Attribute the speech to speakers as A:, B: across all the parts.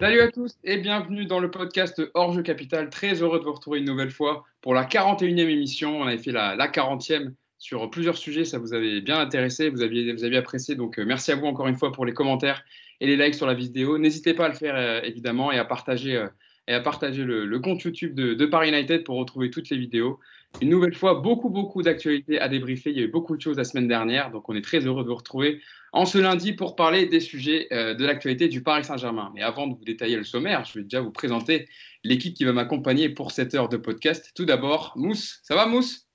A: Salut à tous et bienvenue dans le podcast Hors Jeu Capital. Très heureux de vous retrouver une nouvelle fois pour la 41e émission. On avait fait la, 40e sur plusieurs sujets, ça vous avait bien intéressé, vous aviez, vous aviez apprécié. Donc euh, merci à vous encore une fois pour les commentaires et les likes sur la vidéo. N'hésitez pas à le faire euh, évidemment et à partager, euh, le, compte YouTube de, Paris United pour retrouver toutes les vidéos. Une nouvelle fois, beaucoup, beaucoup d'actualités à débriefer. Il y a eu beaucoup de choses la semaine dernière, donc on est très heureux de vous retrouver en ce lundi pour parler des sujets euh, de l'actualité du Paris Saint-Germain. Mais avant de vous détailler le sommaire, je vais déjà vous présenter l'équipe qui va m'accompagner pour cette heure de podcast. Tout d'abord, Mousse. Ça va, Mousse?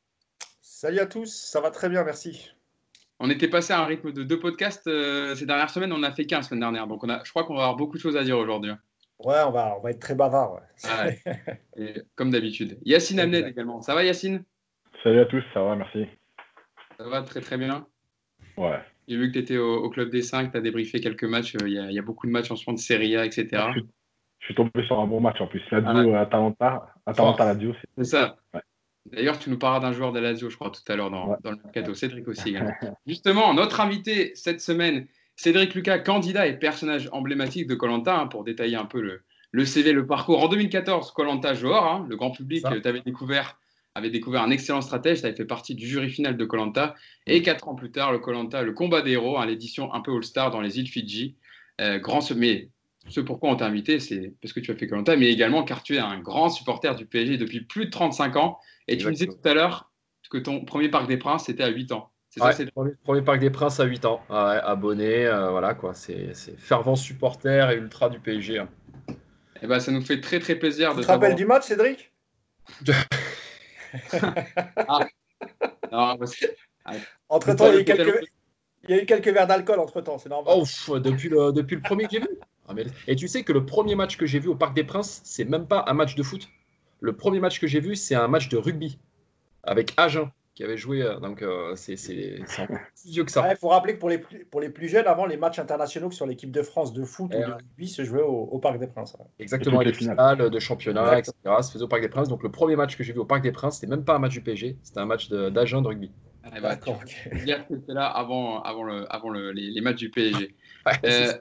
B: Salut à tous, ça va très bien, merci.
A: On était passé à un rythme de deux podcasts euh, ces dernières semaines, on a fait qu'un la semaine dernière. Donc on a, je crois qu'on va avoir beaucoup de choses à dire aujourd'hui.
B: Ouais, on va, on va être très bavard.
A: Ah comme d'habitude. Yacine Amned également. Ça va, Yacine?
C: Salut à tous, ça va, merci.
A: Ça va très très bien.
C: Ouais.
A: J'ai vu que tu étais au, Club des 5, tu as débriefé quelques matchs. Euh, il y, a beaucoup de matchs en ce moment de Serie A, etc.
C: Je suis, tombé sur un bon match en plus. Lazio, ah Atalanta, Atalanta Lazio.
A: C'est ça. D'ailleurs, tu nous parleras d'un joueur de Lazio, je crois, tout à l'heure dans, dans, le mercato. Cédric aussi. Justement, notre invité cette semaine, Cédric Lucas, candidat et personnage emblématique de Colanta, hein, pour détailler un peu le, le, CV, le parcours. En 2014, Colanta Johor, hein, le grand public, avais découvert avait découvert un excellent stratège, ça avait fait partie du jury final de Colanta. Et quatre ans plus tard, le Colanta, le combat des héros, hein, l'édition un peu All-Star dans les îles Fidji. Euh, grand, mais ce pourquoi on t'a invité, c'est parce que tu as fait Colanta, mais également car tu es un grand supporter du PSG depuis plus de 35 ans. Et tu me disais tout à l'heure que ton premier Parc des Princes, c'était à 8 ans.
B: C'est ça, c'est premier, premier, Parc des Princes à 8 ans. abonné, euh, voilà quoi. C'est fervent supporter et ultra du PSG. Hein.
A: Eh ben, ça nous fait très très plaisir
B: tu de te rappelles du match, Cédric?
A: Ah.
B: Entre temps, il y, a eu quelques... il y a eu quelques verres d'alcool entre temps, c'est normal.
D: Oh, depuis, le, depuis le premier que j'ai vu. Ah, et tu sais que le premier match que j'ai vu au Parc des Princes, c'est même pas un match de foot. Le premier match que j'ai vu, c'est un match de rugby avec Agen qui avait joué. Euh, donc, euh, c'est plus vieux que ça.
B: Il faut rappeler que pour les, plus, pour les plus jeunes, avant, les matchs internationaux sur l'équipe de France de foot ou de rugby se jouaient au, Parc des Princes.
D: Exactement, les finales de championnat, etc. se faisaient au Parc des Princes. Donc, le premier match que j'ai vu au Parc des Princes, c'était même pas un match du PSG, c'était un match d'agent de, rugby.
A: Ah, bah, D'accord. C'était là avant, avant, le, avant le, les, matchs du PSG. euh,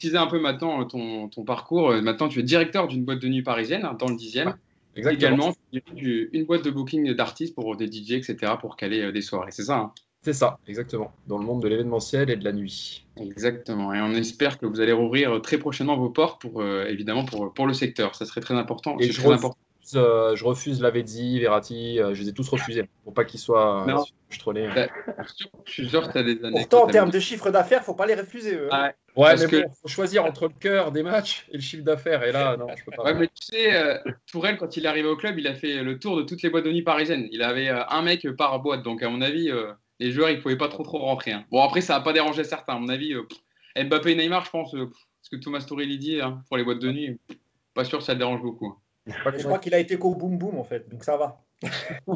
A: disais un peu maintenant ton, ton, parcours. Maintenant, tu es directeur d'une boîte de nuit parisienne hein, dans le 10e. Exactement. Également, une boîte de booking d'artistes pour des DJ, etc., pour caler euh, des soirées. C'est ça hein?
D: C'est ça, exactement. Dans le monde de l'événementiel et de la nuit.
A: Exactement. Et on espère que vous allez rouvrir très prochainement vos portes, pour, euh, évidemment, pour, pour le secteur. Ça serait très important.
D: Et je,
A: très
D: important. Euh, je refuse Lavezzi, Verratti, je les ai tous refusés pour pas qu'ils soient
A: non.
D: je.
A: Bah, suis sûr que tu as des
B: années. Pourtant, en termes de chiffre d'affaires, faut pas les refuser. Eux.
D: Hein. Ouais, mais bon, faut choisir entre le cœur des matchs et le chiffre d'affaires. Et là, non, je peux pas.
A: Ouais, mais tu sais, euh, Tourelle, quand il est arrivé au club, il a fait le tour de toutes les boîtes de nuit parisiennes. Il avait euh, un mec par boîte. Donc, à mon avis, euh, les joueurs, ils pouvaient pas trop trop rentrer. Hein. Bon, après, ça n'a pas dérangé certains. À mon avis, Mbappé et Neymar, je pense, ce que Thomas Tourelle dit hein, pour les boîtes de nuit, pas sûr que ça dérange beaucoup. Hein.
B: Je crois qu'il a été qu'au boum boum, en fait. Donc, ça va.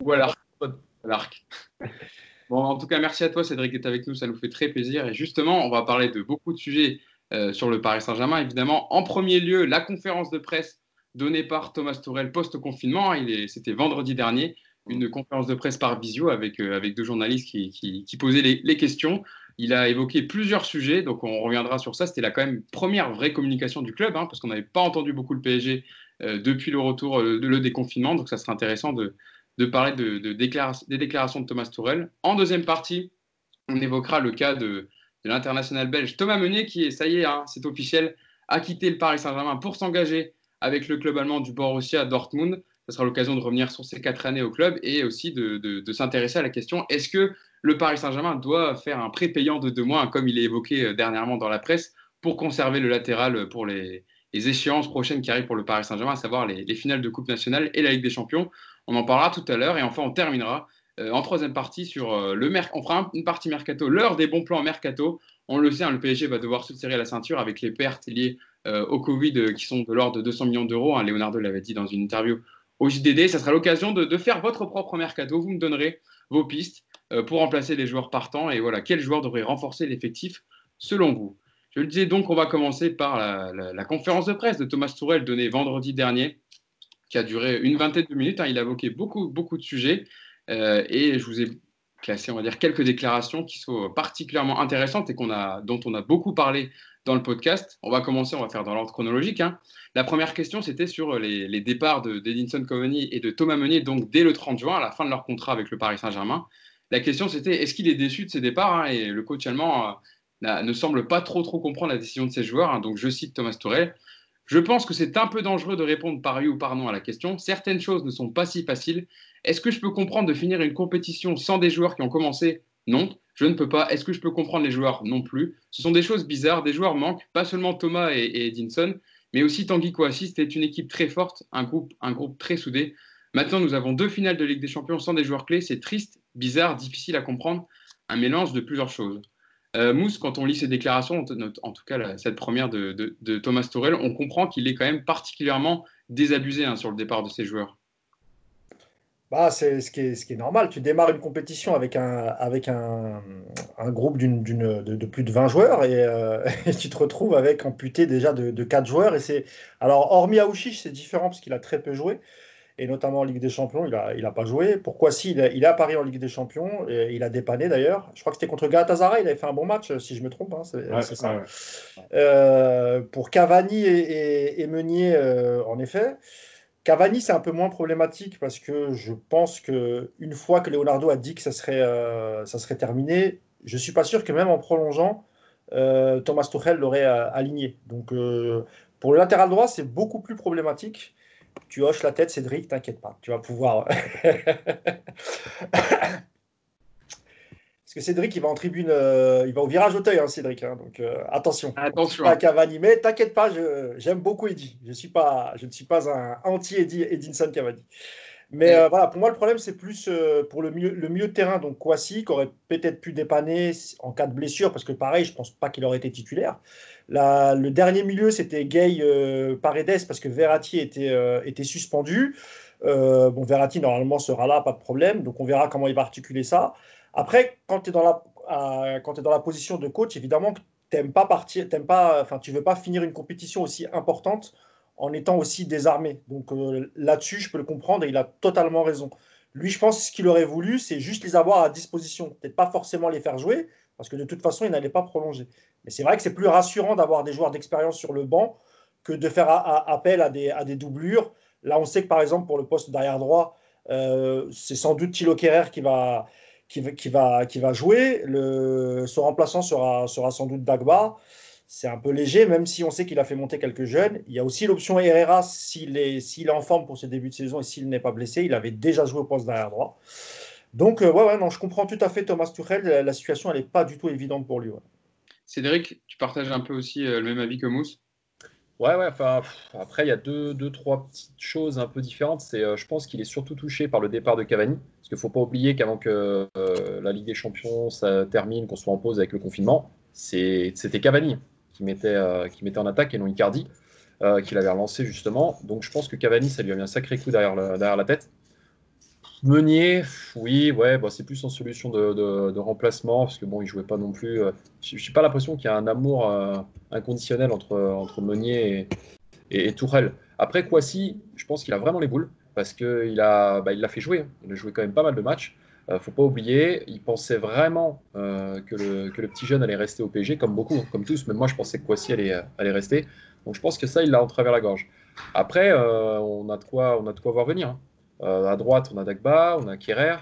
A: Ou à l'arc. Bon, en tout cas, merci à toi, Cédric, d'être avec nous. Ça nous fait très plaisir. Et justement, on va parler de beaucoup de sujets euh, sur le Paris Saint-Germain. Évidemment, en premier lieu, la conférence de presse donnée par Thomas Tourel post-confinement. C'était vendredi dernier, une conférence de presse par visio avec, euh, deux journalistes qui, posaient les, questions. Il a évoqué plusieurs sujets, donc on reviendra sur ça. C'était la quand même première vraie communication du club, hein, parce qu'on n'avait pas entendu beaucoup le PSG euh, depuis le retour de le déconfinement. Donc ça serait intéressant de, de parler de, des déclarations de Thomas Tourel. En deuxième partie, on évoquera le cas de, l'international belge Thomas Meunier, qui est, ça y est, hein, c'est officiel, a quitté le Paris Saint-Germain pour s'engager avec le club allemand du Borussia Dortmund. Ce sera l'occasion de revenir sur ses quatre années au club et aussi de, s'intéresser à la question est-ce que le Paris Saint-Germain doit faire un prêt payant de deux mois, comme il est évoqué euh, dernièrement dans la presse, pour conserver le latéral pour les, échéances prochaines qui arrivent pour le Paris Saint-Germain, à savoir les, finales de Coupe nationale et la Ligue des Champions? On en parlera tout à l'heure. Et enfin, on terminera euh, en troisième partie sur euh, le merc. On fera une partie mercato, l'heure des bons plans mercato. On le sait, hein, le PSG va devoir se serrer la ceinture avec les pertes liées euh, au Covid qui sont de l'ordre de 200 millions d'euros. Hein. Leonardo l'avait dit dans une interview au JDD. Ça sera l'occasion de, faire votre propre mercato. Vous me donnerez vos pistes pour remplacer les joueurs partants. Et voilà, quel joueur devrait renforcer l'effectif selon vous? Je le disais donc, on va commencer par la, la conférence de presse de Thomas Tourel donnée vendredi dernier qui a duré une vingtaine de minutes. Hein. Il a évoqué beaucoup, beaucoup de sujets. Euh, et je vous ai classer, on va dire, quelques déclarations qui sont particulièrement intéressantes et dont on a beaucoup parlé dans le podcast. On va commencer, on va faire dans l'ordre chronologique. Hein. La première question, c'était sur les, départs d'Edinson Cavani et de Thomas Meunier, donc dès le 30 juin, à la fin de leur contrat avec le Paris Saint-Germain. La question, c'était est-ce qu'il est déçu de ces départs hein, Et le coach allemand euh, ne semble pas trop, trop comprendre la décision de ses joueurs. Donc, je cite Thomas Tourel. Je pense que c'est un peu dangereux de répondre par oui ou par non à la question. Certaines choses ne sont pas si faciles. Est-ce que je peux comprendre de finir une compétition sans des joueurs qui ont commencé? Non, je ne peux pas. Est-ce que je peux comprendre les joueurs? Non plus. Ce sont des choses bizarres. Des joueurs manquent, pas seulement Thomas et, Edinson, mais aussi Tanguy Kouassi. C'était une équipe très forte, un groupe très soudé. Maintenant, nous avons deux finales de Ligue des Champions sans des joueurs clés. C'est triste, bizarre, difficile à comprendre. Un mélange de plusieurs choses. Euh, Mousse, quand on lit ces déclarations, en tout cas cette première de, Thomas Tourel, on comprend qu'il est quand même particulièrement désabusé hein, sur le départ de ses joueurs.
E: Bah, c'est ce qui, est, normal. Tu démarres une compétition avec un, groupe de, plus de 20 joueurs euh, et, tu te retrouves avec amputé déjà de, de 4 joueurs. Et alors hormis Aouchiche, c'est différent parce qu'il a très peu joué et notamment en Ligue des Champions, il n'a il a pas joué. Pourquoi si il, est à Paris en Ligue des Champions, et il a dépanné d'ailleurs. Je crois que c'était contre Galatasaray, il avait fait un bon match, si je me trompe. Hein, c'est ça. Euh, pour Cavani et, Meunier, euh, en effet. Cavani, c'est un peu moins problématique parce que je pense que une fois que Leonardo a dit que ça serait, euh, ça serait terminé, je suis pas sûr que même en prolongeant, Thomas Tuchel l'aurait aligné. Donc pour le latéral droit, c'est beaucoup plus problématique tu hoches la tête, Cédric, t'inquiète pas, tu vas pouvoir. Parce que Cédric, il va en tribune, euh, il va au virage Auteuil, hein, Cédric. Hein, donc euh, attention.
A: Attention.
E: Pas Cavani, mais t'inquiète pas, j'aime beaucoup Eddie. Je, suis pas, je ne suis pas un anti-Eddie Edinson Cavani. Mais euh, voilà, pour moi, le problème, c'est plus pour le milieu, le milieu de terrain. Donc, Kwasi, qui aurait peut-être pu dépanner en cas de blessure, parce que pareil, je pense pas qu'il aurait été titulaire le dernier milieu, c'était Gay euh, Paredes parce que Verratti était, euh, était suspendu. Euh, bon, Verratti, normalement, sera là, pas de problème. Donc, on verra comment il va articuler ça. Après, quand tu es, dans la, position de coach, évidemment, tu pas partir, pas, enfin, tu veux pas finir une compétition aussi importante en étant aussi désarmé. Donc, là-dessus, je peux le comprendre et il a totalement raison. Lui, je pense ce qu'il aurait voulu, c'est juste les avoir à disposition. Peut-être pas forcément les faire jouer, parce que de toute façon, il n'allait pas prolonger. Mais c'est vrai que c'est plus rassurant d'avoir des joueurs d'expérience sur le banc que de faire appel à des, doublures. Là, on sait que par exemple, pour le poste d'arrière droit, euh, c'est sans doute Thilo Kerrer qui va, jouer. Le, son remplaçant sera, sera sans doute Dagba. C'est un peu léger, même si on sait qu'il a fait monter quelques jeunes. Il y a aussi l'option Herrera s'il est, est en forme pour ses débuts de saison et s'il n'est pas blessé. Il avait déjà joué au poste d'arrière droit. Donc, euh, ouais, ouais, non, je comprends tout à fait Thomas Tuchel. La, situation, elle n'est pas du tout évidente pour lui.
A: Cédric, tu partages un peu aussi euh, le même avis que Mousse?
B: Ouais, ouais, enfin, après, il y a deux, deux, trois petites choses un peu différentes. C'est, euh, je pense qu'il est surtout touché par le départ de Cavani, parce qu'il ne faut pas oublier qu'avant que euh, la Ligue des Champions ça termine, qu'on soit en pause avec le confinement, c'était Cavani qui mettait, qui mettait en attaque et non Icardi, qui l'avait relancé justement. Donc je pense que Cavani, ça lui a mis un sacré coup derrière, derrière la tête. Meunier, oui, ouais, bah, c'est plus en solution de, remplacement, parce que bon, il jouait pas non plus. Euh, je n'ai pas l'impression qu'il y a un amour euh, inconditionnel entre, entre Meunier et, et, Tourelle. Après, Kwasi, je pense qu'il a vraiment les boules, parce qu'il bah, il l'a fait jouer. Hein. Il a joué quand même pas mal de matchs. euh, faut pas oublier, il pensait vraiment que, le, que, le, petit jeune allait rester au PSG, comme beaucoup, hein, comme tous. Même moi, je pensais que Kwasi allait, allait rester. Donc je pense que ça, il l'a en travers la gorge. Après, on, a de quoi, on a voir venir. Hein. Euh, à droite, on a Dagba, on a Kerrer,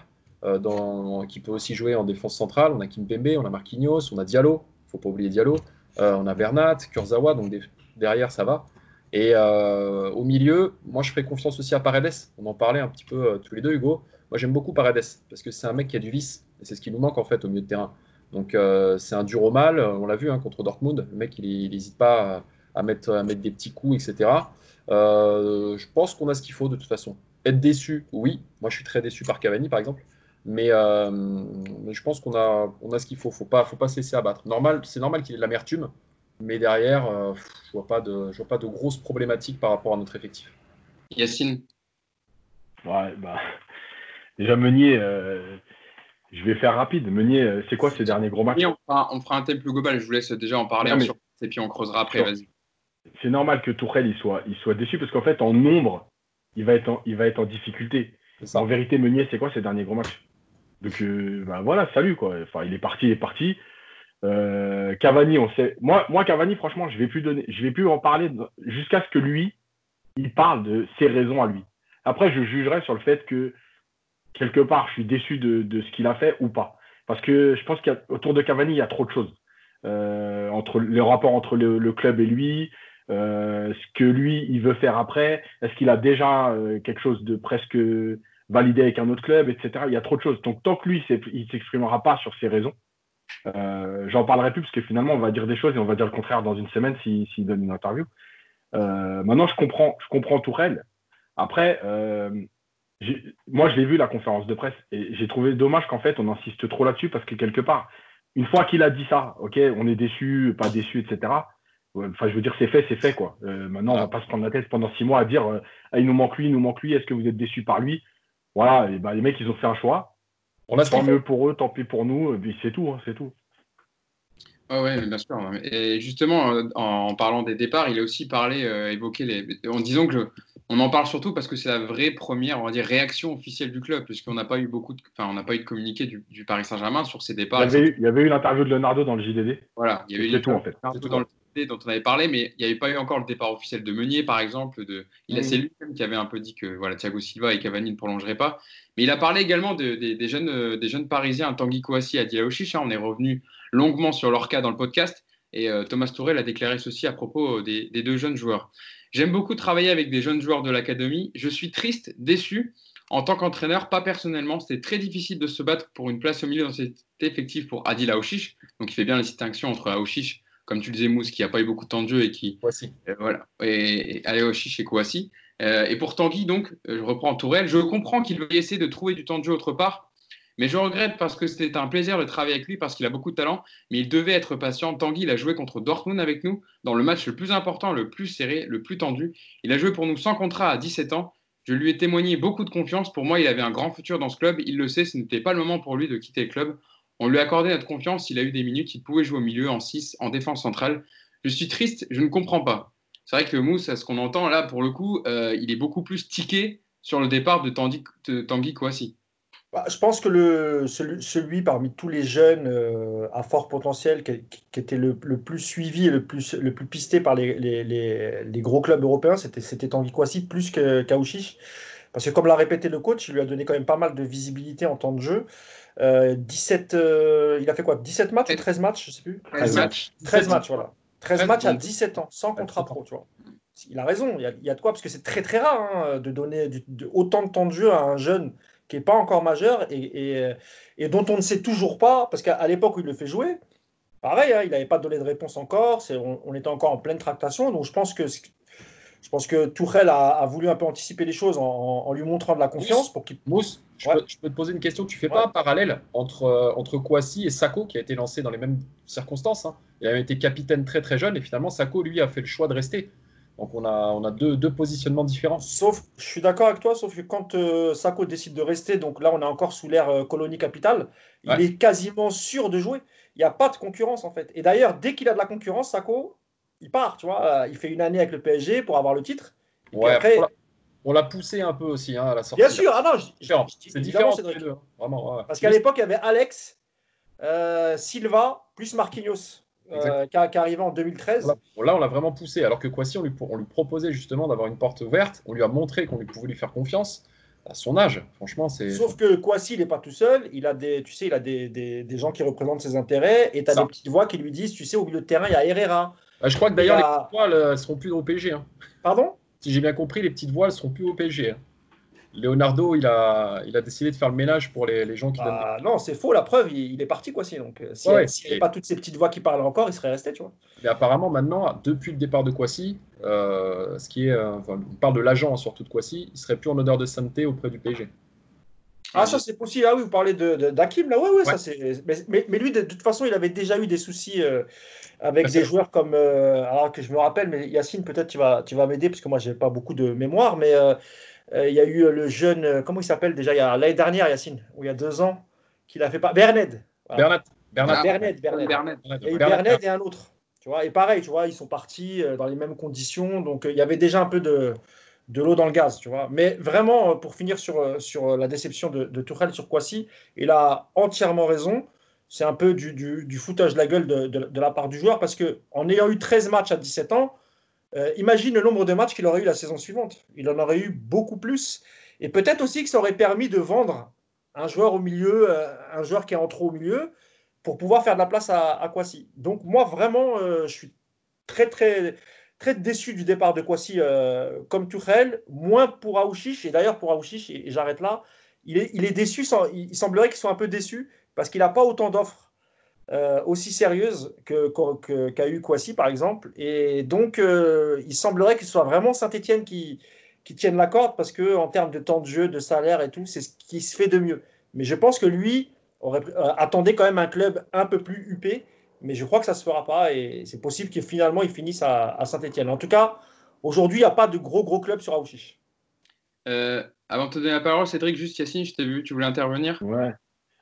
B: euh, qui peut aussi jouer en défense centrale. On a Kimpembe, on a Marquinhos, on a Diallo, faut pas oublier Diallo. Euh, on a Bernat, Kurzawa, donc derrière ça va. Et au milieu, moi je ferai confiance aussi à Paredes. On en parlait un petit peu tous les deux, Hugo. Moi j'aime beaucoup Paredes parce que c'est un mec qui a du vice et c'est ce qui nous manque en fait au milieu de terrain. Donc c'est un dur au mal, on l'a vu hein, contre Dortmund. Le mec il n'hésite pas à, mettre, à mettre des petits coups, etc. je pense qu'on a ce qu'il faut de toute façon. Être déçu, oui. Moi, je suis très déçu par Cavani, par exemple. Mais, euh, je pense qu'on a, on a ce qu'il faut. Faut pas, faut pas se laisser abattre. Normal, c'est normal qu'il ait de l'amertume, mais derrière, euh, je vois pas de, je vois pas de grosses problématiques par rapport à notre effectif.
A: Yacine.
C: Ouais, bah déjà Meunier. Euh, je vais faire rapide. Meunier, c'est quoi ces derniers gros matchs
A: on, fera, un thème plus global. Je vous laisse déjà en parler et puis on creusera après. Vas-y.
C: C'est normal que Tourelle il soit, il soit déçu parce qu'en fait, en nombre, il va être en, il va être en difficulté. En vérité, Meunier, c'est quoi ses derniers gros matchs? Donc bah, voilà, salut quoi. Enfin, il est parti, il est parti. Cavani, on sait. Moi, moi, Cavani, franchement, je vais plus donner, je vais plus en parler jusqu'à ce que lui, il parle de ses raisons à lui. Après, je jugerai sur le fait que quelque part, je suis déçu de, ce qu'il a fait ou pas. Parce que je pense qu'autour de Cavani, il y a trop de choses. Euh, entre le rapport entre le, club et lui, euh, ce que lui, il veut faire après, est-ce qu'il a déjà euh, quelque chose de presque validé avec un autre club, etc. Il y a trop de choses. Donc, tant que lui, il ne s'exprimera pas sur ses raisons, j'en parlerai plus parce que finalement, on va dire des choses et on va dire le contraire dans une semaine s'il donne une interview. maintenant, je comprends, je comprends Tourelle. Après, moi, je l'ai vu la conférence de presse et j'ai trouvé dommage qu'en fait, on insiste trop là-dessus parce que quelque part, une fois qu'il a dit ça, ok, on est déçu, pas déçu, etc. Enfin, je veux dire, c'est fait, c'est fait, quoi. Euh, maintenant, on va pas se prendre la tête pendant six mois à dire, euh, ah, il nous manque lui, il nous manque lui, est-ce que vous êtes déçu par lui? Voilà, et ben, les mecs, ils ont fait un choix. On a tant mieux pour eux, tant pis pour nous, et puis c'est tout, hein, c'est tout.
A: Ah ouais, bien sûr. Et justement, euh, en parlant des départs, il a aussi parlé, évoqué les. En disant que on en parle surtout parce que c'est la vraie première, on va dire, réaction officielle du club, puisqu'on n'a pas eu beaucoup de, enfin, on n'a pas eu de communiqué du, Paris Saint-Germain sur ses départs.
C: Il y, avait eu, l'interview de Leonardo dans le JDD.
A: Voilà, il y avait eu tout en fait. dans le Dont on avait parlé, mais il n'y avait pas eu encore le départ officiel de Meunier, par exemple. De, il a, c'est lui-même qui avait un peu dit que voilà, Thiago Silva et Cavani ne prolongeraient pas. Mais il a parlé également de, des, jeunes, euh, des jeunes Parisiens, Tanguy Kouassi et Adila Hein, on est revenu longuement sur leur cas dans le podcast. Et euh, Thomas Tourel a déclaré ceci à propos des, des deux jeunes joueurs. J'aime beaucoup travailler avec des jeunes joueurs de l'académie. Je suis triste, déçu. En tant qu'entraîneur, pas personnellement, c'était très difficile de se battre pour une place au milieu dans cet effectif pour Adil Aouchiche. Donc il fait bien la distinction entre Aouchiche, comme tu le disais, Mousse, qui n'a pas eu beaucoup de temps de jeu et qui.
B: Kouassi.
A: Euh, voilà. Et, et et Kouassi. Euh, et pour Tanguy, donc, je reprends Tourelle. Je comprends qu'il veuille essayer de trouver du temps de jeu autre part, mais je regrette parce que c'était un plaisir de travailler avec lui, parce qu'il a beaucoup de talent, mais il devait être patient. Tanguy, il a joué contre Dortmund avec nous dans le match le plus important, le plus serré, le plus tendu. Il a joué pour nous sans contrat à 17 ans. Je lui ai témoigné beaucoup de confiance. Pour moi, il avait un grand futur dans ce club. Il le sait, ce n'était pas le moment pour lui de quitter le club. On lui a accordé notre confiance. Il a eu des minutes. Il pouvait jouer au milieu, en 6, en défense centrale. Je suis triste, je ne comprends pas. C'est vrai que Mousse, à ce qu'on entend là, pour le coup, euh, il est beaucoup plus tiqué sur le départ de Tanguy, de Kouassi.
E: Bah, je pense que celui, parmi tous les jeunes euh, à fort potentiel qui, était le, plus suivi et le plus, pisté par les, gros clubs européens, c'était Tanguy Kouassi plus que Kaouchiche. Parce que comme l'a répété le coach, il lui a donné quand même pas mal de visibilité en temps de jeu. 17, euh, euh, il a fait quoi? 17 matchs ou 13 matchs Je sais plus?
A: 13 matchs.
E: 13 matchs, voilà. 13 matchs à 17 ans, sans contrat pro, tu vois. Il a raison, il y a, de quoi, parce que c'est très très rare hein, de donner autant de temps de jeu à un jeune qui n'est pas encore majeur et, et, dont on ne sait toujours pas, parce qu'à l'époque où il le fait jouer, pareil, hein, il n'avait pas donné de réponse encore, on, on, était encore en pleine tractation, donc je pense que, je pense que Tourelle a, voulu un peu anticiper les choses en, lui montrant de la confiance pour qu'il.
B: Mousse, je, peux, te poser une question. Tu fais pas un parallèle entre, euh, entre Kouassi et Sako, qui a été lancé dans les mêmes circonstances hein. Il avait été capitaine très très jeune et finalement Sako, lui, a fait le choix de rester. Donc on a, on a deux, deux, positionnements différents.
E: Sauf, je suis d'accord avec toi, sauf que quand euh, Sako décide de rester, donc là on est encore sous l'ère euh, colonie capitale, il est quasiment sûr de jouer. Il n'y a pas de concurrence en fait. Et d'ailleurs, dès qu'il a de la concurrence, Sako, il part, tu vois. Euh, il fait une année avec le PSG pour avoir le titre.
B: Ouais, après, on l'a poussé un peu aussi hein, à la sortie.
E: Bien sûr, ah non,
B: c'est différent. Deux, vraiment,
E: Parce qu'à l'époque, il y avait Alex, Silva, plus Marquinhos. Euh, qui, arrivait en 2013.
B: Là, on l'a vraiment poussé. Alors que Kwasi, on lui, on lui proposait justement d'avoir une porte ouverte. On lui a montré qu'on lui pouvait lui faire confiance à son âge. Franchement, c'est.
E: Sauf que Kwasi, il n'est pas tout seul. Il a des, tu sais, il a des, des, des gens qui représentent ses intérêts. Et tu as des petites voix qui lui disent, tu sais, au milieu de terrain, il y a Herrera.
B: Je crois que d'ailleurs, les petites voix, elles seront plus au PSG. Hein.
E: Pardon?
B: Si j'ai bien compris, les petites voix, elles seront plus au PSG. Hein. Leonardo, il a, il a décidé de faire le ménage pour les, les gens qui
E: bah, Non, c'est faux, la preuve, il, est parti, quoi, si. Donc, euh, s'il n'y avait pas toutes ces petites voix qui parlent encore, il serait resté, tu vois.
B: Mais apparemment, maintenant, depuis le départ de Kwasi, euh, ce qui est, euh, on parle de l'agent surtout de Kwasi, il serait plus en odeur de sainteté auprès du PSG.
E: Ah, ça c'est possible. Ah oui, vous parlez d'Akim, de, là, ouais, ouais, ça c'est. Mais, mais, lui, de, toute façon, il avait déjà eu des soucis avec des joueurs comme. alors que je me rappelle, mais Yacine, peut-être tu vas, tu vas m'aider, parce que moi, j'ai pas beaucoup de mémoire, mais euh, il y a eu euh, le jeune, euh, comment il s'appelle déjà L'année dernière, Yacine, ou il y a deux ans, qu'il a fait pas. Berned.
B: Bernard.
E: Bernard. Il y a eu Bernard et un autre. Tu vois, et pareil, tu vois, ils sont partis dans les mêmes conditions. Donc il y avait déjà un peu de, de l'eau dans le gaz, tu vois. Mais vraiment, pour finir sur, sur la déception de, de sur Kwasi, il a entièrement raison. C'est un peu du, du, foutage de la gueule de, de, la part du joueur parce qu'en ayant eu 13 matchs à 17 ans, imagine le nombre de matchs qu'il aurait eu la saison suivante. Il en aurait eu beaucoup plus. Et peut-être aussi que ça aurait permis de vendre un joueur au milieu, un joueur qui est en trop au milieu, pour pouvoir faire de la place à, à Kwasi. Donc moi, vraiment, je suis très, très, très déçu du départ de Kwasi euh, comme Tuchel, moins pour Aouchiche. Et d'ailleurs, pour Aouchiche, et, j'arrête là, il est, il est déçu. il semblerait qu'il soit un peu déçu parce qu'il n'a pas autant d'offres euh, aussi sérieuses qu'a que, eu Kwasi, par exemple. Et donc, euh, il semblerait que ce soit vraiment Saint-Etienne qui, qui tienne la corde parce qu'en termes de temps de jeu, de salaire et tout, c'est ce qui se fait de mieux. Mais je pense que lui aurait, attendait quand même un club un peu plus huppé mais je crois que ça ne se fera pas et c'est possible que finalement ils finissent à, Saint-Etienne. En tout cas, aujourd'hui, il n'y a pas de gros gros club sur Aouchiche.
A: Euh, avant de te donner la parole, Cédric, juste Yacine, je t'ai vu, tu voulais intervenir?
C: Ouais.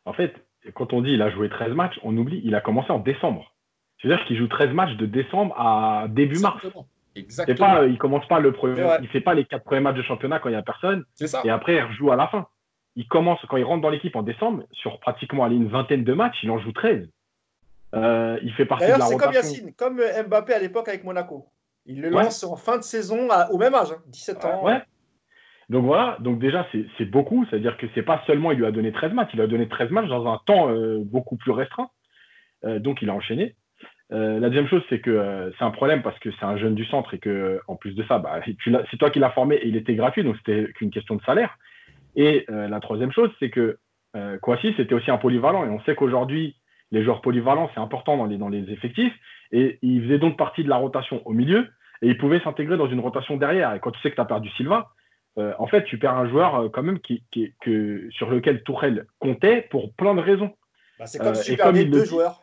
C: En fait, quand on dit il a joué 13 matchs, on oublie, il a commencé en décembre. C'est-à-dire qu'il joue 13 matchs de décembre à début mars. Exactement. Pas, il commence pas le premier, il fait pas les quatre premiers matchs de championnat quand il n'y a personne. Ça. Et après, il rejoue à la fin. Il commence, quand il rentre dans l'équipe en décembre, sur pratiquement une vingtaine de matchs, il en joue 13. Euh, il fait partie de la
E: c'est comme Yacine, comme Mbappé à l'époque avec Monaco. Il le lance en fin de saison au même âge, 17 hein, ans.
C: Ouais. Donc voilà, donc déjà c'est beaucoup, c'est-à-dire que c'est pas seulement il lui a donné 13 matchs, il a donné 13 matchs dans un temps euh, beaucoup plus restreint. Euh, donc il a enchaîné. la deuxième chose, c'est que c'est un problème parce que c'est un jeune du centre et que en plus de ça, bah, c'est toi qui l'as formé et il était gratuit, donc c'était qu'une question de salaire. Et la troisième chose, c'est que Kouassi, c'était aussi un polyvalent et on sait qu'aujourd'hui, les joueurs polyvalents, c'est important dans les, dans les effectifs. Et il faisait donc partie de la rotation au milieu et il pouvait s'intégrer dans une rotation derrière. Et quand tu sais que tu as perdu Silva, euh, en fait, tu perds un joueur euh, quand même qui, qui, que, sur lequel Tourelle comptait pour plein de raisons.
E: Bah, c'est comme euh, si tu perdais deux joueurs.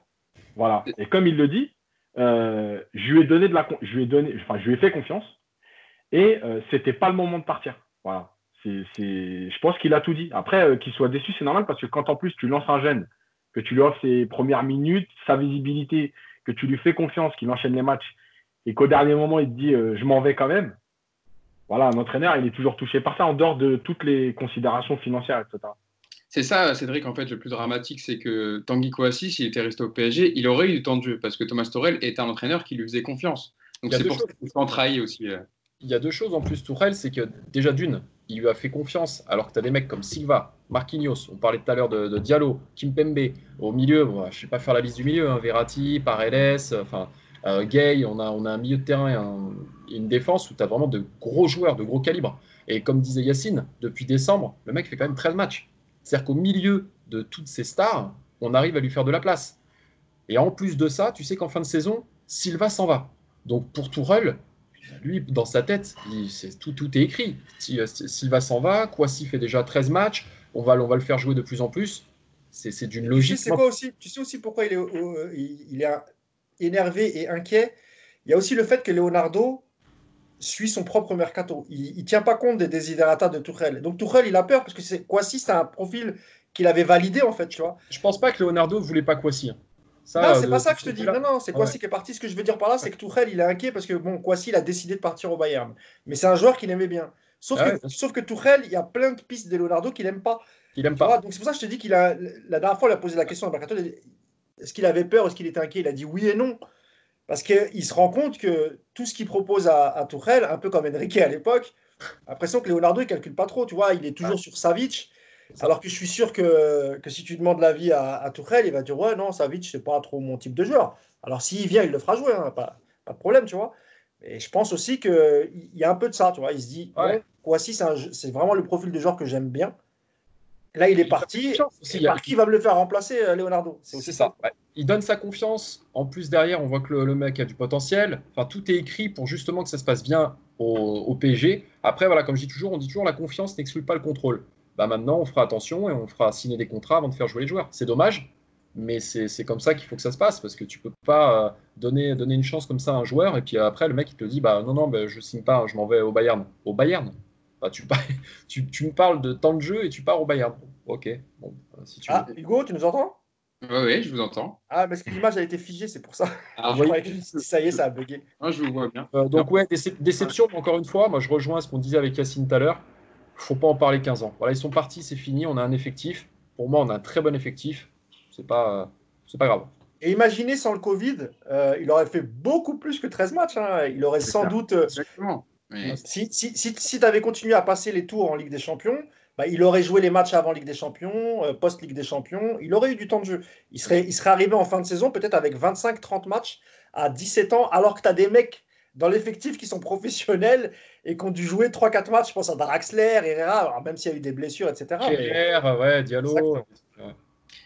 C: Voilà. Et comme il le dit, je lui ai donné de la, je lui ai donné, enfin, je lui ai fait confiance et c'était pas le moment de partir. Voilà. C'est, je pense qu'il a tout dit. Après, qu'il soit déçu, c'est normal parce que quand en plus tu lances un jeune que tu lui offres ses premières minutes, sa visibilité, que tu lui fais confiance, qu'il enchaîne les matchs, et qu'au dernier moment, il te dit euh, je m'en vais quand même. Voilà, un entraîneur, il est toujours touché par ça, en dehors de toutes les considérations financières, etc.
A: C'est ça, Cédric, en fait, le plus dramatique, c'est que Tanguy Kouassi, s'il était resté au PSG, il aurait eu du temps de jeu, parce que Thomas Torel est un entraîneur qui lui faisait confiance. Donc c'est pour ça qu'il s'en trahit aussi. Euh.
B: Il y a deux choses en plus, Tourelle, c'est que déjà d'une, il lui a fait confiance, alors que tu as des mecs comme Silva, Marquinhos, on parlait tout à l'heure de, de, Diallo, Kimpembe, au milieu, je ne sais pas faire la liste du milieu, hein, Verratti, Paredes, enfin, euh, Gay, on a, on un milieu de terrain et une défense où tu as vraiment de gros joueurs, de gros calibre. Et comme disait Yacine, depuis décembre, le mec fait quand même 13 matchs. C'est-à-dire qu'au milieu de toutes ces stars, on arrive à lui faire de la place. Et en plus de ça, tu sais qu'en fin de saison, Silva s'en va. Donc pour Tourelle, lui, dans sa tête, tout, tout est écrit. Euh, Silva s'en va, Kwasi fait déjà 13 matchs, on va, on va le faire jouer de plus en plus. C'est d'une logique.
E: Tu sais, quoi aussi, tu sais aussi pourquoi il est, il est énervé et inquiet? Il y a aussi le fait que Leonardo suit son propre mercato. Il ne tient pas compte des desiderata de Tourelle. Donc Tourelle, il a peur parce que Kwasi, c'est un profil qu'il avait validé en fait, tu vois.
B: Je pense pas que Leonardo voulait pas Kwasi. Hein
E: non, c'est pas ça que je te dis. Non, non, c'est Kwasi qui est parti. Ce que je veux dire par là, c'est que Tourelle, il est inquiet parce que bon, Kwasi, il a décidé de partir au Bayern. Mais c'est un joueur qu'il aimait bien. Sauf, ah que, sauf que Tourelle, il y a plein de pistes de Leonardo qu'il n'aime pas.
B: Il aime pas.
E: Donc c'est pour ça que je te dis qu'il a. La dernière fois, il a posé la question à Mercato est-ce qu'il avait peur, est-ce qu'il était inquiet? Il a dit oui et non. Parce qu'il se rend compte que tout ce qu'il propose à, à Tourelle, un peu comme Enrique à l'époque, l'impression que Leonardo, il calcule pas trop. Tu vois, il est toujours sur Savic. Alors que je suis sûr que, que si tu demandes l'avis à, à Tourelle, il va dire Ouais, non, Savic, c'est pas trop mon type de joueur. Alors s'il vient, il le fera jouer, hein, pas, pas, de problème, tu vois. Et je pense aussi qu'il y a un peu de ça, tu vois. Il se dit ouais. Voici, c'est vraiment le profil de joueur que j'aime bien. Là, il est parti. Et par qui va me le faire remplacer, euh, Leonardo?
B: C'est ça. Il donne sa confiance. En plus, derrière, on voit que le, mec a du potentiel. Enfin, tout est écrit pour justement que ça se passe bien au, au PSG. Après, voilà, comme je dis toujours, on dit toujours la confiance n'exclut pas le contrôle bah maintenant on fera attention et on fera signer des contrats avant de faire jouer les joueurs. C'est dommage, mais c'est comme ça qu'il faut que ça se passe parce que tu peux pas euh, donner, donner une chance comme ça à un joueur et puis après le mec il te dit bah non non bah, je signe pas, je m'en vais au Bayern. Au Bayern bah, tu, tu, tu, me parles de temps de jeu et tu pars au Bayern. Ok.
E: Bon, euh, si tu ah, Hugo, tu nous entends?
A: Oui, oui, je vous entends.
E: Ah, parce que l'image a été figée, c'est pour ça. Ah, ça y est, ça a bugué.
A: Ah, je vous vois bien.
B: Euh, donc, ouais, déception, encore une fois, moi je rejoins ce qu'on disait avec Yacine tout à l'heure. faut pas en parler 15 ans. Voilà, ils sont partis, c'est fini, on a un effectif. Pour moi, on a un très bon effectif. C'est pas, c'est pas grave.
E: Et imaginez sans le Covid, euh, il aurait fait beaucoup plus que 13 matchs. Hein. Il aurait sans doute. Euh, Si, si, si, si tu avais continué à passer les tours en Ligue des Champions, bah, il aurait joué les matchs avant Ligue des Champions, euh, post-Ligue des Champions, il aurait eu du temps de jeu. Il serait, il serait arrivé en fin de saison peut-être avec 25-30 matchs à 17 ans, alors que tu as des mecs dans l'effectif qui sont professionnels et qui ont dû jouer 3-4 matchs. Je pense à Draxler, Herrera, même s'il y a eu des blessures, etc.
B: ouais, Diallo.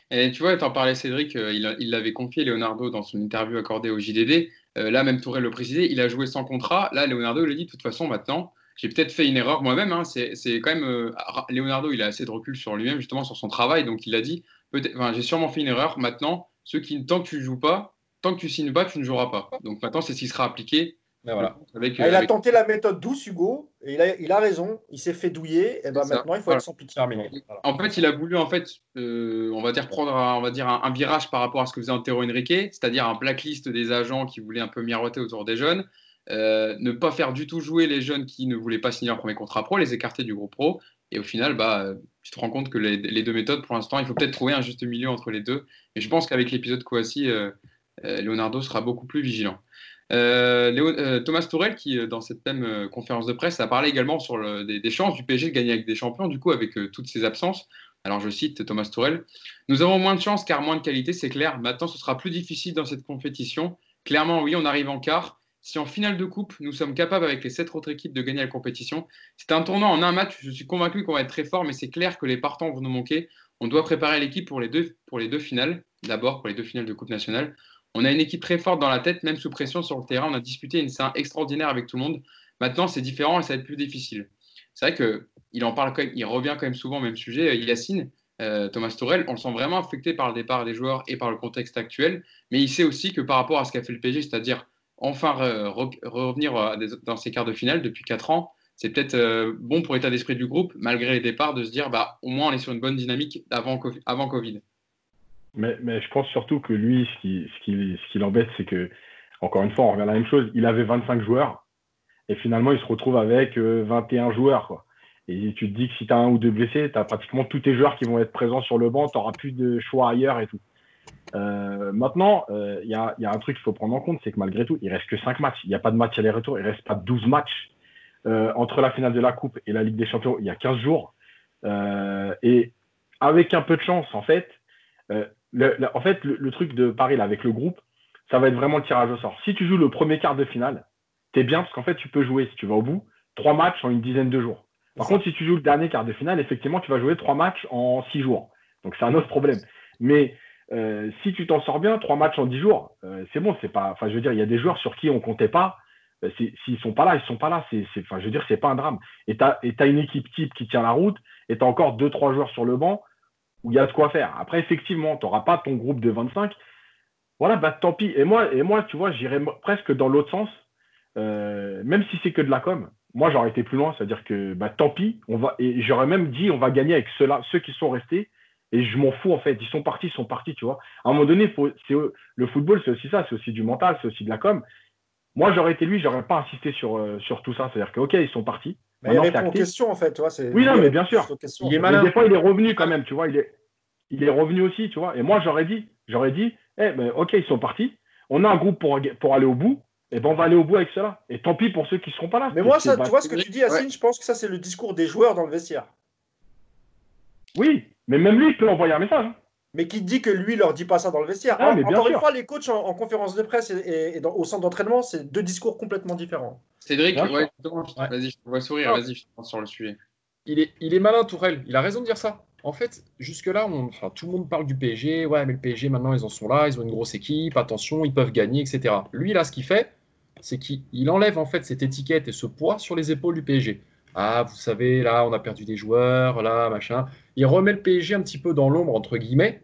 A: Et tu vois, tu en parlais Cédric, euh, il l'avait confié Leonardo dans son interview accordée au JDD. Euh, là, même Tourelle le précisait, il a joué sans contrat. Là, Leonardo a dit de toute façon, maintenant, j'ai peut-être fait une erreur moi-même. Hein. C'est quand même. Euh, Leonardo, il a assez de recul sur lui-même, justement, sur son travail. Donc, il a dit j'ai sûrement fait une erreur. Maintenant, ceux qui, tant que tu ne joues pas, tant que tu signes pas, tu ne joueras pas. Donc, maintenant, c'est ce qui sera appliqué.
E: Ben voilà. Avec, ah, il a tenté la méthode douce, Hugo, et il a, il a raison. Il s'est fait douiller, et ben maintenant il faut être sans pitié.
A: En fait, il a voulu, en fait, euh, on va dire prendre, un, on va dire un, virage par rapport à ce que faisait Antero Henrique, c'est-à-dire un blacklist des agents qui voulaient un peu miroiter autour des jeunes. Euh, ne pas faire du tout jouer les jeunes qui ne voulaient pas signer leur premier contrat pro, les écarter du groupe pro. Et au final, bah, tu te rends compte que les, deux méthodes, pour l'instant, il faut peut-être trouver un juste milieu entre les deux. Et je pense qu'avec l'épisode Kouassi, euh, euh, Leonardo sera beaucoup plus vigilant. Thomas Tourel, qui dans cette même conférence de presse, a parlé également sur des, chances du PSG de gagner avec des champions, du coup, avec toutes ses absences. Alors je cite Thomas Tourel Nous avons moins de chances car moins de qualité, c'est clair. Maintenant, ce sera plus difficile dans cette compétition. Clairement, oui, on arrive en quart. Si en finale de coupe, nous sommes capables avec les sept autres équipes de gagner la compétition, c'est un tournant en un match. Je suis convaincu qu'on va être très fort, mais c'est clair que les partants vont nous manquer. On doit préparer l'équipe pour, les deux, pour les deux finales. D'abord, pour les deux finales de Coupe nationale. On a une équipe très forte dans la tête, même sous pression sur le terrain. On a disputé une scène extraordinaire avec tout le monde. Maintenant, c'est différent et ça va être plus difficile. C'est vrai qu'il en parle quand même, il revient quand même souvent au même sujet. Euh, Yacine, euh, Thomas Tourel, on le sent vraiment affecté par le départ des joueurs et par le contexte actuel. Mais il sait aussi que par rapport à ce qu'a fait le PSG, c'est-à-dire enfin revenir euh, dans ces quarts de finale depuis 4 ans, c'est peut-être bon pour l'état d'esprit du groupe, malgré les départs, de se dire bah, au moins on est sur une bonne dynamique avant Covid.
C: Mais, je pense surtout que lui, ce qui, l'embête, c'est que, encore une fois, on revient à la même chose, il avait 25 joueurs, et finalement, il se retrouve avec 21 euh, joueurs. Quoi. Et tu te dis que si tu as un ou deux blessés, tu as pratiquement tous tes joueurs qui vont être présents sur le banc, tu n'auras plus de choix ailleurs et tout. Euh, maintenant, il euh, y, a, y, a, un truc qu'il faut prendre en compte, c'est que malgré tout, il reste que 5 matchs. Il n'y a pas de match aller-retour, il reste pas 12 matchs. Entre la finale de la Coupe et la Ligue des Champions, il y a 15 jours. et avec un peu de chance, en fait, le, en fait, le, truc de Paris là, avec le groupe, ça va être vraiment le tirage au sort. Si tu joues le premier quart de finale, tu es bien parce qu'en fait, tu peux jouer, si tu vas au bout, trois matchs en une dizaine de jours. Par contre, si tu joues le dernier quart de finale, effectivement, tu vas jouer trois matchs en six jours. Donc, c'est un autre problème. Mais euh, si tu t'en sors bien, trois matchs en dix jours, euh, c'est bon. C'est pas. Enfin, je veux dire, il y a des joueurs sur qui on comptait pas. Euh, s'ils sont pas là, ils sont pas là. C'est, enfin, je veux dire, c'est pas un drame. Et tu as, une équipe type qui tient la route, et tu as encore deux, trois joueurs sur le banc il y a de quoi faire. Après, effectivement, tu n'auras pas ton groupe de 25. Voilà, bah tant pis. Et moi, et moi tu vois, j'irais presque dans l'autre sens. même si c'est que de la com, moi j'aurais été plus loin, c'est-à-dire que bah, tant pis, on va, j'aurais même dit on va gagner avec ceux-là, ceux qui sont restés, et je m'en fous, en fait. Ils sont partis, ils sont partis, tu vois. À un moment donné, le football, c'est aussi ça. C'est aussi du mental, c'est aussi de la com. Moi, j'aurais été lui, j'aurais pas insisté sur, euh, sur tout ça. C'est-à-dire que, OK, ils sont partis.
E: Mais il répond aux questions, en fait. Tu vois,
C: oui, non, mais bien sûr. il est malin. des fois, il est revenu quand même, tu vois. Il est, il est revenu aussi, tu vois. Et moi, j'aurais dit, j'aurais dit, eh, ben, OK, ils sont partis. On a un groupe pour, pour aller au bout. Et eh ben on va aller au bout avec cela. Et tant pis pour ceux qui ne seront pas là.
E: Mais moi, ça, tu vois ce que tu dis, Yacine, je pense que ça, c'est le discours des joueurs dans le vestiaire.
C: Oui, mais même lui, il peut envoyer un message.
E: Mais qui dit que lui leur dit pas ça dans le vestiaire ah, Encore une fois, les coachs en, conférence de presse et, au centre d'entraînement, c'est deux discours complètement différents.
A: Cédric, vas-y, je te vois sourire, vas-y, je pense sur le sujet.
B: Il est, il est malin, Tourelle. Il a raison de dire ça. En fait, jusque-là, tout le monde parle du PSG. Ouais, mais le PSG, maintenant, ils en sont là. Ils ont une grosse équipe. Attention, ils peuvent gagner, etc. Lui, là, ce qu'il fait, c'est qu'il enlève en fait cette étiquette et ce poids sur les épaules du PSG. Ah, vous savez, là, on a perdu des joueurs, là, machin. Il remet le PSG un petit peu dans l'ombre, entre guillemets.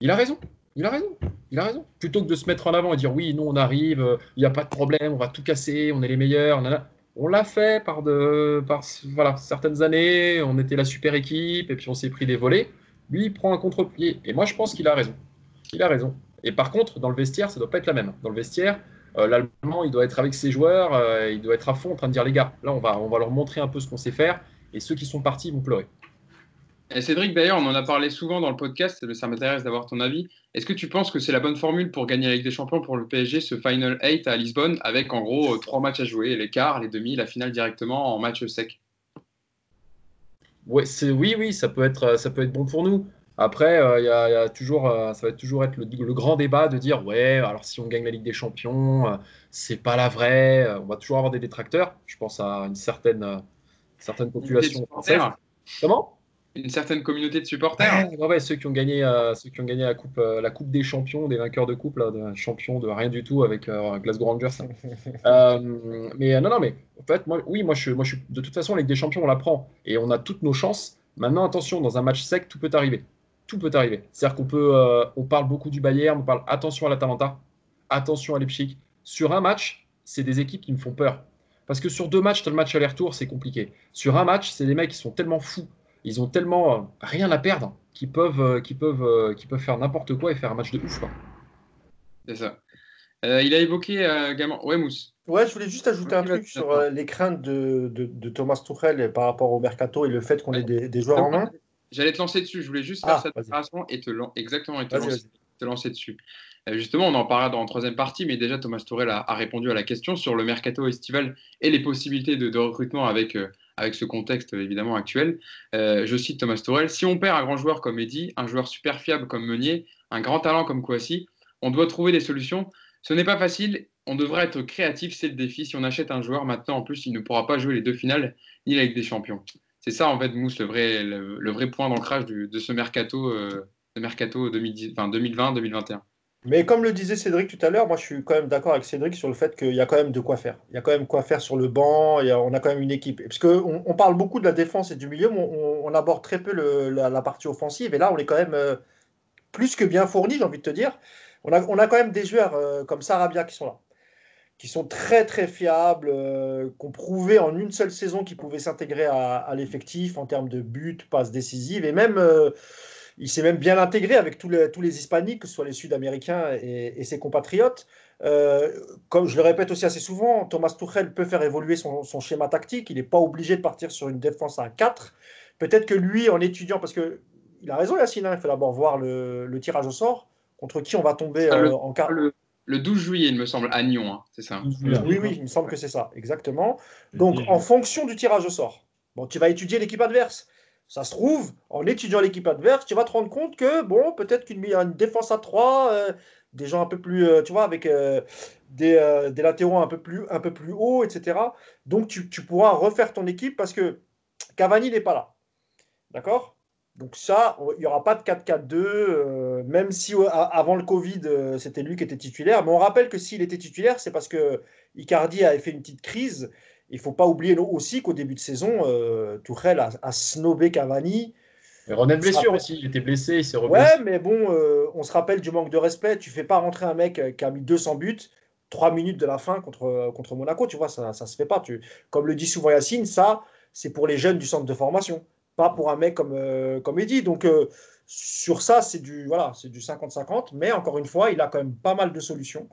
B: Il a raison. Il a raison. Il a raison. Plutôt que de se mettre en avant et dire oui, nous, on arrive, il n'y a pas de problème, on va tout casser, on est les meilleurs. On l'a fait par, de, par voilà, certaines années, on était la super équipe et puis on s'est pris des volets. Lui, il prend un contre-pied. Et moi, je pense qu'il a raison. Il a raison. Et par contre, dans le vestiaire, ça doit pas être la même. Dans le vestiaire, euh, l'Allemand, il doit être avec ses joueurs, euh, il doit être à fond en train de dire les gars, là, on va, on va leur montrer un peu ce qu'on sait faire. Et ceux qui sont partis vont pleurer.
A: Et Cédric, d'ailleurs, on en a parlé souvent dans le podcast, mais ça m'intéresse d'avoir ton avis. Est-ce que tu penses que c'est la bonne formule pour gagner la Ligue des Champions pour le PSG, ce Final 8 à Lisbonne, avec en gros trois matchs à jouer, les quarts, les demi, la finale directement en match sec?
B: Ouais, Oui, oui, ça peut, être, ça peut être bon pour nous. Après, euh, il y, a toujours, euh, ça va toujours être le, grand débat de dire ouais, alors si on gagne la Ligue des Champions, euh, c'est pas la vraie. On va toujours avoir des détracteurs. Je pense à une certaine, certaine population française. Comment?
A: Une certaine communauté de supporters.
B: Ouais, ceux qui ont gagné, ceux qui ont gagné la coupe, la coupe des champions, des vainqueurs de coupe, là, de champions de rien du tout avec Glasgow Rangers. mais non, non, mais en fait, moi, oui, moi je, moi, je suis de toute façon, Ligue des Champions, on la prend et on a toutes nos chances. Maintenant, attention, dans un match sec, tout peut arriver tout peut arriver. C'est-à-dire qu'on peut, euh, on parle beaucoup du Bayern, on parle attention à l'Atalanta, attention à Leipzig. Sur un match, c'est des équipes qui me font peur. Parce que sur deux matchs, tu as le match aller-retour, c'est compliqué. Sur un match, c'est des mecs qui sont tellement fous, ils ont tellement euh, rien à perdre, qu'ils peuvent, euh, peuvent, peuvent faire n'importe quoi et faire un match de ouf.
A: C'est ça. il a évoqué également. Ouais, Mousse.
E: Ouais, je voulais juste ajouter un truc sur les craintes de, Thomas Tuchel par rapport au mercato et le fait qu'on ait des, des joueurs en main.
A: J'allais te lancer dessus. Je voulais juste faire ah, cette déclaration et te, exactement, et te, lancer, dessus. Euh, justement, on en parlera dans la troisième partie, mais déjà Thomas Tourel a, répondu à la question sur le mercato estival et les possibilités de, recrutement avec, euh, avec ce contexte évidemment actuel. Euh, je cite Thomas Tourel si on perd un grand joueur comme Eddy, un joueur super fiable comme Meunier, un grand talent comme Kouassi, on doit trouver des solutions. Ce n'est pas facile. On devrait être créatif, c'est le défi. Si on achète un joueur maintenant, en plus, il ne pourra pas jouer les deux finales ni la Ligue des Champions c'est ça en fait, Mousse, le vrai, le, vrai point d'ancrage de ce mercato, euh, mercato 2020-2021.
E: Mais comme le disait Cédric tout à l'heure, moi je suis quand même d'accord avec Cédric sur le fait qu'il y a quand même de quoi faire. Il y a quand même quoi faire sur le banc, on a quand même une équipe. Parce qu'on on parle beaucoup de la défense et du milieu, mais on, aborde très peu la, partie offensive. Et là, on est quand même euh, plus que bien fourni, j'ai envie de te dire. On a, quand même des joueurs euh, comme Sarabia qui sont là qui sont très très fiables, euh, qu'on prouvait en une seule saison qu'ils pouvaient s'intégrer à, l'effectif en termes de buts, passes décisives, et même euh, il s'est même bien intégré avec tous les, tous les hispaniques, que ce soit les Sud-Américains et, ses compatriotes. Euh, comme je le répète aussi assez souvent, Thomas Tuchel peut faire évoluer son, schéma tactique, il n'est pas obligé de partir sur une défense à 4. Peut-être que lui, en étudiant, parce que il a raison Yacine, hein, il faut d'abord voir le, tirage au sort, contre qui on va tomber ah, en quart?
A: le 12 juillet, il me semble, à Nyon, hein, c'est ça
E: Oui, oui, il me semble que c'est ça, exactement. Donc, en fonction du tirage au sort, bon, tu vas étudier l'équipe adverse. Ça se trouve, en étudiant l'équipe adverse, tu vas te rendre compte que, bon, peut-être qu'une une défense à 3, euh, des gens un peu plus, euh, tu vois, avec euh, des, latéraux un peu plus, un peu plus hauts, etc. Donc, tu, tu pourras refaire ton équipe parce que Cavani n'est pas là. D'accord? Donc ça, il n'y aura pas de 4-4-2, euh, même si avant le Covid, c'était lui qui était titulaire. Mais on rappelle que s'il était titulaire, c'est parce que Icardi avait fait une petite crise. Il ne faut pas oublier aussi qu'au début de saison, euh, Tourelle a, snobé Cavani.
B: Et René blessure aussi, il était blessé, il s'est
E: Ouais, mais bon, on se rappelle du manque de respect. Tu fais pas rentrer un mec qui a mis 200 buts, 3 minutes de la fin contre, contre Monaco, tu vois, ça ne se fait pas. Tu... Comme le dit souvent Yacine, ça, c'est pour les jeunes du centre de formation pas pour un mec comme, euh, comme Eddie. Donc, euh, sur ça, c'est du, voilà, c'est du 50-50. Mais encore une fois, il a quand même pas mal de solutions,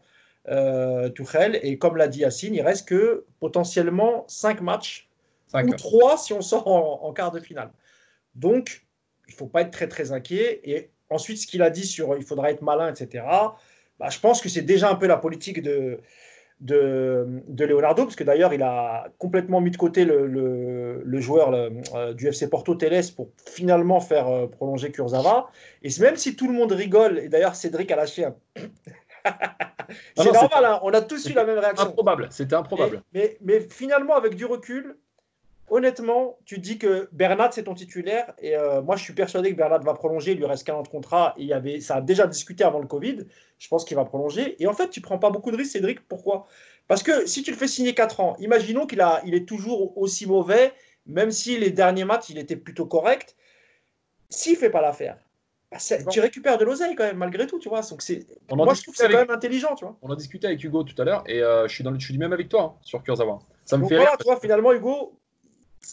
E: euh, Tuchel. Et comme l'a dit Yacine, il reste que potentiellement 5 matchs, ou 3 si on sort en, quart de finale. Donc, il ne faut pas être très, très inquiet. Et ensuite, ce qu'il a dit sur il faudra être malin, etc., bah, je pense que c'est déjà un peu la politique de, de, Leonardo, parce que d'ailleurs, il a complètement mis de côté le, joueur euh, du FC Porto Teles pour finalement faire euh, prolonger Kurzawa. Et même si tout le monde rigole, et d'ailleurs Cédric a lâché un. C'est normal, hein, on a tous eu la même réaction.
B: Improbable, c'était improbable.
E: mais, mais, finalement, avec du recul, honnêtement, tu dis que Bernat, c'est ton titulaire. Et euh, moi, je suis persuadé que Bernat va prolonger. Il lui reste qu'un an de contrat. Et il y avait, ça a déjà discuté avant le Covid. Je pense qu'il va prolonger. Et en fait, tu prends pas beaucoup de risques, Cédric. Pourquoi? Parce que si tu le fais signer 4 ans, imaginons qu'il a, il est toujours aussi mauvais, même si les derniers matchs, il était plutôt correct. S'il fait pas l'affaire, bah, tu récupères de l'oseille quand même, malgré tout, tu vois. Donc c'est, moi, je trouve que c'est quand même intelligent, tu vois.
B: On a discuté avec Hugo tout à l'heure et euh, je, suis dans le, je suis du même avec toi hein, sur Kurzawa.
E: Ça me fait voilà, tu vois, finalement, Hugo,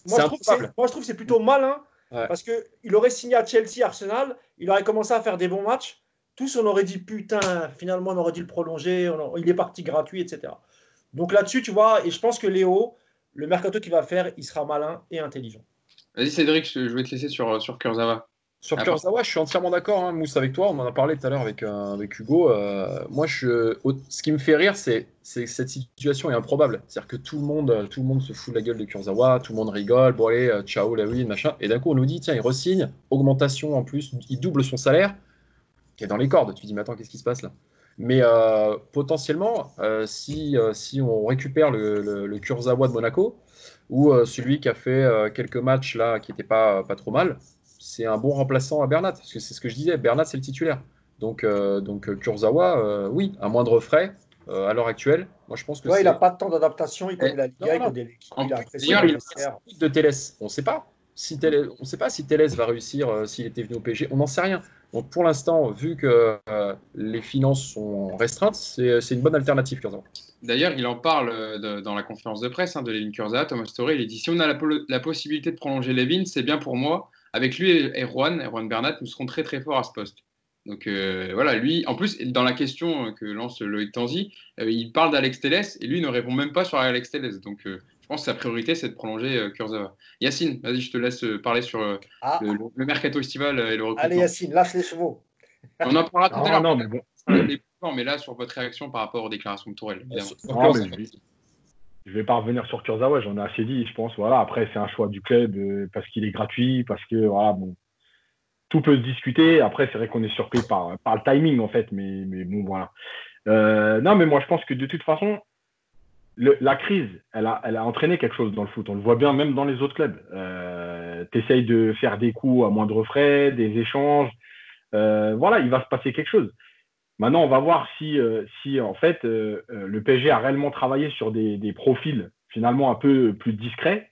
E: moi je, trouve que c'est plutôt malin parce qu'il aurait signé à Chelsea, Arsenal, il aurait commencé à faire des bons matchs. tous on aurait dit putain, finalement on aurait dû le prolonger, il est parti gratuit, etc. Donc là-dessus, tu vois, et je pense que Léo, le mercato qu'il va faire, il sera malin et intelligent.
A: Vas-y Cédric, je vais te laisser sur, sur Kurzawa.
B: Sur Kurzawa, je suis entièrement d'accord, hein, Mousse, avec toi. On en a parlé tout à l'heure avec, euh, avec Hugo. Euh, moi, je, ce qui me fait rire, c'est que cette situation est improbable. C'est-à-dire que tout le, monde, tout le monde se fout de la gueule de Kurzawa, tout le monde rigole. Bon, allez, euh, ciao, la oui, machin. Et d'un coup, on nous dit, tiens, il resigne, augmentation en plus, il double son salaire, qui est dans les cordes. Tu te dis, mais attends, qu'est-ce qui se passe là? Mais potentiellement, si, si on récupère le, le, le, Kurzawa de Monaco, ou celui qui a fait quelques matchs là qui n'étaient pas, pas trop mal, c'est un bon remplaçant à Bernat, parce que c'est ce que je disais, Bernat c'est le titulaire. Donc, euh, donc euh, Kurzawa, euh, oui, à moindre frais à l'heure actuelle. Moi, je pense que
E: ouais, il n'a pas de temps d'adaptation, il connaît la Liga, il connaît il a
B: de Télès. On ne sait pas. Si Télès, on sait pas si Télès va réussir s'il était venu au PSG, on n'en sait rien. Donc pour l'instant, vu que les finances sont restreintes, c'est une bonne alternative, Kurzawa.
A: D'ailleurs, il en parle dans la conférence de presse hein, de Levin Kurzawa, Thomas Story, il dit si on a la, la possibilité de prolonger Levin, c'est bien pour moi avec lui et Erwan, Erwan Bernat, nous serons très très forts à ce poste. Donc euh, voilà, lui, en plus, dans la question que lance Loïc Tanzi, euh, il parle d'Alex Teles et lui ne répond même pas sur Alex Teles. Donc euh, je pense que sa priorité, c'est de prolonger Kurzawa. Yacine, vas-y, je te laisse parler sur ah. le, mercato estival et le recrutement.
E: Allez, Yacine, lâche les chevaux.
A: On en parlera tout à l'heure. Non, mais bon. Mais là, sur votre réaction par rapport aux déclarations de Tourelle.
C: Je vais pas revenir sur Kurzawa, j'en ai assez dit, je pense. Voilà, après, c'est un choix du club euh, parce qu'il est gratuit, parce que voilà, bon, tout peut se discuter. Après, c'est vrai qu'on est surpris par, par le timing, en fait, mais, mais bon, voilà. Euh, non, mais moi, je pense que de toute façon, la crise, elle a, elle a entraîné quelque chose dans le foot. On le voit bien même dans les autres clubs. Euh, tu essayes de faire des coups à moindre frais, des échanges. Euh, voilà, il va se passer quelque chose. Maintenant, on va voir si, euh, si en fait, euh, euh, le PSG a réellement travaillé sur des, profils finalement un peu plus discrets,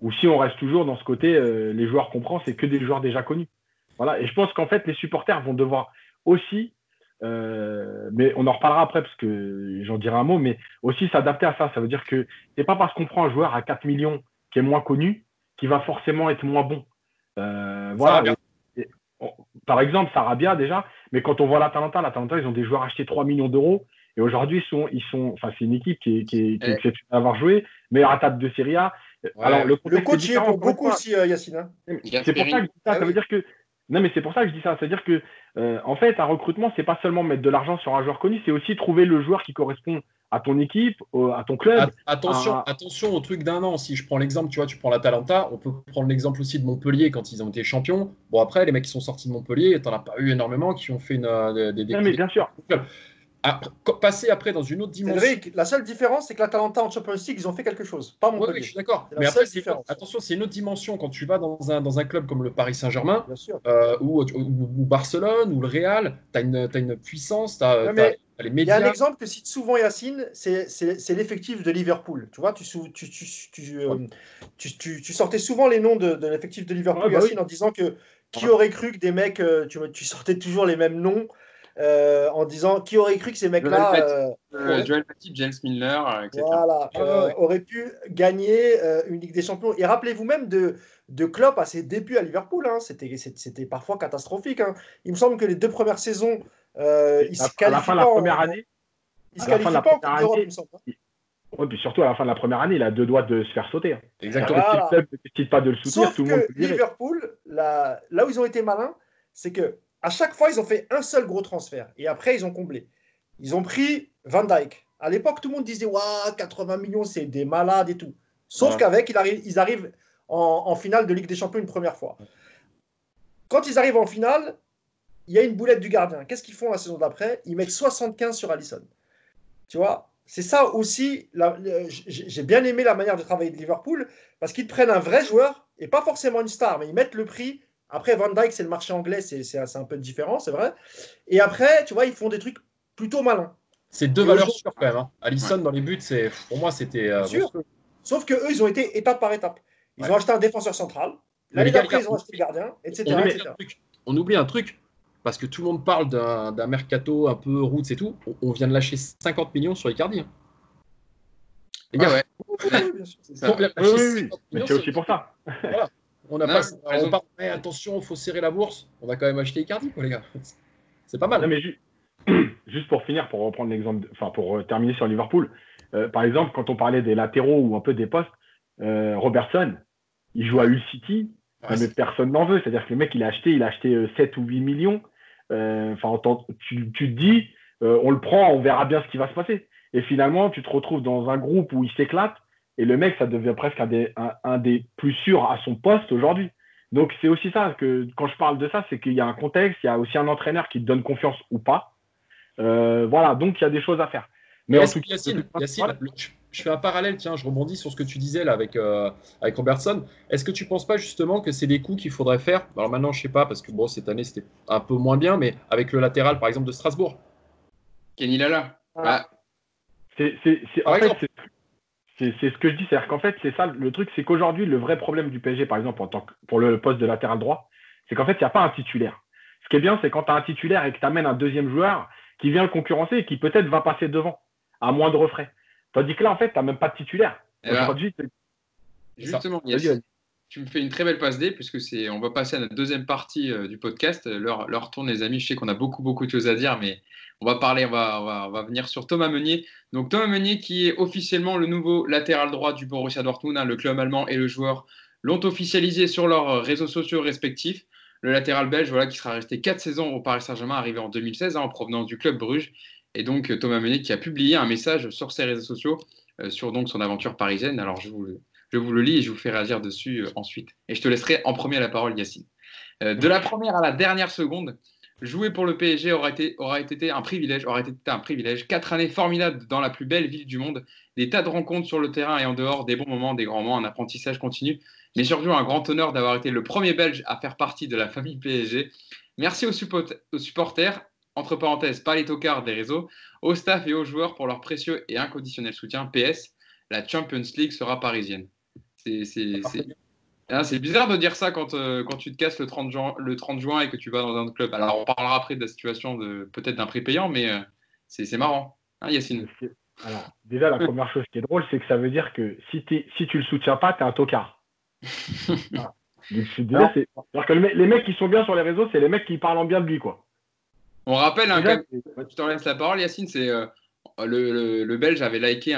C: ou si on reste toujours dans ce côté, les joueurs qu'on prend, c'est que des joueurs déjà connus. Voilà. Et je pense qu'en fait, les supporters vont devoir aussi, mais on en reparlera après parce que j'en dirai un mot, mais aussi s'adapter à ça. Ça veut dire que c'est pas parce qu'on prend un joueur à 4 millions qui est moins connu qu'il va forcément être moins bon. voilà par exemple, Sarabia déjà, mais quand on voit l'Atalanta, l'Atalanta, ils ont des joueurs achetés 3 millions d'euros. Et aujourd'hui, ils sont, ils sont, enfin, c'est une équipe qui est, qui est, qui à avoir joué, meilleure attaque de Serie A.
E: Alors, le, coach y est pour beaucoup aussi, euh, Yacine. Hein.
C: C'est pour ça que je dis ça. ça veut dire que non, mais c'est pour ça que je dis ça. C'est-à-dire que, euh, en fait, un recrutement, c'est pas seulement mettre de l'argent sur un joueur connu, c'est aussi trouver le joueur qui correspond à ton équipe, à ton club.
B: Attention, attention au truc d'un an. Si je prends l'exemple, tu vois, tu prends la Talenta, on peut prendre l'exemple aussi de Montpellier quand ils ont été champions. Bon, après, les mecs qui sont sortis de Montpellier, t'en as pas eu énormément qui ont fait une, euh, des,
C: des, Non, mais bien sûr
B: passer après dans une autre dimension.
E: la seule différence, c'est que l'Atalanta en Champions League, ils ont fait quelque chose. Pas mon
B: Oui, je suis d'accord. Mais après, attention, c'est une autre dimension quand tu vas dans un, dans un club comme le Paris Saint-Germain, euh, ou, ou, Barcelone, ou le Real, tu as, as, une puissance, tu as, les médias.
E: Il y a un exemple que cite souvent Yacine, c'est l'effectif de Liverpool. Tu vois, tu, tu, tu, euh, tu, sortais souvent les noms de, de l'effectif de Liverpool, bah Yacine, en disant que qui aurait cru que des mecs, euh, tu, sortais toujours les mêmes noms euh, en disant qui aurait cru que ces mecs-là.
A: Euh, euh, Joel Petit, James Miller, etc.
E: Voilà, auraient pu gagner une Ligue des Champions. Et rappelez-vous même de, de Klopp à ses débuts à Liverpool. Hein. C'était parfois catastrophique. Hein. Il me semble que les deux premières saisons, il se qualifie
C: à la fin de la première année.
E: Il se qualifie pas en Coupe d'Europe, il me semble. Hein.
C: Oui, puis surtout à la fin de la première année, il a deux doigts de se faire sauter. Exactement. Si le club ne décide pas de le soutenir,
E: Sauf tout le monde que Liverpool, là, là où ils ont été malins, c'est que à chaque fois, ils ont fait un seul gros transfert. Et après, ils ont comblé. Ils ont pris Van Dyke. À l'époque, tout le monde disait Waouh, 80 millions, c'est des malades et tout. Sauf qu'avec, ils arrivent, en, finale de Ligue des Champions une première fois. Quand ils arrivent en finale, il y a une boulette du gardien. Qu'est-ce qu'ils font la saison d'après? Ils mettent 75 sur Allison. Tu vois? C'est ça aussi. J'ai bien aimé la manière de travailler de Liverpool parce qu'ils prennent un vrai joueur et pas forcément une star, mais ils mettent le prix après, Van Dyke, c'est le marché anglais, c'est un peu différent, c'est vrai. Et après, tu vois, ils font des trucs plutôt malins.
B: C'est deux valeurs sûres quand même. Hein. Allison dans les buts, c'est pour moi, c'était. Euh,
E: sûr. Sauf que eux, ils ont été étape par étape. Ils ont acheté un défenseur central. L'année d'après, ils ont acheté le gardien, etc.
B: On oublie, Un truc, on oublie un truc, parce que tout le monde parle d'un mercato un peu roots et tout. On, vient de lâcher 50 millions sur Icardi. Hein.
C: Les gars, ouais. Oui, Mais c'est aussi pour ça.
B: On a pas, on attention, il faut serrer la bourse. On va quand même acheter Icardi, quoi, les gars. C'est pas mal.
C: Non, mais juste pour finir, pour reprendre l'exemple, enfin pour terminer sur Liverpool, par exemple, quand on parlait des latéraux ou un peu des postes, Robertson, il joue à Hull City, mais personne n'en veut. C'est-à-dire que le mec, il a acheté, il a acheté 7 ou 8 millions. Enfin, tu, tu, te dis, on le prend, on verra bien ce qui va se passer. Et finalement, tu te retrouves dans un groupe où il s'éclate. Et le mec, ça devient presque un des, un, des plus sûrs à son poste aujourd'hui. Donc, c'est aussi ça que quand je parle de ça, c'est qu'il y a un contexte, il y a aussi un entraîneur qui te donne confiance ou pas. Euh, voilà, donc il y a des choses à faire.
B: Mais Yacine, je fais un parallèle, tiens, je rebondis sur ce que tu disais là avec, euh, avec Robertson. Est-ce que tu ne penses pas justement que c'est des coups qu'il faudrait faire? Alors maintenant, je ne sais pas, parce que bon, cette année, c'était un peu moins bien, mais avec le latéral, par exemple, de Strasbourg.
A: Kenny Lala. Ah.
C: C'est ce que je dis, c'est-à-dire qu'en fait, c'est ça le truc, c'est qu'aujourd'hui, le vrai problème du PSG, par exemple, en tant que, pour le poste de latéral droit, c'est qu'en fait, il n'y a pas un titulaire. Ce qui est bien, c'est quand tu as un titulaire et que tu amènes un deuxième joueur qui vient le concurrencer et qui peut-être va passer devant à moindre frais. Tandis que là, en fait, tu n'as même pas de titulaire.
A: Eh ben, justement, tu me fais une très belle passe D, puisque c'est, on va passer à la deuxième partie euh, du podcast. Leur, leur tourne, les amis. Je sais qu'on a beaucoup, beaucoup de choses à dire, mais on va parler, on va, venir sur Thomas Meunier. Donc, Thomas Meunier, qui est officiellement le nouveau latéral droit du Borussia Dortmund. Hein, le club allemand et le joueur l'ont officialisé sur leurs réseaux sociaux respectifs. Le latéral belge, voilà, qui sera resté 4 saisons au Paris Saint-Germain, arrivé en 2016 hein, en provenance du club Bruges. Et donc, Thomas Meunier qui a publié un message sur ses réseaux sociaux euh, sur donc son aventure parisienne. Alors, je vous, je vous le lis et je vous fais réagir dessus euh, ensuite. Et je te laisserai en premier la parole, Yacine. Euh, de la première à la dernière seconde, jouer pour le PSG aura été, aura été un privilège. Aura été un privilège. Quatre années formidables dans la plus belle ville du monde, des tas de rencontres sur le terrain et en dehors, des bons moments, des grands moments, un apprentissage continu, mais surtout un grand honneur d'avoir été le premier Belge à faire partie de la famille PSG. Merci aux, aux supporters, entre parenthèses, pas les tocards des réseaux, au staff et aux joueurs pour leur précieux et inconditionnel soutien. PS, la Champions League sera parisienne. Ah, c'est bizarre de dire ça quand, euh, quand tu te casses le 30, juin, le 30 juin et que tu vas dans un autre club. Alors, on parlera après de la situation de peut-être d'un prix payant, mais euh, c'est marrant. Hein, Yacine?
C: Alors, déjà, la première chose qui est drôle, c'est que ça veut dire que si, si tu le soutiens pas, tu es un tocard. que les mecs qui sont bien sur les réseaux, c'est les mecs qui parlent en bien de lui, quoi.
A: On rappelle, hein, tu t'en laisses la parole, Yacine, c'est euh, le, Belge avait liké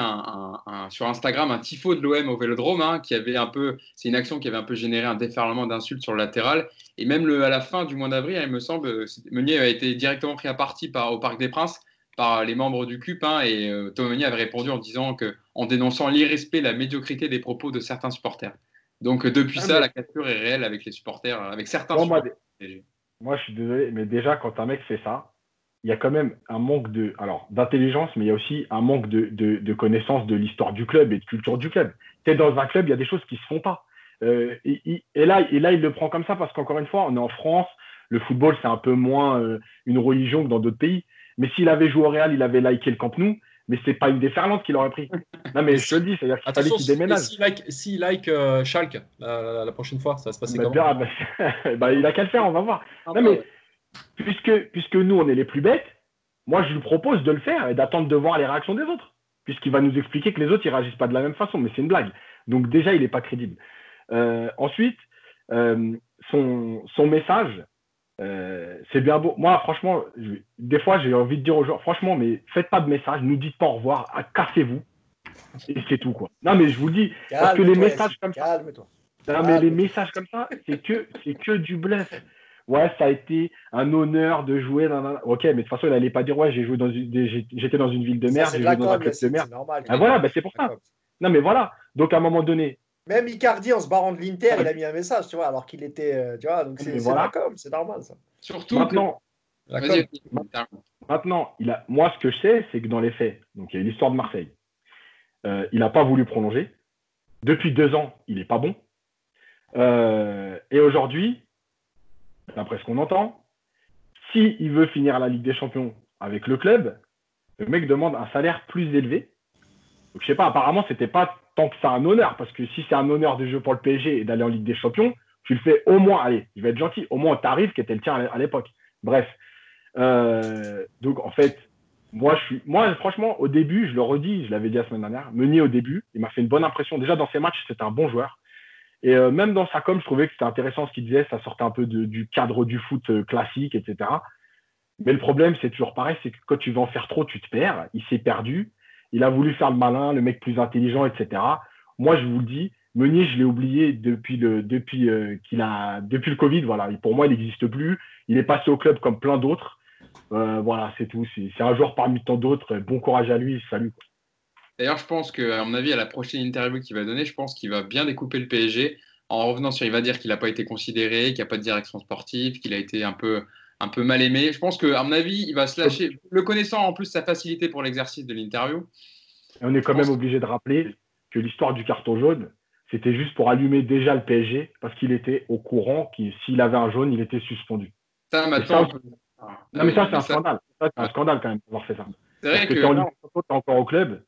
A: sur Instagram un tifo de l'OM au Vélodrome, hein, qui avait un peu, c'est une action qui avait un peu généré un déferlement d'insultes sur le latéral. Et même à la fin du mois d'avril, il me semble, Meunier a été directement pris à partie par, au Parc des Princes par les membres du CUP, hein, et euh, Thomas Meunier avait répondu en disant que, en dénonçant l'irrespect, la médiocrité des propos de certains supporters. Donc euh, depuis ah, ça, la cassure est réelle avec les supporters, avec certains supporters.
C: moi, je suis désolé, mais déjà quand un mec fait ça, il y a quand même un manque de, alors, d'intelligence, mais il y a aussi un manque de, de, de connaissance de l'histoire du club et de culture du club. Tu dans un club, il y a des choses qui se font pas. Euh, et, là, et là, il le prend comme ça parce qu'encore une fois, on est en France, le football, c'est un peu moins euh, une religion que dans d'autres pays. Mais s'il avait joué au Real, il avait liké le Camp Nou, mais c'est pas une déferlante qu'il aurait pris. Non, mais je te le dis, c'est-à-dire qu'il fallait qu'il déménage.
B: S'il like, si like euh, Schalke la, prochaine fois, ça va se passer bah,
C: comment bah, bah, Il a qu'à le faire, on va voir. Ah, non, mais, puisque, puisque nous, on est les plus bêtes, moi, je lui propose de le faire et d'attendre de voir les réactions des autres, puisqu'il va nous expliquer que les autres, ils réagissent pas de la même façon, mais c'est une blague. Donc déjà, il n'est pas crédible. Euh, ensuite, euh, son, son, message, euh, c'est bien beau. Moi, franchement, des fois, j'ai envie de dire aux gens, franchement, mais faites pas de message, nous dites pas au revoir, ah, cassez-vous. Et c'est tout, quoi. Non, mais je vous dis, parce que les messages comme ça. Non, mais les messages comme ça, c'est que, c'est que du bluff ouais, ça a été un honneur de jouer dans un... Ok, mais de toute façon, il n'allait pas dire, ouais, j'ai joué dans une... j'étais dans une ville de merde, j'ai joué dans un club de merde. Normal, ah, voilà, bah, c'est pour ça. Non, mais voilà. Donc, à un moment donné.
E: Même Icardi, en se barrant de l'Inter, il a mis un message, tu vois, alors qu'il était. Euh, tu vois, donc c'est voilà. c'est normal, ça.
A: Surtout.
C: Maintenant, maintenant il a... moi, ce que je sais, c'est que dans les faits, donc il y a l'histoire de Marseille. Euh, il n'a pas voulu prolonger. Depuis deux ans, il n'est pas bon. Euh, et aujourd'hui, d'après ce qu'on entend, s'il il veut finir la Ligue des Champions avec le club, le mec demande un salaire plus élevé. Donc, je sais pas, apparemment, c'était pas tant que ça un honneur, parce que si c'est un honneur de jeu pour le PSG et d'aller en Ligue des Champions, tu le fais au moins, allez, je vais être gentil, au moins au tarif qui était le tien à l'époque. Bref. Euh, donc, en fait, moi, je suis, moi, franchement, au début, je le redis, je l'avais dit la semaine dernière, Meunier au début, il m'a fait une bonne impression. Déjà, dans ses matchs, c'était un bon joueur. Et euh, même dans sa com, je trouvais que c'était intéressant ce qu'il disait. Ça sortait un peu du cadre du foot euh, classique, etc. Mais le problème, c'est toujours pareil, c'est que quand tu veux en faire trop, tu te perds. Il s'est perdu. Il a voulu faire le malin, le mec plus intelligent, etc. Moi, je vous le dis, Meunier, je l'ai oublié depuis le, euh, a, depuis le Covid. Voilà. pour moi, il n'existe plus. Il est passé au club comme plein d'autres. Voilà, c'est tout. C'est un joueur parmi tant d'autres. Bon courage à lui. Salut.
A: D'ailleurs, je pense qu'à mon avis, à la prochaine interview qu'il va donner, je pense qu'il va bien découper le PSG en revenant sur. Il va dire qu'il n'a pas été considéré, qu'il n'y a pas de direction sportive, qu'il a été un peu, un peu mal aimé. Je pense qu'à mon avis, il va se lâcher. Le connaissant en plus sa facilité pour l'exercice de l'interview.
C: On est quand même obligé de rappeler que l'histoire du carton jaune, c'était juste pour allumer déjà le PSG parce qu'il était au courant que s'il avait un jaune, il était suspendu.
A: Ça, maintenant.
C: non, mais ça, c'est un scandale. c'est un scandale quand même d'avoir fait ça. C'est vrai que, que... encore au club,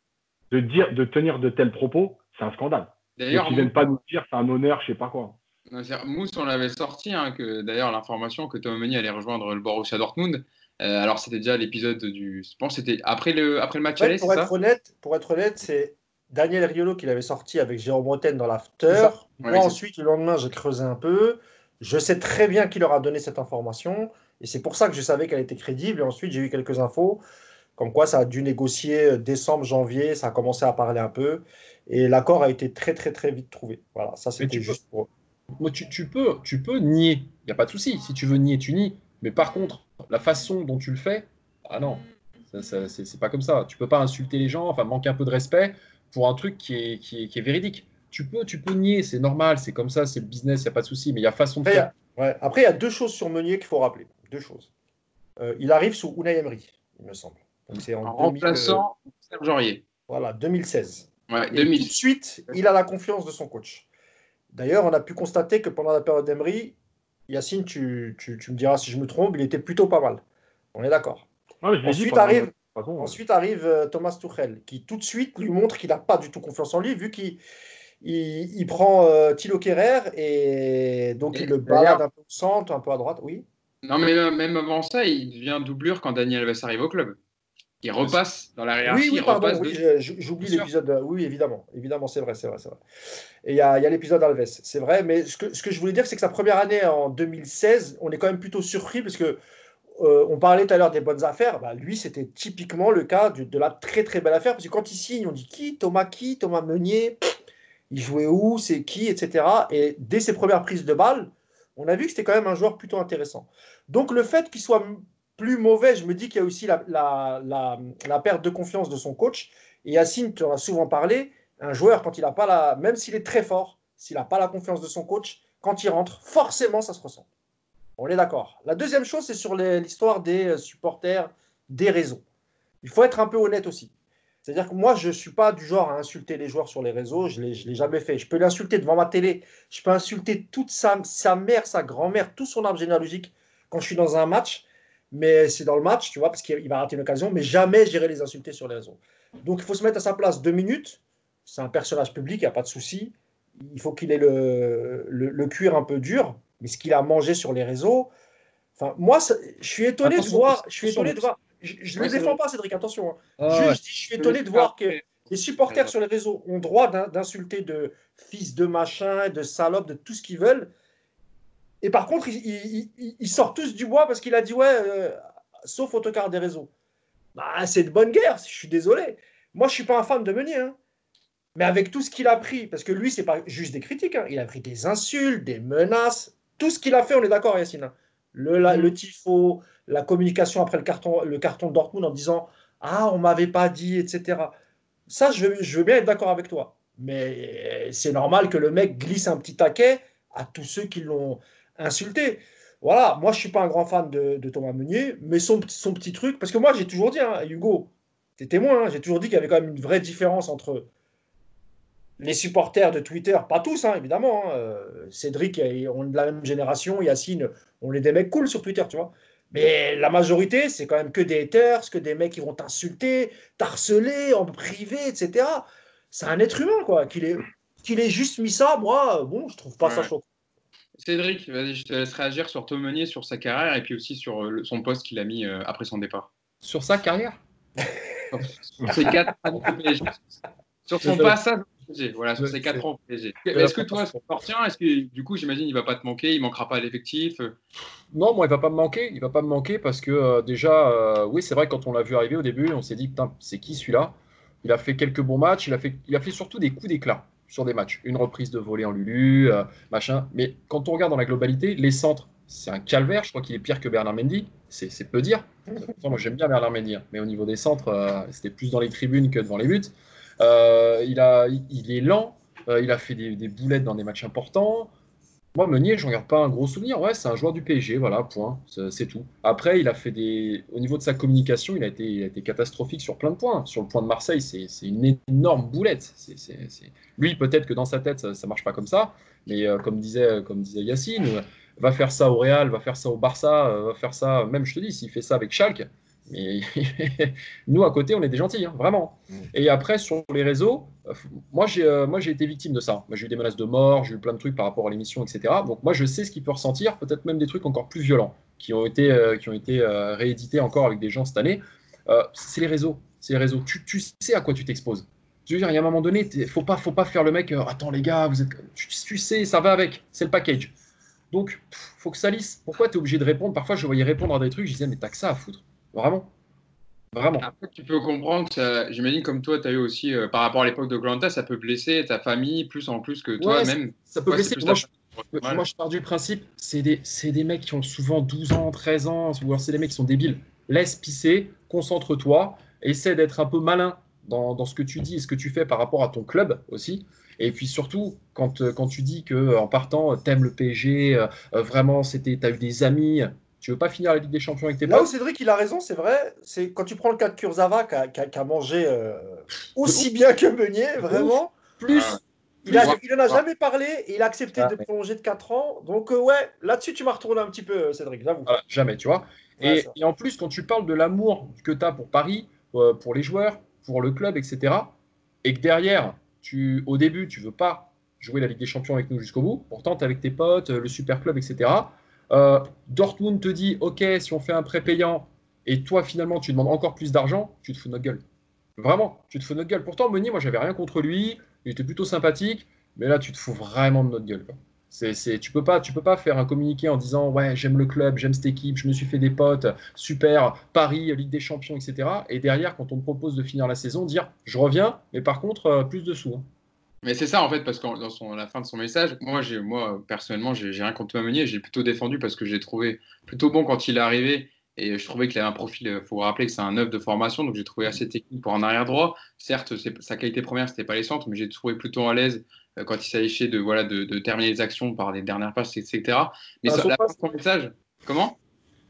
C: de, dire, de tenir de tels propos, c'est un scandale. D'ailleurs, ils ne viennent pas nous dire c'est un honneur, je sais pas quoi.
A: Mousse, on l'avait sorti, hein, que d'ailleurs l'information que Thomas Meunier allait rejoindre le Borussia Dortmund. Euh, alors c'était déjà l'épisode du, je pense c'était après le après le match
E: aller, pour, être honnête, pour être honnête, c'est Daniel Riolo qui l'avait sorti avec Jérôme Bretagne dans l'after. Moi ensuite le lendemain j'ai creusé un peu. Je sais très bien qui leur a donné cette information et c'est pour ça que je savais qu'elle était crédible. Et ensuite j'ai eu quelques infos comme quoi ça a dû négocier décembre, janvier, ça a commencé à parler un peu. Et l'accord a été très, très, très vite trouvé. Voilà, ça c'était juste pour.
B: Moi, tu, tu, peux, tu peux nier, il n'y a pas de souci. Si tu veux nier, tu nies. Mais par contre, la façon dont tu le fais, ah non, c'est pas comme ça. Tu peux pas insulter les gens, enfin manquer un peu de respect pour un truc qui est, qui est, qui est véridique. Tu peux, tu peux nier, c'est normal, c'est comme ça, c'est le business, il n'y a pas de souci, mais il y a façon de
E: Après, faire. ouais. Après, il y a deux choses sur Meunier qu'il faut rappeler. Deux choses. Euh, il arrive sous Unai Emery, il me semble.
A: C'est en, remplaçant Serge Aurier.
E: Voilà, 2016. Ouais, Tout de suite, il a la confiance de son coach. D'ailleurs, on a pu constater que pendant la période d'Emery, Yacine, tu, tu, tu, me diras si je me trompe, il était plutôt pas mal. On est d'accord. ensuite, arrive, ensuite arrive euh, Thomas Tuchel, qui tout de suite lui montre qu'il n'a pas du tout confiance en lui, vu qu'il il, il prend euh, Thilo Kerrer et donc il le balade un peu au centre, un peu à droite. Oui.
A: Non, mais euh, même avant ça, il devient doublure quand Daniel Alves arrive au club. Il repasse dans la hiérarchie.
E: Oui, oui, pardon, oui, j'oublie l'épisode. Oui, évidemment, évidemment, c'est vrai, c'est vrai, c'est vrai. Et il y a, y a l'épisode Alves, c'est vrai, mais ce que, ce que je voulais dire, c'est que sa première année en 2016, on est quand même plutôt surpris parce que euh, on parlait tout à l'heure des bonnes affaires. Bah, lui, c'était typiquement le cas de, de, la très très belle affaire parce que quand il signe, on dit qui Thomas qui Thomas Meunier Il jouait où C'est qui Etc. Et dès ses premières prises de balles, on a vu que c'était quand même un joueur plutôt intéressant. Donc le fait qu'il soit plus mauvais, je me dis qu'il y a aussi la, la, perte de confiance de son coach. Et Yacine, tu en as souvent parlé, un joueur, quand il n'a pas la. Même s'il est très fort, s'il n'a pas la confiance de son coach, quand il rentre, forcément, ça se ressent. On est d'accord. La deuxième chose, c'est sur l'histoire des euh, supporters des réseaux. Il faut être un peu honnête aussi. C'est-à-dire que moi, je ne suis pas du genre à insulter les joueurs sur les réseaux. Je ne l'ai jamais fait. Je peux l'insulter devant ma télé. Je peux insulter toute sa, sa mère, sa grand-mère, tout son arbre généalogique quand je suis dans un match mais c'est dans le match, tu vois, parce qu'il va rater une occasion, mais jamais j'irai les insulter sur les réseaux. Donc il faut se mettre à sa place deux minutes. C'est un personnage public, il n'y a pas de souci. Il faut qu'il ait le, le, cuir un peu dur, mais ce qu'il a mangé sur les réseaux. Enfin, moi, je suis étonné de voir. Je suis étonné de voir. Je ne le défends pas, Cédric, attention. Hein. Ah je, je suis étonné de voir que les supporters sur les réseaux ont droit d'insulter de fils de machin, de salope, de tout ce qu'ils veulent. Et par contre, ils, sortent tous du bois parce qu'il a dit ouais, euh, sauf autocar des réseaux. Bah, c'est de bonne guerre, je suis désolé. Moi, je suis pas un fan de Meunier. Hein. Mais avec tout ce qu'il a pris, parce que lui, c'est pas juste des critiques, hein. il a pris des insultes, des menaces, tout ce qu'il a fait, on est d'accord, Yacine. Hein. Le, tifo, la communication après le carton, le carton de Dortmund en disant Ah, on m'avait pas dit, etc. Ça, je veux, je veux bien être d'accord avec toi. Mais c'est normal que le mec glisse un petit taquet à tous ceux qui l'ont insulté. Voilà, moi je suis pas un grand fan de, Thomas Meunier, mais son, son, petit truc, parce que moi j'ai toujours dit, hein, Hugo, t'es témoin, hein, j'ai toujours dit qu'il y avait quand même une vraie différence entre les supporters de Twitter, pas tous hein, évidemment, euh, Cédric, on est de la même génération, Yacine, on est des mecs cool sur Twitter, tu vois. Mais la majorité, c'est quand même que des haters, que des mecs qui vont t'insulter, t'harceler en privé, etc. C'est un être humain, quoi. Qu'il ait, qu'il ait juste mis ça, moi, bon, je trouve pas ça choquant.
A: Cédric, vas-y, je te laisse réagir sur Tom Meunier, sur sa carrière et puis aussi sur euh, son poste qu'il a mis euh, après son départ.
B: Sur sa carrière?
A: Sur ses quatre années Sur son passage PSG. Voilà, sur ces 4 ans PSG. Est-ce que toi, tient Est-ce que du coup, j'imagine, il va pas te manquer, il manquera pas à l'effectif
B: Non, moi, il va pas me manquer. Il va pas me manquer parce que euh, déjà, euh, oui, c'est vrai, quand on l'a vu arriver au début, on s'est dit, putain, c'est qui celui-là? Il a fait quelques bons matchs, il a fait, il a fait surtout des coups d'éclat sur des matchs. Une reprise de volée en Lulu, euh, machin. Mais quand on regarde dans la globalité, les centres, c'est un calvaire. Je crois qu'il est pire que Bernard Mendy. C'est peu dire. moi, j'aime bien Bernard Mendy. Hein. Mais au niveau des centres, c'était plus dans les tribunes que devant les buts. Euh, il, a, il est lent, euh, il a fait des, boulettes dans des matchs importants. Moi, Meunier, je regarde pas un gros souvenir. Ouais, c'est un joueur du PSG, voilà, point. C'est tout. Après, il a fait des. Au niveau de sa communication, il a été, il a été catastrophique sur plein de points. Sur le point de Marseille, c'est une énorme boulette. c'est Lui, peut-être que dans sa tête, ça ne marche pas comme ça. Mais euh, comme, disait, comme disait Yacine, va faire ça au Real, va faire ça au Barça, va faire ça. Même, je te dis, s'il fait ça avec Schalke, mais nous, à côté, on est des gentils, hein, vraiment. Mm. Et après, sur les réseaux, euh, moi, j'ai euh, été victime de ça. J'ai eu des menaces de mort, j'ai eu plein de trucs par rapport à l'émission, etc. Donc, moi, je sais ce qu'il peut ressentir, peut-être même des trucs encore plus violents qui ont été, euh, qui ont été réédités encore avec des gens cette année. c'est les réseaux. C'est les réseaux. Tu, tu, sais à quoi tu t'exposes. Je veux dire, il y a un moment donné, faut pas, faut pas faire le mec. Attends les gars, vous êtes, tu, sais, ça va avec. C'est le package. Donc, faut que ça lisse. Pourquoi tu es obligé de répondre? Parfois, je voyais répondre à des trucs, je disais, mais t'as que ça à foutre. Vraiment. Vraiment.
A: Après, tu peux comprendre que j'imagine comme toi, tu as eu aussi, euh, par rapport à l'époque de Glanta, ça peut blesser ta famille plus en plus que toi-même.
B: ça, peut blesser. Moi je, pars du principe, c'est des, des, mecs qui ont souvent 12 ans, 13 ans, ou alors c'est des mecs qui sont débiles. Laisse pisser, concentre-toi, essaie d'être un peu malin dans, dans, ce que tu dis et ce que tu fais par rapport à ton club aussi. Et puis surtout, quand, euh, quand tu dis que en partant, t'aimes le PSG, euh, vraiment, c'était, t'as eu des amis, tu veux pas finir la Ligue des Champions avec tes
E: potes? Là où Cédric, il a raison, c'est vrai. C'est quand tu prends le cas de Kurzawa, qui a, mangé euh, aussi bien que Meunier, vraiment. Plus. Il, n'en a jamais parlé et il a accepté ah, de prolonger de 4 ans. Donc, euh, ouais, là-dessus, tu m'as retourné un petit peu, Cédric, j'avoue.
B: jamais, tu vois. et, en plus, quand tu parles de l'amour que tu as pour Paris, euh, pour les joueurs, pour le club, etc., et que derrière, tu, au début, tu veux pas jouer la Ligue des Champions avec nous jusqu'au bout, pourtant, tu es avec tes potes, le super club, etc., euh, Dortmund te dit Ok, si on fait un prêt payant et toi finalement tu demandes encore plus d'argent, tu te fous de notre gueule. Vraiment, tu te fous de notre gueule. Pourtant, Meunier, moi j'avais rien contre lui, il était plutôt sympathique, mais là tu te fous vraiment de notre gueule. C'est, tu peux pas, tu peux pas faire un communiqué en disant ouais j'aime le club, j'aime cette équipe, je me suis fait des potes, super, Paris, Ligue des Champions, etc. Et derrière, quand on te propose de finir la saison, dire je reviens, mais par contre euh, plus de sous. Hein.
A: Mais c'est ça en fait, parce que dans la fin de son message, moi, j'ai, moi personnellement, j'ai, rien contre Meunier, j'ai plutôt défendu parce que j'ai trouvé plutôt bon quand il est arrivé et je trouvais qu'il avait un profil, il faut vous rappeler que c'est un œuf de formation, donc j'ai trouvé assez technique pour un arrière droit. Certes, sa qualité première, c'était pas les centres, mais j'ai trouvé plutôt à l'aise euh, quand il s'agissait de, voilà, de, de, terminer les actions par les dernières passes, etc. Mais ah, la fin de son message, comment?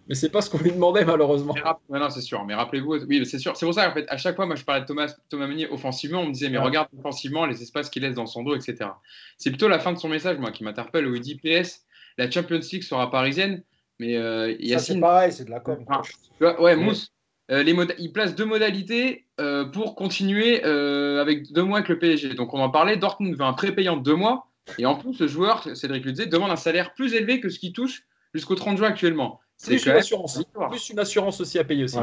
B: Mais c'est pas ce qu'on lui demandait malheureusement.
A: non, c'est sûr. Mais rappelez-vous, oui, c'est sûr. C'est pour ça en fait, à chaque fois, moi, je parlais de Thomas, Thomas Meunier offensivement, on me disait, mais regarde offensivement les espaces qu'il laisse dans son dos, etc. C'est plutôt la fin de son message, moi, qui m'interpelle où il dit PS, la Champions League sera parisienne, mais euh,
E: c'est pareil, c'est de la com.
A: ouais, Mousse. Euh, les il place deux modalités euh, pour continuer euh, avec deux mois avec le PSG. Donc on en parlait, Dortmund veut un prépayant de deux mois, et en plus le joueur, Cédric Lutzé, demande un salaire plus élevé que ce qu'il touche jusqu'au 30 juin actuellement.
B: Plus une, assurance, plus une assurance aussi à payer aussi.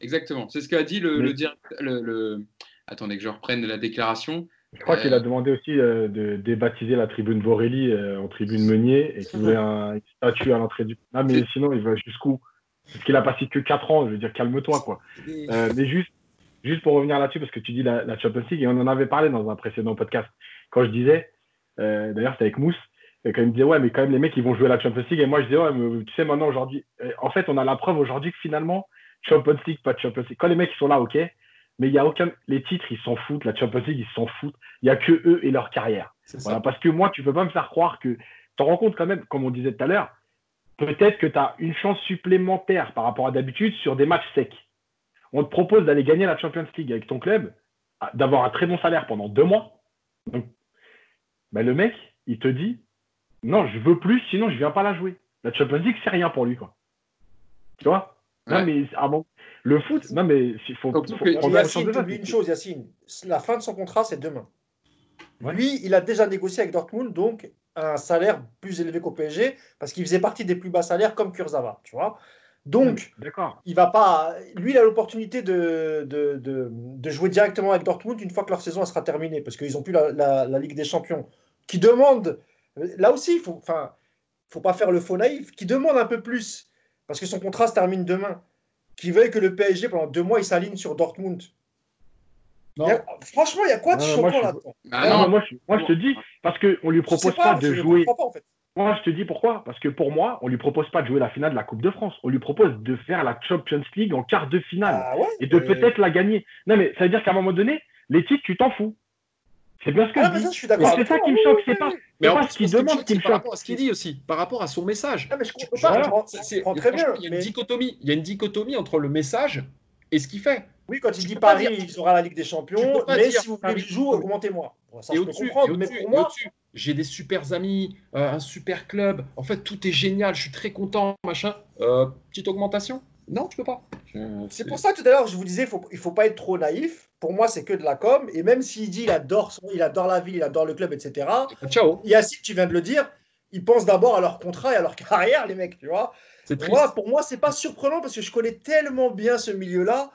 A: Exactement. C'est ce qu'a dit le, le, Attendez que je reprenne la déclaration.
C: Je crois qu'il a euh, demandé aussi euh, de débaptiser la tribune Borelli euh, en tribune Meunier et qu'il voulait un, une statue à l'entrée du. Ah, mais sinon, il va jusqu'où? Parce qu'il a passé que 4 ans. Je veux dire, calme-toi, quoi. mais juste, juste pour revenir là-dessus, parce que tu dis la, la, Champions League, et on en avait parlé dans un précédent podcast, quand je disais, d'ailleurs, c'était avec Mousse, et quand il me disait, ouais, mais quand même, les mecs, ils vont jouer la Champions League. Et moi, je disais, ouais, mais tu sais, maintenant, aujourd'hui, euh, en fait, on a la preuve aujourd'hui que finalement, Champions League, pas de Champions League. Quand les mecs, ils sont là, ok, mais il y a aucun. Les titres, ils s'en foutent. La Champions League, ils s'en foutent. Il n'y a que eux et leur carrière. Voilà, parce que moi, tu peux pas me faire croire que. Tu te rends compte quand même, comme on disait tout à l'heure, peut-être que tu as une chance supplémentaire par rapport à d'habitude sur des matchs secs. On te propose d'aller gagner la Champions League avec ton club, d'avoir un très bon salaire pendant deux mois. Donc, ben le mec, il te dit non, je veux plus, sinon je viens pas la jouer. La Champions League, c'est rien pour lui, quoi. Tu vois? Non, mais ah bon, le foot, non, mais il faut, faut,
E: faut Yacine, une chose, Yacine. La fin de son contrat, c'est demain. Lui, il a déjà négocié avec Dortmund, donc un salaire plus élevé qu'au PSG, parce qu'il faisait partie des plus bas salaires comme Kurzawa, tu vois? Donc,
C: D'accord.
E: il va pas. Lui, il a l'opportunité de, de, de, de jouer directement avec Dortmund une fois que leur saison elle sera terminée, parce qu'ils n'ont plus la, la- la Ligue des Champions. Qui demande. Là aussi, il faut, enfin, faut pas faire le faux naïf. Qui demande un peu plus, parce que son contrat se termine demain. Qui veuille que le PSG, pendant deux mois, il s'aligne sur Dortmund.
B: Non.
E: Il y a- franchement, il y a quoi de
C: moi,
E: choquant là-dedans?
A: Ah
C: Non,
A: non,
C: moi, je, moi, je te dis, parce qu'on lui propose pas, de jouer.
E: comprends pas, en fait.
C: Moi, je te dis pourquoi. Parce que pour moi, on lui propose pas de jouer la finale de la Coupe de France. On lui propose de faire la Champions League en quart de finale
E: Ah ouais,
C: et de peut-être la gagner. Non, mais ça veut dire qu'à un moment donné, les titres, tu t'en fous. C'est bien ce que
E: Ah,
C: je
E: suis d'accord.
C: c'est ça qui me choque. C'est pas.
B: Mais en
C: ce qu'il
B: ce qui me
C: demande
B: choque,
C: qui me
B: par rapport à ce qu'il dit aussi, par rapport à son message.
E: Ah, mais je
B: Tu
E: comprends
B: peux
E: pas, je comprends- très bien.
B: Il y a une
E: mais-
B: dichotomie. Il y a une dichotomie entre le message et ce qu'il fait.
E: Oui, quand il dit Paris,
B: dire-
E: ils aura la Ligue des
B: tu
E: Champions,
B: peux pas
E: mais
B: dire
E: si vous voulez je joue, augmentez-moi. Ça,
B: et au-dessus, et
E: moi,
B: j'ai des super amis, euh, un super club. En fait, tout est génial. Je suis très content, machin. Euh, petite augmentation? Non, tu peux pas.
E: c'est pour ça que tout à l'heure, je vous disais, faut, il faut pas être trop naïf. Pour moi, c'est que de la com. Et même s'il dit il adore, son- il adore la ville, il adore le club, etc.
B: Ciao.
E: Yacine, tu viens de le dire, ils pensent d'abord à leur contrat et à leur carrière, les mecs, tu vois. Moi, pour moi, c'est pas surprenant parce que je connais tellement bien ce milieu-là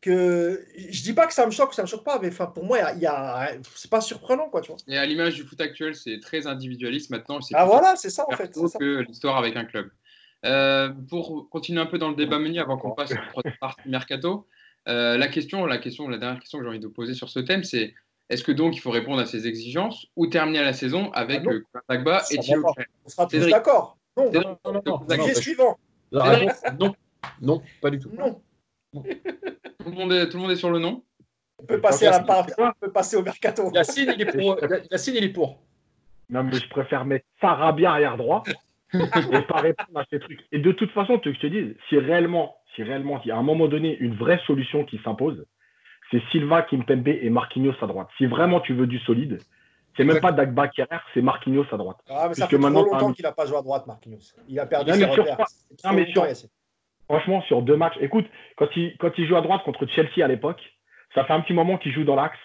E: que je dis pas que ça me choque ou ça me choque pas, mais enfin, pour moi, il y a, il y a- c'est pas surprenant, quoi, tu vois.
A: et à l'image du foot actuel, c'est très individualiste maintenant. c'est
E: Ah voilà, c'est ça en fait. c'est
A: que l'histoire avec un club. Euh, pour continuer un peu dans le débat menu avant qu'on passe à la troisième partie mercato, euh, la question, la question, la dernière question que j'ai envie de poser sur ce thème, c'est est-ce que donc il faut répondre à ces exigences ou terminer la saison avec
E: Ah non.
A: euh, Dagba et. Kehrer
E: On sera tous d'accord. Non,
B: Non, non, non, non,
A: Sujet
B: non,
E: sujet
B: pas-
E: suivant.
B: La réponse, non. Non, pas du tout.
E: Non.
A: tout, le monde est, tout le monde est sur le nom
E: On peut passer, à la part... on peut passer au mercato.
B: Yacine, il est pour. Yacine, il est pour.
C: Non, mais je préfère mettre Sarabia arrière droit et pas répondre à ces trucs. Et de toute façon, tu veux que je te dise, si réellement, si réellement, il y a à un moment donné une vraie solution qui s'impose, c'est Silva, Kimpembe et Marquinhos à droite. Si vraiment tu veux du solide, c'est même pas Dagba Kerrer, c'est Marquinhos à droite.
E: Ah, mais ça fait trop longtemps qu'il n'a pas joué à droite, Marquinhos. Il a perdu
C: Non,
E: ses
C: sur
E: repères. trop
C: Non, sur-. Franchement, sur deux matchs, écoute, quand il, quand il joue à droite contre Chelsea à l'époque, ça fait un petit moment qu'il joue dans l'axe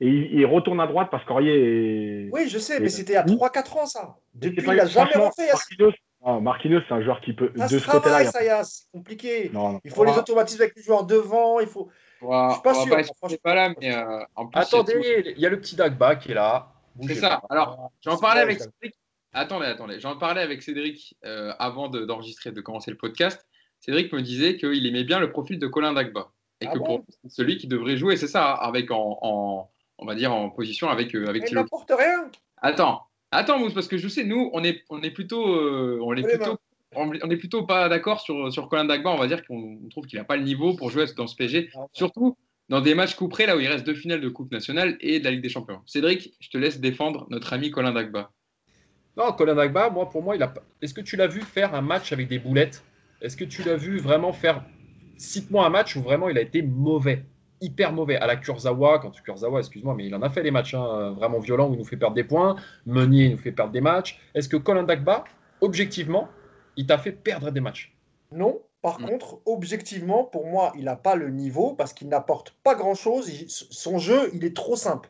C: et il, il retourne à droite parce qu'Aurier est.
E: Oui, je sais, mais c'était il y a
C: Oui.
E: 3-4 ans, ça. Depuis, il n'a jamais refait.
C: Marquinhos, non, Marquinhos, c'est un joueur qui peut.
E: Ça
C: de
E: se
C: ce côté-là, il
E: travaille,
C: y a-
E: ça. C'est compliqué.
C: Non, non.
E: Il faut les
A: Ah.
E: automatismes avec les joueurs devant. Il faut. Je suis pas sûr,
A: pas
E: franchement.
A: pas là, mais euh, en plus, c'est-
B: Attendez, il y a le petit Dagba qui est là.
A: C'est ça.
B: pas.
A: Alors, j'en
E: C'est
A: parlais avec
E: ça.
A: Cédric. Attendez, attendez. J'en parlais avec Cédric euh, avant de- d'enregistrer, de, commencer le podcast. Cédric me disait qu'il aimait bien le profil de Colin Dagba. Et
E: Ah
A: que
E: bon?
A: pour lui, c'est celui qui devrait jouer, c'est ça, avec en, en- on va dire en position avec, euh, avec
E: il n'apporte rien.
A: Attends, attends, Mousse, parce que je sais, nous, on est, on est plutôt, euh, on est
E: Les
A: plutôt,
E: mains.
A: on, on est plutôt pas d'accord sur, sur Colin Dagba. On va dire qu'on on trouve qu'il n'a pas le niveau pour jouer dans ce PSG,
E: Ah,
A: surtout dans des matchs couperés là où il reste deux finales de Coupe nationale et de la Ligue des Champions. Cédric, je te laisse défendre notre ami Colin Dagba.
B: Non, Colin Dagba, moi, pour moi, il a. Est-ce que tu l'as vu faire un match avec des boulettes? Est-ce que tu l'as vu vraiment faire. Cite-moi un match où vraiment il a été mauvais, hyper mauvais. À la Kurzawa, quand tu Kurzawa, excuse-moi, mais il en a fait des matchs hein, vraiment violents où il nous fait perdre des points. Meunier il nous fait perdre des matchs. Est-ce que Colin Dagba, objectivement, il t'a fait perdre des matchs?
E: Non. Par
A: Non.
E: contre, objectivement, pour moi, il n'a pas le niveau parce qu'il n'apporte pas grand-chose. Son jeu, il est trop simple.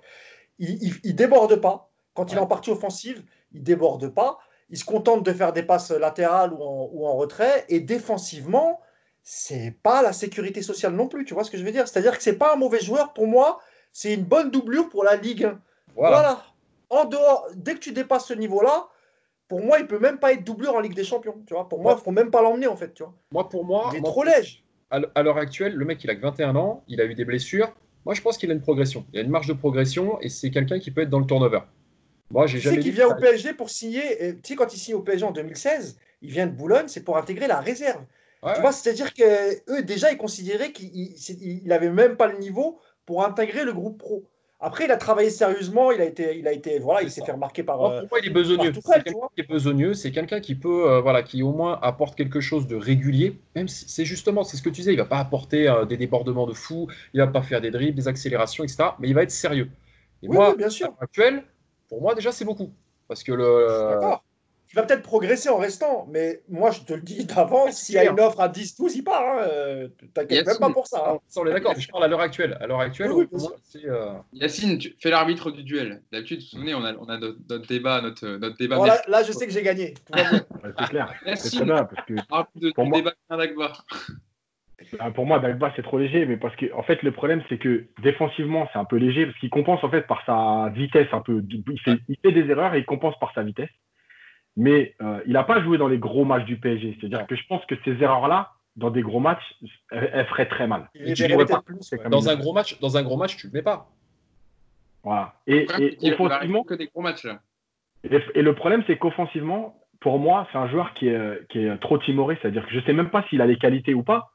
E: Il, déborde pas. Quand il est en partie offensive, il déborde pas. Il se contente de faire des passes latérales ou en, ou en retrait. Et défensivement, c'est pas la sécurité sociale non plus. Tu vois ce que je veux dire? C'est-à-dire que c'est pas un mauvais joueur. Pour moi, c'est une bonne doublure pour la Ligue 1.
B: Voilà.
E: Voilà. En dehors, dès que tu dépasses ce niveau-là, pour moi, il peut même pas être doublure en Ligue des Champions. Tu vois, pour moi, il faut même pas l'emmener en fait. Tu vois,
B: Moi, pour moi,
E: il est
B: moi,
E: trop léger.
B: à l'heure actuelle, le mec, il a que 21 ans, il a eu des blessures. Moi, je pense qu'il a une progression. Il a une marge de progression et c'est quelqu'un qui peut être dans le turnover. Moi, j'ai
E: Tu sais
B: jamais
E: qu'il vient au PSG pour signer. Tu sais, quand il signe au PSG en 2016, il vient de Boulogne, c'est pour intégrer la réserve.
B: Ouais,
E: Tu vois, c'est-à-dire que eux déjà, ils considéraient qu'il il- c'est- il avait même pas le niveau pour intégrer le groupe pro. Après, il a travaillé sérieusement, il a été, il a été, voilà, il s'est fait remarquer par. Euh,
B: pour moi, il est besogneux. C'est quelqu'un qui est besogneux. C'est quelqu'un qui peut, euh, voilà, qui au moins apporte quelque chose de régulier. Même si c'est justement, c'est ce que tu disais, il va pas apporter euh, des débordements de fou, il va pas faire des dribbles, des accélérations, etc. Mais il va être sérieux. Et
E: Oui,
B: moi,
E: oui, bien sûr.
B: à actuelle, pour moi déjà, c'est beaucoup. Parce que le.
E: Il va peut-être progresser en restant, mais moi, je te le dis d'avance, s'il y a une offre à 10-12, il part. Hein, T'inquiète même pas pour ça. Hein.
B: on est d'accord, je parle à l'heure actuelle. À l'heure actuelle, oui,
A: euh, Yacine, tu fais l'arbitre du duel. D'habitude, vous vous souvenez, on a, on a notre, débat. Notre, notre débat
E: là, je sais que j'ai gagné.
C: c'est clair. C'est très bien. Parce que pour, moi... Bah, pour moi, Dagba, c'est trop léger, mais parce que en fait, le problème, c'est que défensivement, c'est un peu léger, parce qu'il compense en fait par sa vitesse un peu. Il fait, il fait des erreurs et il compense par sa vitesse mais euh, il n'a pas joué dans les gros matchs du PSG. C'est-à-dire que je pense que ces erreurs-là, dans des gros matchs, elles, feraient très mal.
B: dans, un gros match, dans un gros match, tu ne le mets pas.
C: Voilà. Et, offensivement.
A: Que des gros matchs,
C: Et, le problème, c'est qu'offensivement, pour moi, c'est un joueur qui est, qui est trop timoré. C'est-à-dire que je ne sais même pas s'il a les qualités ou pas.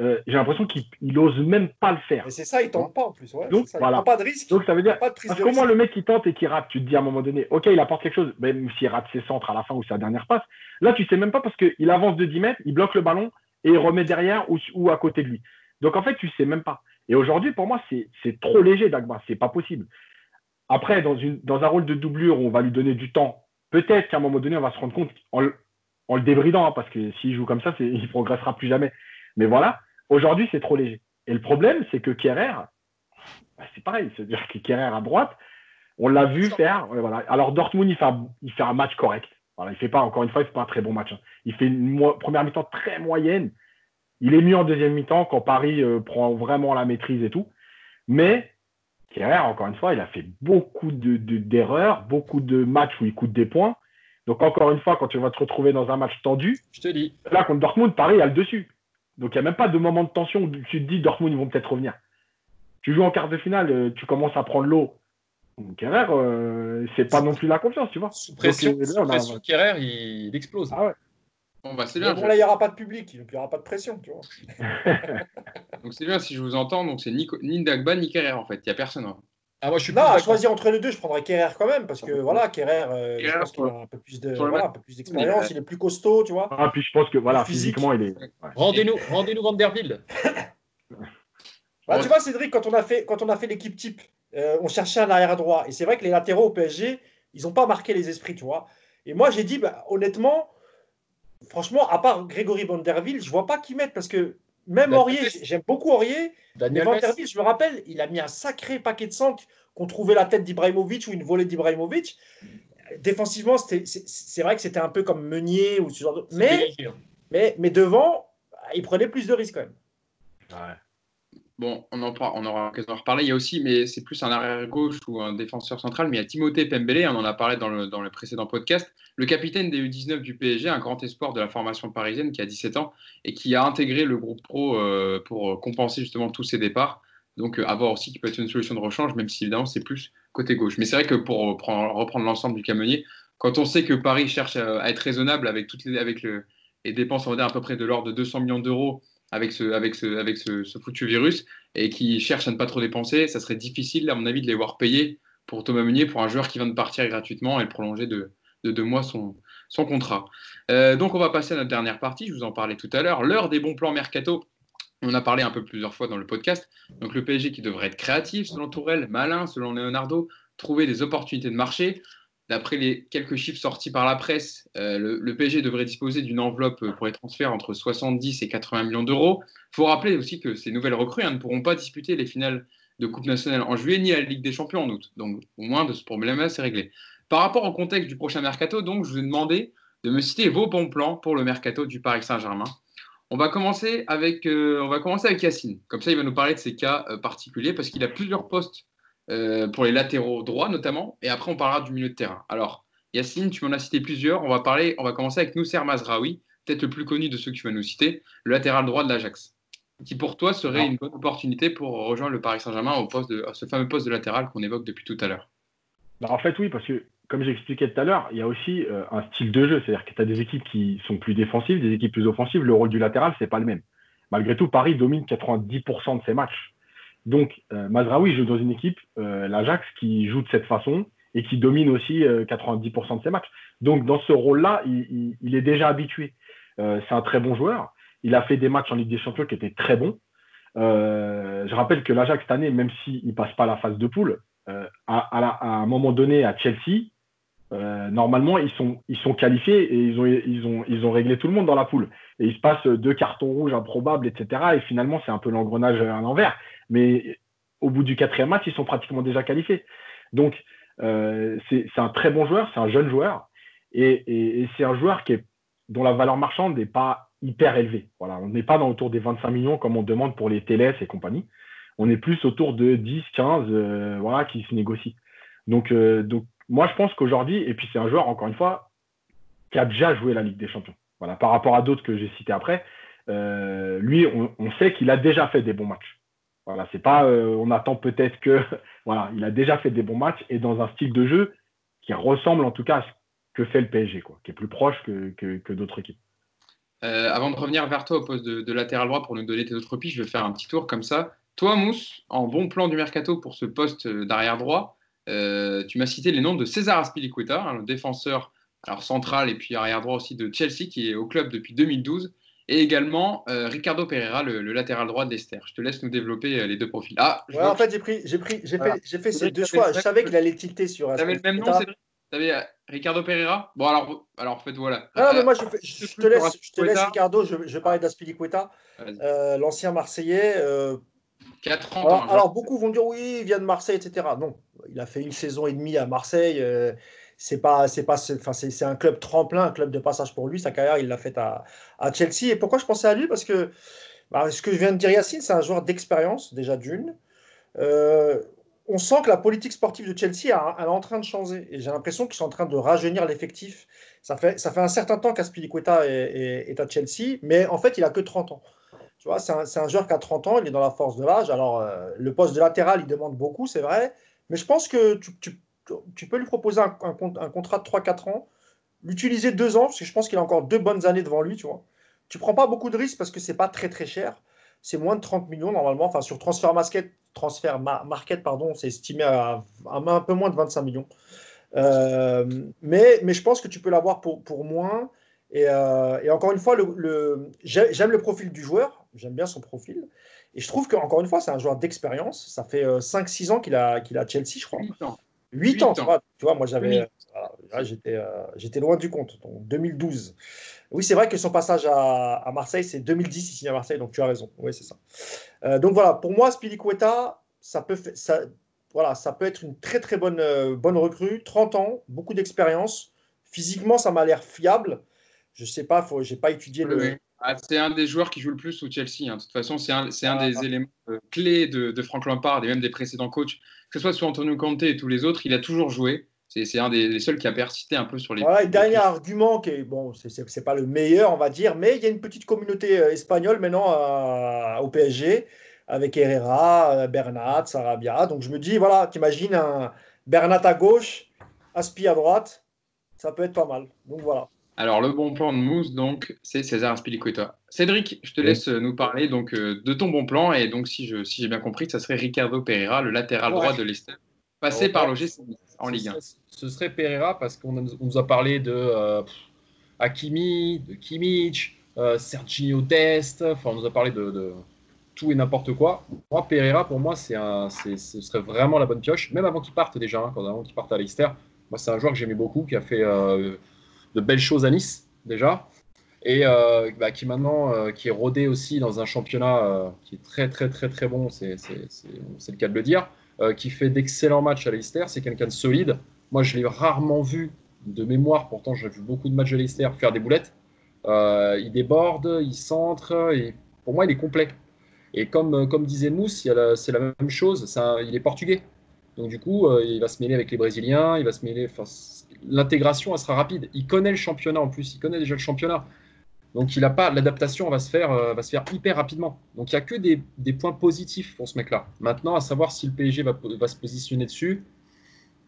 C: Euh, j'ai l'impression qu'il n'ose même pas le faire.
E: c'est ça, il tente pas en plus.
C: Donc, ça,
E: voilà. pas de risque.
C: Donc ça veut dire, parce que moi, le mec qui tente et qui rate, tu te dis à un moment donné, ok, il apporte quelque chose, même s'il rate ses centres à la fin ou sa dernière passe. Là, tu sais même pas parce qu'il avance de 10 mètres, il bloque le ballon et il remet derrière ou, à côté de lui. Donc en fait, tu sais même pas. Et aujourd'hui, pour moi, c'est trop léger, Dagba. C'est pas possible. Après, dans, une, dans un rôle de doublure où on va lui donner du temps, peut-être qu'à un moment donné, on va se rendre compte en, en le débridant, hein, parce que s'il joue comme ça, il progressera plus jamais. Mais voilà. Aujourd'hui, c'est trop léger. Et le problème, c'est que Kerrer, bah, c'est pareil. C'est-à-dire que Kerrer à droite, on l'a vu faire. Voilà. Alors, Dortmund, il fait, un, il fait un match correct. Voilà, il fait pas, encore une fois, il fait pas un très bon match. Hein. Il fait une première mi-temps très moyenne. Il est mieux en deuxième mi-temps quand Paris euh, prend vraiment la maîtrise et tout. Mais Kerrer, encore une fois, il a fait beaucoup d'erreurs, de, beaucoup de matchs où il coûte des points. Donc, encore une fois, quand tu vas te retrouver dans un match tendu,
B: je te dis.
C: Là, contre Dortmund, Paris a le dessus. Donc il n'y a même pas de moment de tension où tu te dis Dortmund, ils vont peut-être revenir. Tu joues en quart de finale, euh, tu commences à prendre l'eau. Kerrer, euh, c'est pas non plus la confiance, tu vois.
B: Sous pression, euh, Kerrer, il, explose.
E: Ah ouais. Bon, bah, c'est bien. là, il n'y aura pas de public, il n'y aura pas de pression, tu vois.
A: donc c'est bien si je vous entends, donc c'est ni, ni Dagba ni Kerrer en fait, il n'y a personne. Hein.
E: Ah, moi, je suis non, à choisir entre les deux, je prendrais Kerrer quand même, parce que voilà, Kerrer, euh, je pense qu'il a un peu plus d'expérience, il est plus costaud, tu vois.
C: Ah, puis je pense que voilà, physiquement, il est.
B: Rendez-nous, rendez-nous Vanderbilt.
E: bah, tu vois, Cédric, quand on a fait, quand on a fait l'équipe type, euh, on cherchait un arrière droit, et c'est vrai que les latéraux au PSG, ils n'ont pas marqué les esprits, tu vois. Et moi, j'ai dit, bah, honnêtement, franchement, à part Grégory Vanderbilt, je vois pas qui mettre, parce que même Aurier, j'aime beaucoup Aurier. Daniel mais je me rappelle, il a mis un sacré paquet de sang qu'on trouvait la tête d'Ibrahimovic ou une volée d'Ibrahimovic. Défensivement, c'est vrai que c'était un peu comme Meunier ou ce genre de. Mais, mais, mais devant, il prenait plus de risques quand même.
A: Ouais. Bon, on, en, aura l'occasion d'en reparler. Il y a aussi, mais c'est plus un arrière gauche ou un défenseur central, mais il y a Timothée Pembele, on en a parlé dans le, dans le précédent podcast, le capitaine des U19 du PSG, un grand espoir de la formation parisienne qui a 17 ans et qui a intégré le groupe pro euh, pour compenser justement tous ses départs. Donc, euh, avoir aussi qui peut être une solution de rechange, même si évidemment c'est plus côté gauche. Mais c'est vrai que pour reprendre, l'ensemble du camionnier, quand on sait que Paris cherche à, être raisonnable avec, toutes les, avec le, les dépenses, on va dire à peu près de l'ordre de 200 millions d'euros avec ce, avec foutu virus et qui cherche à ne pas trop dépenser, ça serait difficile, à mon avis, de les voir payer pour Thomas Meunier, pour un joueur qui vient de partir gratuitement et prolonger de, de deux mois son, son contrat. Euh, donc, on va passer à notre dernière partie. Je vous en parlais tout à l'heure. L'heure des bons plans mercato. On a parlé un peu plusieurs fois dans le podcast. Donc, le PSG qui devrait être créatif selon Tourelle, malin selon Leonardo, trouver des opportunités de marché. D'après les quelques chiffres sortis par la presse, euh, le, PSG devrait disposer d'une enveloppe pour les transferts entre 70 et 80 millions d'euros. Il faut rappeler aussi que ces nouvelles recrues hein, ne pourront pas disputer les finales de Coupe nationale en juillet ni à la Ligue des Champions en août. Donc au moins de ce problème-là, c'est réglé. Par rapport au contexte du prochain mercato, donc, je vous ai demandé de me citer vos bons plans pour le mercato du Paris Saint-Germain. On va commencer avec, euh, Yacine. Comme ça, il va nous parler de ces cas euh, particuliers parce qu'il a plusieurs postes euh, pour les latéraux droits notamment, et après on parlera du milieu de terrain. Alors, Yacine, tu m'en as cité plusieurs. On va parler, on va commencer avec Nousser Mazraoui, peut-être le plus connu de ceux que tu vas nous citer, le latéral droit de l'Ajax, qui pour toi serait une bonne opportunité pour rejoindre le Paris Saint-Germain au poste de, à ce fameux poste de latéral qu'on évoque depuis tout à l'heure.
C: Bah, en fait, oui, parce que comme j'expliquais tout à l'heure, il y a aussi euh, un style de jeu. C'est-à-dire que tu as des équipes qui sont plus défensives, des équipes plus offensives. Le rôle du latéral, c'est pas le même. Malgré tout, Paris domine 90% de ses matchs. Donc, euh, Mazraoui joue dans une équipe, euh, l'Ajax, qui joue de cette façon et qui domine aussi 90% de ses matchs. Donc, dans ce rôle-là, il, est déjà habitué. c'est un très bon joueur. Il a fait des matchs en Ligue des Champions qui étaient très bons. je rappelle que l'Ajax, cette année, même s'il ne passe pas la phase de poule, à, à, un moment donné, à Chelsea, normalement, ils sont, ils sont qualifiés et ils ont, ils, ont, ils ont réglé tout le monde dans la poule. Et il se passe deux cartons rouges improbables, etc. Et finalement, c'est un peu l'engrenage à l'envers. Mais au bout du quatrième match, ils sont pratiquement déjà qualifiés. Donc, c'est un très bon joueur, c'est un jeune joueur. Et, c'est un joueur dont la valeur marchande n'est pas hyper élevé. Voilà, on n'est pas dans autour des 25 millions comme on demande pour les TLS et compagnie. On est plus autour de 10, 15, euh, voilà, qui se négocient. Donc, euh, donc moi, je pense qu'aujourd'hui, et puis c'est un joueur, encore une fois, qui a déjà joué la Ligue des Champions. Voilà, par rapport à d'autres que j'ai cités après, euh, lui, on sait qu'il a déjà fait des bons matchs. C'est pas, on attend peut-être que, voilà, il a déjà fait des bons matchs et dans un style de jeu qui ressemble en tout cas à ce que fait le PSG, qui est plus proche que, d'autres équipes.
A: Euh, avant de revenir vers toi au poste de, latéral droit pour nous donner tes autres pistes, je vais faire un petit tour comme ça. Toi, Mousse, en bon plan du mercato pour ce poste d'arrière droit, euh, tu m'as cité les noms de César Aspilicueta, hein, le défenseur central et puis arrière droit aussi de Chelsea qui est au club depuis 2012, et également euh, Ricardo Pereira, le, latéral droit de l'Esther. Je te laisse nous développer les deux profils.
E: Ah, en fait, j'ai pris, j'ai pris, j'ai fait, j'ai fait ces deux choix. Je savais qu'il allait tilter sur.
A: Tu avais le même nom, avais euh, Ricardo Pereira Bon, alors, alors en fait, voilà.
E: Ah, mais moi, je, te, laisse, je te laisse, Ricardo. Je, je parlais d'Aspilicueta, euh, l'ancien Marseillais. Euh,
A: 4 ans.
E: Alors, alors, beaucoup vont dire oui, il vient de Marseille, etc. Non, il a fait une saison et demie à Marseille. C'est pas, c'est pas, enfin, c'est un club tremplin, un club de passage pour lui. Sa carrière, il l'a faite à, Chelsea. Et pourquoi je pensais à lui? Parce que bah, ce que je viens de dire, Yacine, c'est un joueur d'expérience déjà d'une. Euh, on sent que la politique sportive de Chelsea est en train de changer. Et j'ai l'impression qu'ils sont en train de rajeunir l'effectif. Ça fait, ça fait un certain temps qu'Aspilicueta est, à Chelsea, mais en fait, il a que 30 ans. Tu vois, c'est un, un, joueur qui a 30 ans, il est dans la force de l'âge. Alors, euh, le poste de latéral, il demande beaucoup, c'est vrai. Mais je pense que tu, tu peux lui proposer un, contrat de 3-4 ans, l'utiliser deux ans, parce que je pense qu'il a encore deux bonnes années devant lui, tu vois. Tu prends pas beaucoup de risques parce que c'est pas très très cher c'est moins de 30 millions normalement. Enfin, sur Transfer Market, transfer market pardon, c'est estimé à, un peu moins de 25 millions. Euh, mais, mais je pense que tu peux l'avoir pour, pour moins. Et, euh, encore une fois, j'aime le profil du joueur, j'aime bien son profil. Et je trouve qu'encore une fois, c'est un joueur d'expérience. Ça fait 5-6 euh, ans qu'il a, qu'il a Chelsea, je crois. 8 ans. 8 ans, Tu, vois, tu vois, moi j'avais, j'étais, j'étais loin du compte. Donc 2012. Oui, c'est vrai que son passage à, Marseille, c'est 2010 ici à Marseille, donc tu as raison. Oui, c'est ça. Euh, donc voilà, pour moi, Spilicueta, ça peut, ça, voilà, ça peut être une très très bonne, euh, bonne recrue. 30 ans, beaucoup d'expérience. Physiquement, ça m'a l'air fiable. Je sais pas, je n'ai pas étudié le.
A: Ah, c'est un des joueurs qui joue le plus au Chelsea. Hein. De toute façon, c'est un, un des ah. éléments euh, clés de, de, Frank Lampard et même des précédents coachs. Que ce soit sur Antonio Conte et tous les autres, il a toujours joué. C'est un des, seuls qui a persisté un peu sur les.
E: Voilà, dernier argument qui est, bon, c'est pas le meilleur, on va dire, mais il y a une petite communauté euh, espagnole maintenant au PSG avec Herrera, euh, Bernat, Sarabia. Donc je me dis, voilà, t'imagines un Bernat à gauche, Aspi à droite, ça peut être pas mal. Donc voilà.
A: Alors le bon plan de Mousse, donc, c'est César Aspilicueta. Cédric, je te laisse nous parler donc euh, de ton bon plan et donc si j'ai si bien compris, ça serait Ricardo Pereira, le latéral droit de l'Estelle, passé par l'OGC en Ligue 1
B: ce serait Pereira parce qu'on nous a parlé de euh, Hakimi, de Kimmich, euh, Sergio Dest, enfin on nous a parlé de, tout et n'importe quoi. Moi, Pereira, pour moi, c'est un, ce serait vraiment la bonne pioche, même avant qu'il parte déjà, hein, quand avant qu'il parte à Leicester. Moi, c'est un joueur que j'aimais beaucoup, qui a fait euh, de belles choses à Nice déjà, et bah, qui maintenant qui est rodé aussi dans un championnat qui est très très très très bon, c'est le cas de le dire, qui fait d'excellents matchs à Leicester, c'est quelqu'un de solide. Moi, je l'ai rarement vu de mémoire, pourtant j'ai vu beaucoup de matchs de Leicester faire des boulettes. Euh, il déborde, il centre, et pour moi, il est complet. Et comme, euh, comme disait Mousse, c'est la même chose, il est portugais. Donc du coup, euh, il va se mêler avec les Brésiliens, il va se mêler. L'intégration, sera rapide. Il connaît le championnat en plus, il connaît déjà le championnat. Donc il a pas l'adaptation va se faire va se faire hyper rapidement. Donc il n'y a que des, points positifs pour ce mec-là. Maintenant, à savoir si le PSG va, se positionner dessus,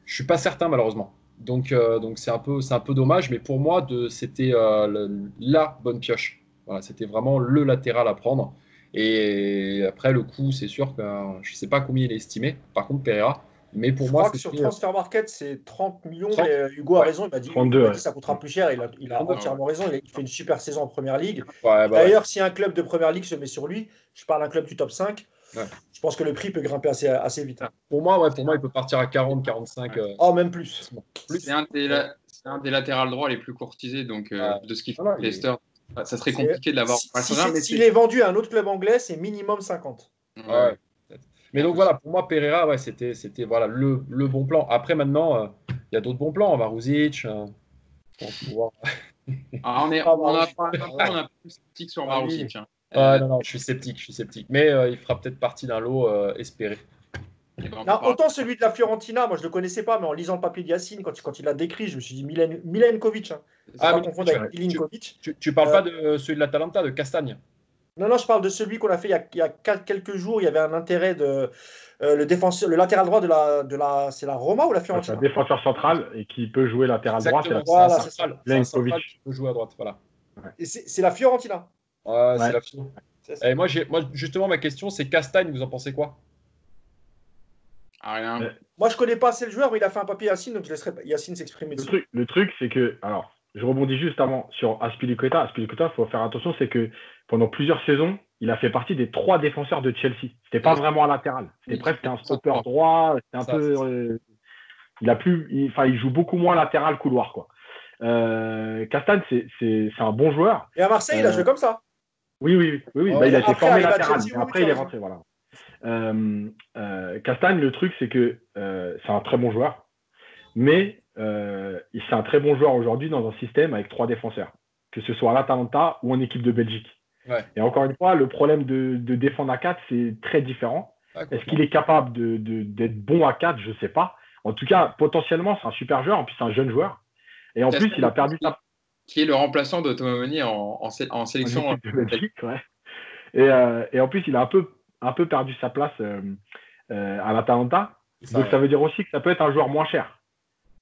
B: je suis pas certain malheureusement. Donc euh, donc c'est un peu c'est un peu dommage, mais pour moi c'était euh, la bonne pioche. C'était vraiment le latéral à prendre. Et après le coût, c'est sûr que je sais pas combien il est estimé. Par contre Pereira, mais pour
E: je
B: moi,
E: crois que sur Transfer Market, c'est 30 millions. Mais Hugo a raison, il m'a dit, que ça coûtera plus cher. Il a, il a entièrement raison. Il, fait une super saison en première ligue. Bah D'ailleurs, si un club de première ligue se met sur lui, je parle d'un club du top 5, je pense que le prix peut grimper assez, assez vite.
B: Pour moi, ouais, pour moi, il peut partir à 40, 45. Euh,
E: oh, même plus.
A: C'est un, des latérales droits les plus courtisés donc, euh, de ce qu'il fait Leicester. Ça serait compliqué de l'avoir.
E: S'il est vendu à un autre club anglais, c'est minimum 50.
B: Ouais. Mais donc voilà, pour moi, Pereira, ouais, c'était, c'était voilà, le, le, bon plan. Après, maintenant, euh, il y a d'autres bons plans. Maruzic. Euh,
A: ah, on, est, ah, on, a, on a plus sceptique sur ah Maruzic. Hein.
B: Ah, non, non, je suis sceptique, je suis sceptique. Mais euh, il fera peut-être partie d'un lot espéré.
E: Eh ben, autant celui de la Fiorentina, moi je le connaissais pas, mais en lisant le papier de Yacine, quand, quand il l'a décrit, je me suis dit Milen, Milenkovic. Hein.
B: Ah, tu, tu, tu, parles pas de celui de l'Atalanta, de Castagne?
E: Non, non, je parle de celui qu'on a fait il y a, quelques jours. Il y avait un intérêt de euh, le défenseur, le latéral droit de la, de la, c'est la Roma ou la Fiorentina?
C: Un défenseur central et qui peut jouer latéral droit.
B: C'est la voilà, central. qui peut jouer à droite, voilà.
E: C'est la Fiorentina?
B: Ouais, c'est la Fiorentina. Et moi, moi, justement, ma question, c'est Castagne. Vous en pensez quoi?
A: Ah, rien.
E: Moi, je connais pas assez le joueur, mais il a fait un papier Yacine, donc je laisserai Yacine s'exprimer.
C: Le truc, le truc, c'est que, alors, je rebondis juste avant sur Aspilicueta. Aspilicueta, il faut faire attention, c'est que pendant plusieurs saisons, il a fait partie des trois défenseurs de Chelsea. C'était pas vraiment un latéral. C'était presque un stopper droit. C'était un peu. Euh, il a plus. Enfin, il, joue beaucoup moins latéral couloir, quoi. Euh, Castagne, c'est un bon joueur.
E: Et à Marseille, il a joué comme ça.
C: Oui, oui, oui. oui. Bah, il a été formé latéral. après, il est rentré, voilà. Euh, Castagne, le truc, c'est que c'est un très bon joueur. Mais euh, c'est un très bon joueur aujourd'hui dans un système avec trois défenseurs, que ce soit à l'Atalanta ou en équipe de Belgique. Et encore une fois, le problème de, défendre à 4, c'est très différent. Est-ce qu'il est capable d'être bon à 4 Je ne sais pas. En tout cas, potentiellement, c'est un super joueur. En plus, c'est un jeune joueur. Et en plus, il a perdu
A: sa. Qui est le remplaçant de Thomas Meunier en, en, sélection.
C: de Belgique, euh, et, en plus, il a un peu, un peu perdu sa place euh, à l'Atalanta. Donc, ça veut dire aussi que ça peut être un joueur moins cher.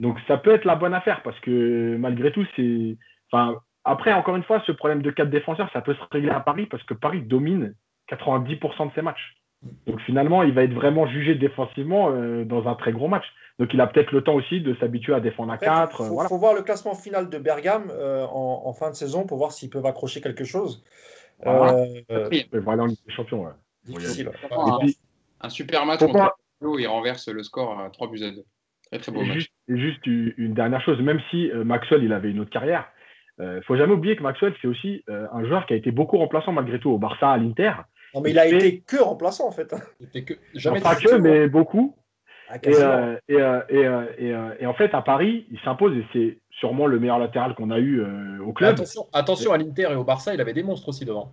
C: Donc ça peut être la bonne affaire parce que malgré tout, c'est. Enfin, après, encore une fois, ce problème de quatre défenseurs, ça peut se régler à Paris parce que Paris domine 90% de ses matchs. Donc finalement, il va être vraiment jugé défensivement euh, dans un très gros match. Donc il a peut-être le temps aussi de s'habituer à défendre à 4.
E: Il faut, voir le classement final de Bergame euh, en, fin de saison pour voir s'ils peuvent accrocher quelque chose.
C: Voilà, euh, voilà en Ligue des Champions.
A: Difficile. un, super match contre il renverse le score à 3 buts à 2
C: Juste, une dernière chose, même si euh, Maxwell il avait une autre carrière, euh, ne faut jamais oublier que Maxwell c'est aussi euh, un joueur qui a été beaucoup remplaçant malgré tout au Barça, à l'Inter.
E: Non mais il, a été que remplaçant en fait.
C: Que... Jamais pas que, mais beaucoup. Ah, et, et, en fait, à Paris, il s'impose et c'est sûrement le meilleur latéral qu'on a eu au club.
B: Attention, attention à l'Inter et au Barça, il avait des monstres aussi devant.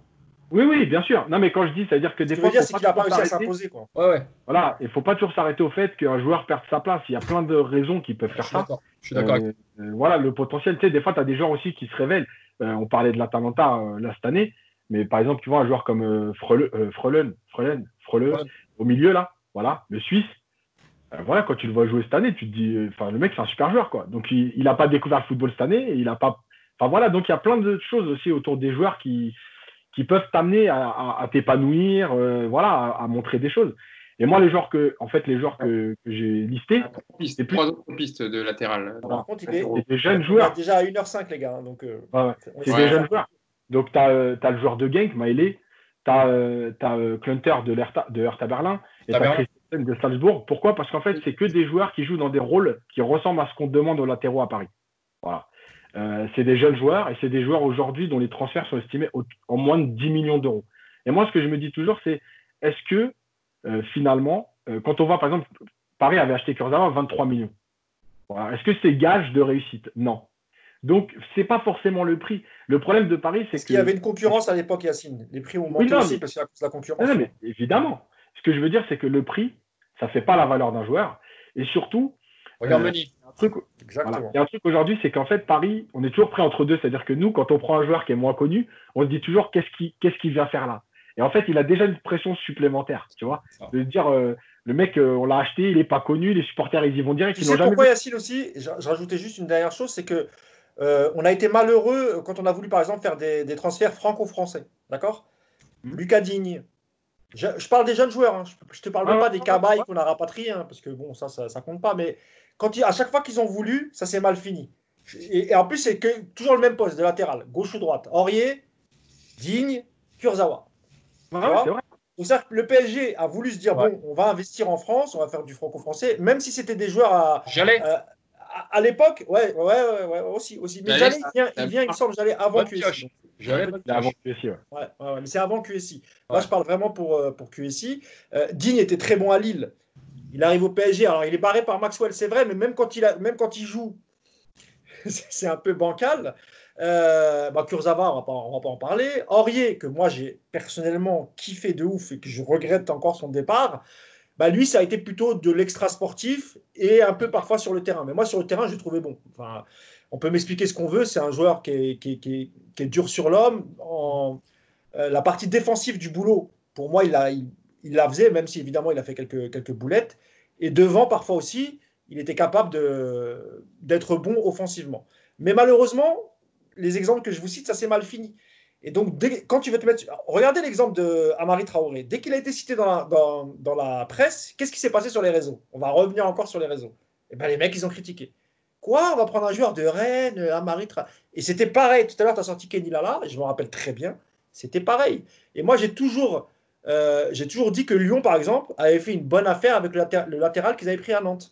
C: Oui, oui, bien sûr. Non, mais quand je dis, c'est-à-dire que des
E: fois. dire, c'est qu'il n'a pas réussi à s'imposer.
C: Ouais, ouais. Voilà, il ne faut pas toujours s'arrêter au fait qu'un joueur perde sa place. Il y a plein de raisons qui peuvent faire ça.
B: Je suis d'accord.
C: Euh, euh, voilà, le potentiel. Tu sais, des fois, tu as des joueurs aussi qui se révèlent. Euh, on parlait de l'Atalanta là cette année, mais par exemple, tu vois un joueur comme Freulen, au milieu là, voilà, le Suisse. voilà, quand tu le vois jouer cette année, tu te dis, enfin, le mec, c'est un super joueur, quoi. Donc, il n'a pas découvert le football cette année, il n'a pas. Enfin, voilà, donc il y a plein de choses aussi autour des joueurs qui qui peuvent t'amener à, t'épanouir, euh, voilà, à, montrer des choses. Et moi, les joueurs que, en fait, les joueurs que, j'ai listés,
A: c'est plus trois autres pistes de latéral.
E: Par contre, il est,
C: des jeunes joueurs.
E: déjà à 1h05 les gars, hein, donc. Euh,
C: c'est des jeunes joueurs. Donc tu as, euh, le joueur de Genk, Maëlé, tu as, as Klunter de Hertha, de Hertha Berlin et tu as Christian de Salzbourg. Pourquoi? Parce qu'en fait, c'est que des joueurs qui jouent dans des rôles qui ressemblent à ce qu'on demande aux latéraux à Paris. Voilà. Euh, c'est des jeunes joueurs et c'est des joueurs aujourd'hui dont les transferts sont estimés en moins de 10 millions d'euros. Et moi, ce que je me dis toujours, c'est est-ce que euh, finalement, euh, quand on voit par exemple, Paris avait acheté Kurzawa à 23 millions. Est-ce que c'est gage de réussite? Non. Donc, ce n'est pas forcément le prix. Le problème de Paris, c'est
E: qu'il y avait une concurrence à l'époque, Yacine. Les prix ont monté aussi parce qu'il y a la concurrence.
C: Non, mais évidemment. Ce que je veux dire, c'est que le prix, ça ne fait pas la valeur d'un joueur. Et surtout,
B: Regarde
C: truc, Exactement. Il y a un truc aujourd'hui, c'est qu'en fait, Paris, on est toujours pris entre deux. C'est-à-dire que nous, quand on prend un joueur qui est moins connu, on se dit toujours qu'est-ce qu'il qu'est-ce qu'il vient faire là? Et en fait, il a déjà une pression supplémentaire, tu vois. De dire, euh, le mec, euh, on l'a acheté, il n'est pas connu, les supporters, ils y vont direct.
E: Tu sais pourquoi, Yacine, aussi? Je, rajoutais juste une dernière chose, c'est que euh, on a été malheureux quand on a voulu, par exemple, faire des, transferts franco-français. D'accord? Hmm. Lucas Digne. Je, parle des jeunes joueurs, hein. je ne te parle même pas des cabailles qu'on a rapatriés, hein, parce que bon, ça, ça, ça compte pas, mais quand à chaque fois qu'ils ont voulu, ça s'est mal fini. Et, en plus, c'est que toujours le même poste de latéral, gauche ou droite. Aurier, Digne, Kurzawa.
C: c'est vrai.
E: le PSG a voulu se dire bon, on va investir en France, on va faire du franco-français, même si c'était des joueurs à.
B: J'allais.
E: Euh, à, l'époque, ouais, ouais, ouais, ouais, aussi, aussi. Mais j'allais, il vient, il, vient, il me semble, j'allais avant QSI.
C: J'allais avant QSI,
E: ouais. Ouais, ouais, mais c'est avant QSI. Moi, je parle vraiment pour, euh, pour QSI. Euh, Digne était très bon à Lille. Il arrive au PSG. Alors, il est barré par Maxwell, c'est vrai, mais même quand il, a, même quand il joue, c'est un peu bancal. Euh, bah, Kurzawa, on va, pas, on va pas en parler. Aurier, que moi j'ai personnellement kiffé de ouf et que je regrette encore son départ, bah, lui, ça a été plutôt de l'extra sportif et un peu parfois sur le terrain. Mais moi, sur le terrain, je l'ai trouvé bon. Enfin, on peut m'expliquer ce qu'on veut. C'est un joueur qui est, dur sur l'homme. Euh, la partie défensive du boulot, pour moi, il la, faisait, même si évidemment il a fait quelques boulettes. Et devant, parfois aussi, il était capable d'être bon offensivement. Mais malheureusement, les exemples que je vous cite, ça s'est mal fini. Et donc, quand tu veux te mettre. Regardez l'exemple de Amari Traoré. Dès qu'il a été cité dans la, dans, dans la presse, qu'est-ce qui s'est passé sur les réseaux? On va revenir encore sur les réseaux. Et eh ben, les mecs, ils ont critiqué. Quoi? On va prendre un joueur de Rennes, Amari Traoré. Et c'était pareil. Tout à l'heure, tu as sorti Kenny Lala, je me rappelle très bien. C'était pareil. Et moi, j'ai toujours, euh, j'ai toujours dit que Lyon, par exemple, avait fait une bonne affaire avec le, le latéral qu'ils avaient pris à Nantes.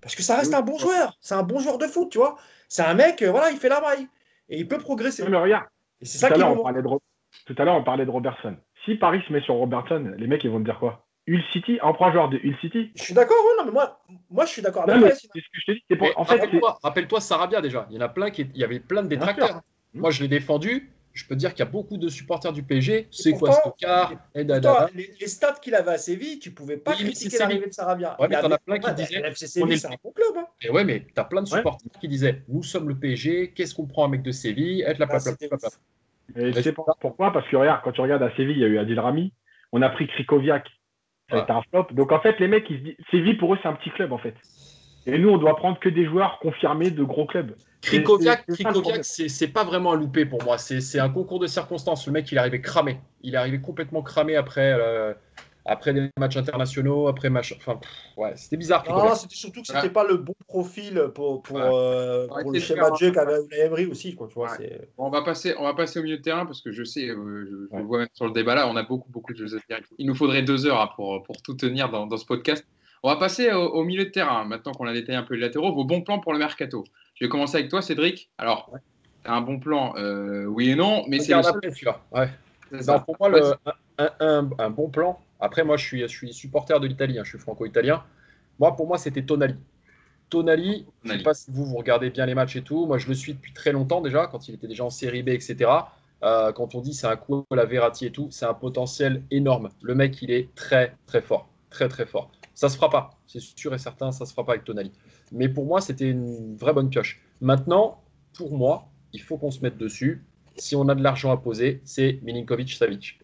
E: Parce que ça reste un bon joueur. C'est un bon joueur de foot, tu vois. C'est un mec, euh, voilà, il fait la maille. Et il peut progresser.
C: mais regarde, c'est ça qui on parlait de Tout à l'heure, on parlait de Robertson. Si Paris se met sur Robertson, les mecs, ils vont te dire quoi? Hull City, un prend joueur de Hull City?
E: Je suis d'accord, oui, non, mais moi, moi je suis d'accord avec
B: toi. C'est ce que je te dis. en fait, rappelle-toi, rappelle Sarabia déjà. Il y en a plein qui, il y avait plein de détracteurs. Moi, je l'ai défendu je peux dire qu'il y a beaucoup de supporters du PSG. C'est quoi ce car
E: les, les, stats qu'il avait à Séville, tu pouvais pas critiquer l'arrivée de Sarabia.
B: Ouais, mais t'en as plein qui disaient.
E: c'est un bon club. Hein.
B: Et ouais, mais t'as plein de supporters qui disaient Nous sommes le PSG, qu'est-ce qu'on prend un mec de Séville Être la
C: bah, Et tu sais pourquoi? Parce que regarde, quand tu regardes à Séville, il y a eu Adil Rami, on a pris Krikoviak, ça un flop. Donc en fait, les mecs, ils se disent Séville pour eux, c'est un petit club en fait. Et nous, on doit prendre que des joueurs confirmés de gros clubs.
B: Krikoviak, c'est pas vraiment un loupé pour moi. C'est un concours de circonstances. Le mec, il est arrivé cramé. Il est arrivé complètement cramé après, euh, après des matchs internationaux, après match. Enfin, ouais, c'était bizarre.
E: Non, c'était surtout que c'était pas le bon profil pour, pour, euh, le schéma de jeu qu'avait Emery aussi. Quoi, tu vois,
A: on, va passer, on va passer au milieu de terrain parce que je sais, euh, je, vois sur le débat là, on a beaucoup, beaucoup de choses à dire. Il nous faudrait deux heures hein, pour, pour tout tenir dans, dans ce podcast. On va passer au, milieu de terrain, maintenant qu'on a détaillé un peu les latéraux, vos bons plans pour le mercato. Je vais commencer avec toi, Cédric. Alors, un bon plan, euh, oui et non, mais c'est.
B: Ouais. pour moi, un, bon plan. Après, moi, je suis, je suis supporter de l'Italie, hein, je suis franco-italien. Moi, pour moi, c'était Tonali. Tonali, je ne sais pas si vous, vous regardez bien les matchs et tout. Moi, je le suis depuis très longtemps déjà, quand il était déjà en série B, etc. Euh, quand on dit c'est un coup à la Verratti et tout, c'est un potentiel énorme. Le mec, il est très, très fort. Très, très fort. Ça se fera pas, c'est sûr et certain, ça se fera pas avec Tonali. Mais pour moi, c'était une vraie bonne pioche. Maintenant, pour moi, il faut qu'on se mette dessus. Si on a de l'argent à poser, c'est Milinkovic-Savic.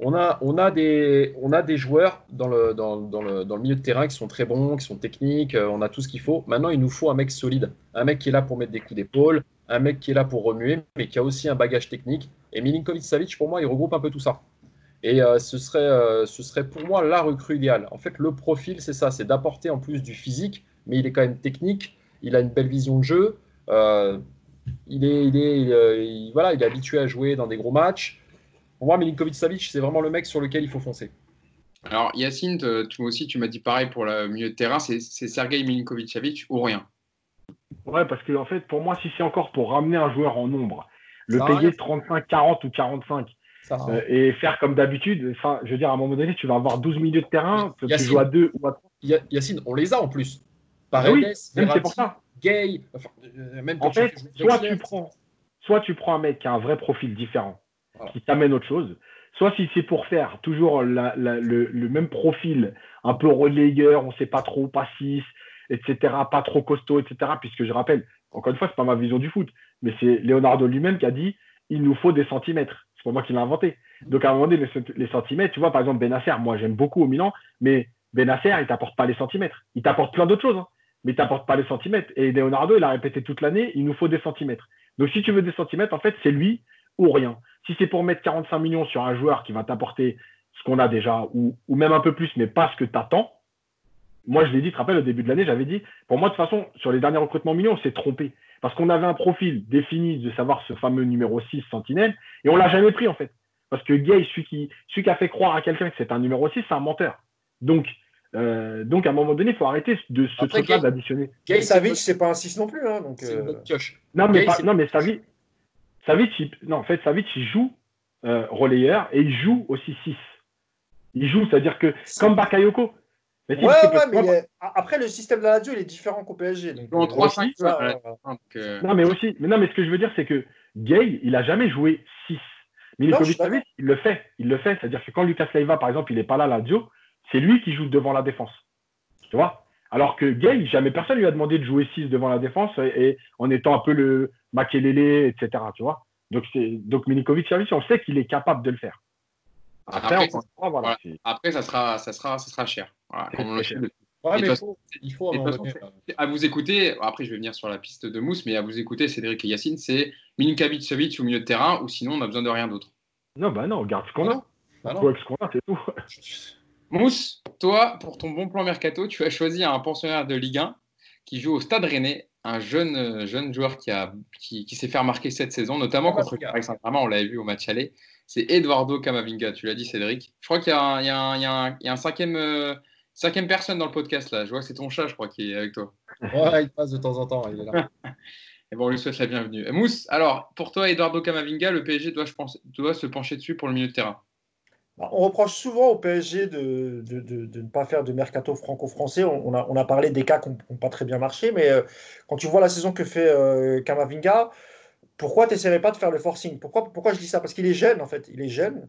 B: On a, on, a des, on a des joueurs dans le, dans, le, dans le milieu de terrain qui sont très bons, qui sont techniques, euh, on a tout ce qu'il faut. Maintenant, il nous faut un mec solide, un mec qui est là pour mettre des coups d'épaule, un mec qui est là pour remuer, mais qui a aussi un bagage technique. Et Milinkovic-Savic, pour moi, il regroupe un peu tout ça. Et euh, ce, serait, euh, ce serait pour moi la recrue idéale. En fait, le profil, c'est ça, c'est d'apporter en plus du physique, mais il est quand même technique, il a une belle vision de jeu, euh, il, est, il, est, voilà, il est habitué à jouer dans des gros matchs. Pour moi, Milinkovic-Savic, c'est vraiment le mec sur lequel il faut foncer.
A: Alors, Yacine, tu, aussi, tu m'as dit pareil pour le milieu de terrain, c'est Sergei Milinkovic-Savic ou rien?
C: Ouais, parce que en fait, pour moi, si c'est encore pour ramener un joueur en nombre, le payer 35, 40 ou 45, euh, et faire comme d'habitude. Enfin, je veux dire, à un moment donné, tu vas avoir 12 milieux de terrain, tu joues à 2 ou à 3.
B: Yacine, on les a en plus.
C: Paredes, oui, c'est pour ça.
B: Gay, euh, même
C: en fait, soit tu, prends, soit tu prends un mec qui a un vrai profil différent, qui t'amène autre chose, soit si c'est pour faire toujours le, le, même profil, un peu relayeur, on ne sait pas trop, pas 6, etc., pas trop costaud, etc., puisque je rappelle, encore une fois, ce n'est pas ma vision du foot, mais c'est Leonardo lui-même qui a dit il nous faut des centimètres. C'est pas moi qui l'ai inventé. Donc, à un moment donné, les, centimètres, tu vois, par exemple, Benacer, moi, j'aime beaucoup au Milan, mais Benacer, il t'apporte pas les centimètres. Il t'apporte plein d'autres choses, hein, mais il t'apporte pas les centimètres. Et Leonardo, il a répété toute l'année, il nous faut des centimètres. Donc, si tu veux des centimètres, en fait, c'est lui ou rien. Si c'est pour mettre 45 millions sur un joueur qui va t'apporter ce qu'on a déjà, ou, même un peu plus, mais pas ce que tu attends, moi, je l'ai dit, tu te rappelles, au début de l'année, j'avais dit, pour moi, de toute façon, sur les derniers recrutements millions, on s'est trompé. Parce qu'on avait un profil défini de savoir ce fameux numéro 6 sentinelle, et on l'a jamais pris en fait. Parce que Gay, celui qui, celui qui a fait croire à quelqu'un que c'est un numéro 6, c'est un menteur. Donc, euh, donc à un moment donné, il faut arrêter de ce truc-là d'additionner.
E: Gay, Savic, c'est pas un 6 non plus. Hein, donc,
B: euh...
C: Non, mais, pas, non, mais Savic, Savic, il, non, en fait, Savic, il joue euh, relayeur et il joue aussi 6. Il joue, c'est-à-dire que comme Bakayoko.
E: Mais ouais, ouais, mais après, le système de la radio, il est différent qu'au PSG. Donc,
A: en 3 5
C: Non, mais aussi, mais non, mais ce que je veux dire, c'est que Gay, il a jamais joué 6. Milinkovic Savic, il le fait. Il le fait. C'est-à-dire que quand Lucas Leiva, par exemple, il n'est pas là à la radio, c'est lui qui joue devant la défense. Tu vois? Alors que Gay, jamais personne lui a demandé de jouer 6 devant la défense et, en étant un peu le Makelele, etc. Tu vois? Donc, donc Milinkovic Savic, on sait qu'il est capable de le faire.
A: Après, Après, ça, sera, ça, sera, ça sera cher.
B: Il faut,
A: à vous écouter, après je vais venir sur la piste de Mousse, mais à vous écouter, Cédric et Yacine, c'est Milinkovic Savic au milieu de terrain, ou sinon on a besoin de rien d'autre.
C: Non, bah non, on garde ce qu'on a.
B: Bah
C: ce qu'on a, c'est tout.
A: Mousse, toi, pour ton bon plan mercato, tu as choisi un pensionnaire de Ligue 1 qui joue au Stade Rennais, un jeune, euh, jeune joueur qui, a, qui, s'est fait remarquer cette saison, notamment contre Paris Saint-Germain, on l'avait vu au match aller. C'est Eduardo Camavinga, tu l'as dit Cédric. Je crois qu'il y a, un, il y a, il y a, un, cinquième, euh, cinquième personne dans le podcast là. Je vois que c'est ton chat, je crois, qui est avec toi.
B: Ouais, il passe de temps en temps, il est là.
A: Et bon, on lui souhaite la bienvenue. Mousse, alors, pour toi, Eduardo Camavinga, le PSG doit, je pense, doit se pencher dessus pour le milieu de terrain.
E: Bah, on reproche souvent au PSG de, ne pas faire de mercato franco-français. On, a, parlé des cas qui n'ont pas très bien marché, mais euh, quand tu vois la saison que fait euh, Kamavinga, pourquoi tu n'essaierais pas de faire le forcing? Pourquoi, pourquoi je dis ça? Parce qu'il est jeune, en fait. Il est jeune.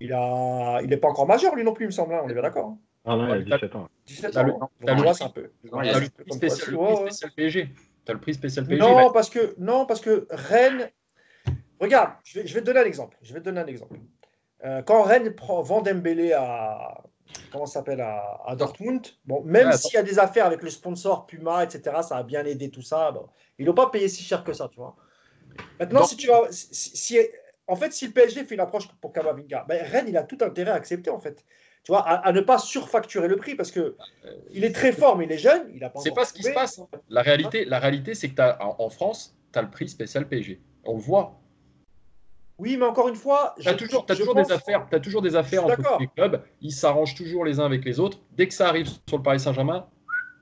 E: Il n'est il pas encore majeur, lui non plus, il me semble. Hein. On est bien d'accord. Hein.
C: Ah non, il a 17 ans.
E: 17 ans. c'est un peu.
B: Tu as le prix spécial PSG. Tu as le prix spécial PSG.
E: Non, parce que, non, parce que Rennes. Regarde, je vais, je vais te donner un exemple. Je vais te donner un exemple. Euh, quand Rennes prend, vend Dembélé à, comment s'appelle, à, Dortmund, bon, même s'il y a des affaires avec le sponsor Puma, etc., ça a bien aidé tout ça. Bon, ils n'ont pas payé si cher que ça, tu vois. Maintenant, si tu vas, si, en fait, si le PSG fait une approche pour Kamavinga, ben, Rennes, il a tout intérêt à accepter, en fait. Tu vois, à, ne pas surfacturer le prix parce que il est très fort, mais il est jeune. Il a
B: pas. C'est pas ce qui se passe. Hein. La réalité, la réalité, c'est que as, en, France, tu as le prix spécial PSG. On le voit.
E: Oui, mais encore une fois,
B: tu as toujours, as toujours des affaires, as toujours des affaires entre les clubs. Ils s'arrangent toujours les uns avec les autres. Dès que ça arrive sur le Paris Saint-Germain,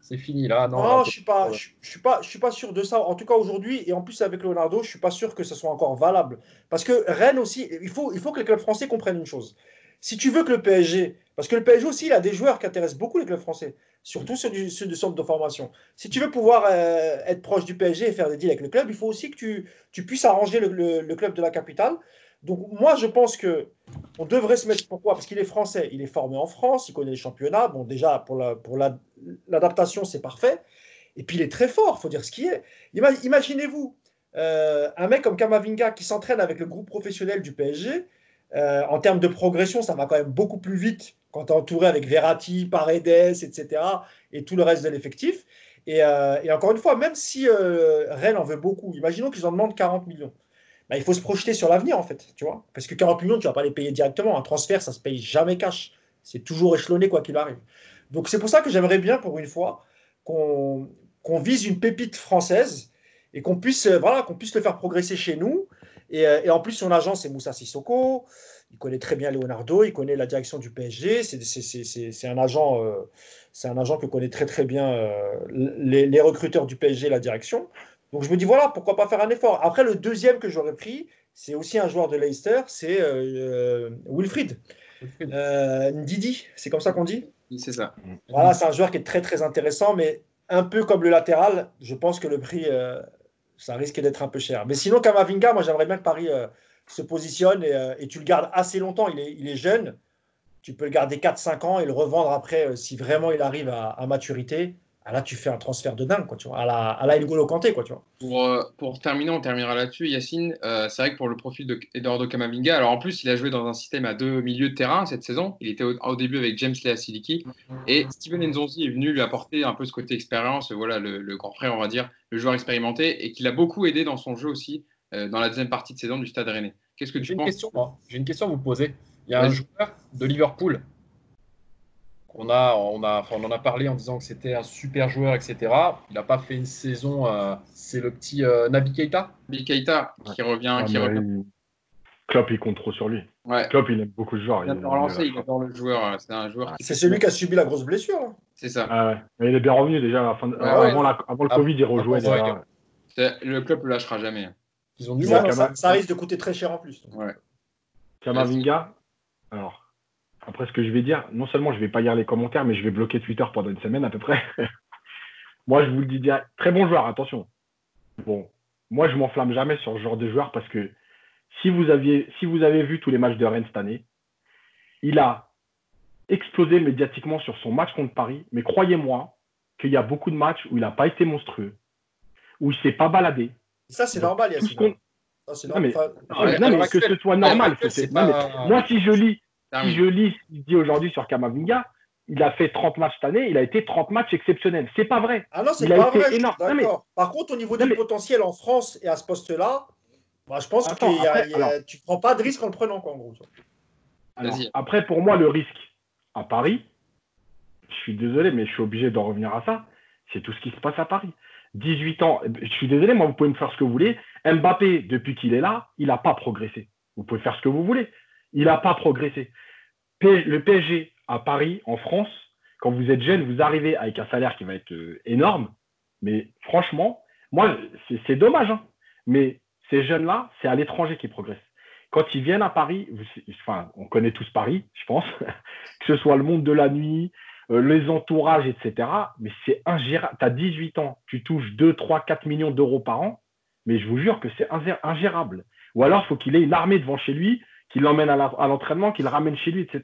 B: c'est fini là.
E: Non, je suis pas, je, suis pas, je suis pas sûr de ça. En tout cas aujourd'hui et en plus avec Leonardo, je suis pas sûr que ce soit encore valable. Parce que Rennes aussi, il faut, il faut que les clubs français comprennent une chose. Si tu veux que le PSG, parce que le PSG aussi, il a des joueurs qui intéressent beaucoup les clubs français, surtout ceux du, ceux centre de formation. Si tu veux pouvoir euh, être proche du PSG et faire des deals avec le club, il faut aussi que tu, puisses arranger le, club de la capitale. Donc moi, je pense que on devrait se mettre. Pourquoi? Parce qu'il est français, il est formé en France, il connaît les championnats. Bon, déjà pour la, pour l'adaptation, c'est parfait. Et puis il est très fort, faut dire ce qui est. Imaginez-vous euh, un mec comme Kamavinga qui s'entraîne avec le groupe professionnel du PSG euh, en termes de progression, ça va quand même beaucoup plus vite quand tu es entouré avec Verratti, Paredes, etc. et tout le reste de l'effectif. Et, euh, encore une fois, même si euh, Rennes en veut beaucoup, imaginons qu'ils en demandent 40 millions. Bah, il faut se projeter sur l'avenir, en fait, tu vois. Parce que 40 millions, tu ne vas pas les payer directement. Un transfert, ça se paye jamais cash. C'est toujours échelonné, quoi qu'il arrive. Donc, c'est pour ça que j'aimerais bien, pour une fois, qu'on vise une pépite française et qu'on puisse, voilà, qu'on puisse le faire progresser chez nous euh, et, en plus, son agent, c'est Moussa Sissoko. Il connaît très bien Leonardo, il connaît la direction du PSG. C'est un agent, euh, c'est un agent que connaît très très bien euh, les, recruteurs du PSG, la direction. Donc je me dis voilà, pourquoi pas faire un effort. Après, le deuxième que j'aurais pris, c'est aussi un joueur de Leicester, c'est Wilfried. Ndidi, c'est comme ça qu'on dit?
A: C'est ça.
E: Voilà, c'est un joueur qui est très très intéressant, mais un peu comme le latéral, je pense que le prix ça risque d'être un peu cher. Mais sinon, Kamavinga, moi j'aimerais bien que Paris euh, se positionne euh, et, tu le gardes assez longtemps. Il est, jeune. Tu peux le garder 4-5 ans et le revendre après euh, si vraiment il arrive à, maturité. Ah, là, tu fais un transfert de dingue, quoi, tu vois, à la, à la N'Golo Kanté, quoi, tu vois.
A: Pour, pour, terminer, on terminera là-dessus, Yacine. c'est vrai que pour le profil de Eduardo Camavinga, alors en plus, il a joué dans un système à deux milieux de terrain cette saison. Il était au, début avec James Lea Siliki et Steven Nzonzi est venu lui apporter un peu ce côté expérience, voilà, le, le grand frère, on va dire, le joueur expérimenté, et qui l'a beaucoup aidé dans son jeu aussi euh, dans la deuxième partie de saison du Stade Rennais. Qu'est-ce que tu penses?
B: J'ai une question à vous poser. Il y a un joueur de Liverpool on, a, on, a, on en a parlé en disant que c'était un super joueur, etc. Il n'a pas fait une saison. Euh, c'est le petit euh, Nabi Keita
A: Nabi Keita qui revient. qui revient.
C: Klopp, il compte trop sur lui.
A: Ouais.
C: Klopp, il aime beaucoup ce joueur.
A: Il adore lancer, il adore le joueur. C'est un joueur qui.
E: C'est celui qui a subi la grosse blessure. hein.
A: C'est ça.
C: Ah ouais. Mais il est bien revenu déjà. à la fin de-
A: Ouais,
C: avant,
A: ouais.
C: la- avant le
B: Ah,
C: Covid, il rejouait.
B: ah,
C: déjà.
A: Le club le lâchera jamais.
B: Ils ont du
E: Ça,
B: mal.
E: ça- ça risque de coûter très cher en plus.
A: Ouais.
C: Kamavinga, alors, après ce que je vais dire, non seulement je vais pas lire les commentaires, mais je vais bloquer Twitter pendant une semaine à peu près. moi, je vous le dis direct. Très bon joueur, attention. Bon, moi, je m'enflamme jamais sur ce genre de joueur parce que si vous, aviez, si vous avez vu tous les matchs de Rennes cette année, il a explosé médiatiquement sur son match contre Paris, mais croyez-moi qu'il y a beaucoup de matchs où il n'a pas été monstrueux, où il s'est pas baladé.
E: Ça, c'est normal, Yacine.
C: Non, mais-
E: normal. Enfin,
C: Non, mais- non, mais que ce soit normal.
B: pas-
C: Moi, si je lis si
A: Terminé.
C: je lis ce qu'il dit aujourd'hui sur Kamavinga, il a fait 30 matchs cette année, il a été 30 matchs exceptionnels. C'est pas vrai.
E: Ah non, c'est
C: Il a
E: pas
C: été
E: vrai.
C: Non, mais-.
E: Par contre, au niveau
C: Non,
E: du
C: mais-
E: potentiel en France et à ce poste-là, bah, je pense
C: Attends,
E: que
C: après, alors-
E: tu prends pas de risque en le prenant, quoi, en gros.
C: Alors, après, pour moi, le risque à Paris, je suis désolé, mais je suis obligé d'en revenir à ça. C'est tout ce qui se passe à Paris. 18 ans, je suis désolé, moi, vous pouvez me faire ce que vous voulez. Mbappé, depuis qu'il est là, il n'a pas progressé. Vous pouvez faire ce que vous voulez. Il n'a pas progressé. Le PSG à Paris, en France, quand vous êtes jeune, vous arrivez avec un salaire qui va être euh, énorme. Mais franchement, moi, c'est dommage. hein. Mais ces jeunes-là, c'est à l'étranger qu'ils progressent. Quand ils viennent à Paris, enfin, on connaît tous Paris, je pense, que ce soit le monde de la nuit, euh, les entourages, etc. Mais c'est ingérable. Tu as 18 ans, tu touches 2, 3, 4 millions d'euros par an, mais je vous jure que c'est ingé- ingérable. Ou alors, il faut qu'il ait une armée devant chez lui, qu'il l'emmène à l'entraînement, qu'il le ramène chez lui, etc.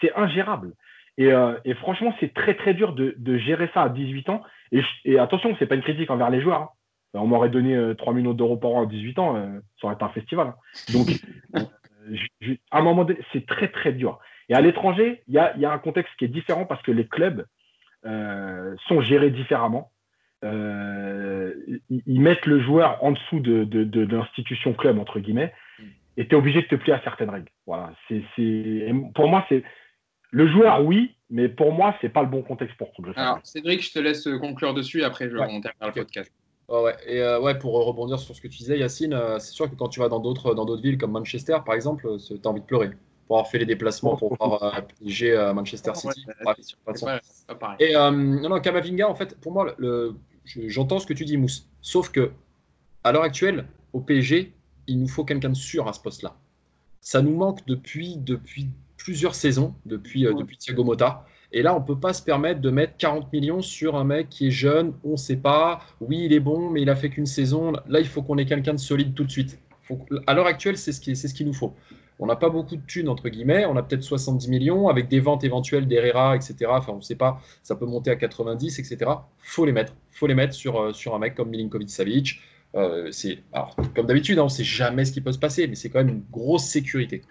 C: C'est ingérable. Et, euh, et franchement, c'est très, très dur de, de gérer ça à 18 ans. Et, et attention, c'est pas une critique envers les joueurs. hein. On m'aurait donné euh, 3 millions d'euros par an à 18 ans, euh, ça aurait été un festival. hein. Donc, euh, je- je- à un moment donné, c'est très, très dur. Et à l'étranger, il y a, il y a un contexte qui est différent parce que les clubs euh, sont gérés différemment. Euh, ils, mettent le joueur en dessous de, de, de- de l'institution club, entre guillemets, et tu es obligé de te plier à certaines règles. Voilà. C'est, pour moi, c'est le joueur, oui, mais pour moi, c'est pas le bon contexte pour progresser.
A: Alors, Cédric, je te laisse conclure dessus et après, je,
B: Ouais.
A: on terminera le podcast.
B: Ouais, ouais. Et euh, ouais, pour rebondir sur ce que tu disais, Yacine, euh, c'est sûr que quand tu vas dans d'autres dans d'autres villes comme Manchester, par exemple, tu as envie de pleurer. Pour avoir fait les déplacements pour voir euh, PSG à Manchester City.
A: Ouais, c'est sûr.
B: pas
A: pareil.
B: Et euh, non, non, Kamavinga, en fait, pour moi, le, je- j'entends ce que tu dis, Mousse. Sauf que, à l'heure actuelle, au PSG, il nous faut quelqu'un de sûr à ce poste-là. Ça nous manque depuis, depuis plusieurs saisons, depuis, euh,
A: Ouais.
B: depuis Thiago Motta. Et là, on ne peut pas se permettre de mettre 40 millions sur un mec qui est jeune, on ne sait pas. Oui, il est bon, mais il a fait qu'une saison. Là, il faut qu'on ait quelqu'un de solide tout de suite. Faut à l'heure actuelle, c'est ce qui- c'est ce qu'il nous faut. On n'a pas beaucoup de thunes, entre guillemets. On a peut-être 70 millions avec des ventes éventuelles d'Herrera, etc. Enfin, on ne sait pas. Ça peut monter à 90, etc. faut les mettre. faut les mettre sur, euh, sur un mec comme Milinkovic-Savic. Euh, c'est, alors, comme d'habitude, hein, on ne sait jamais ce qui peut se passer, mais c'est quand même une grosse sécurité.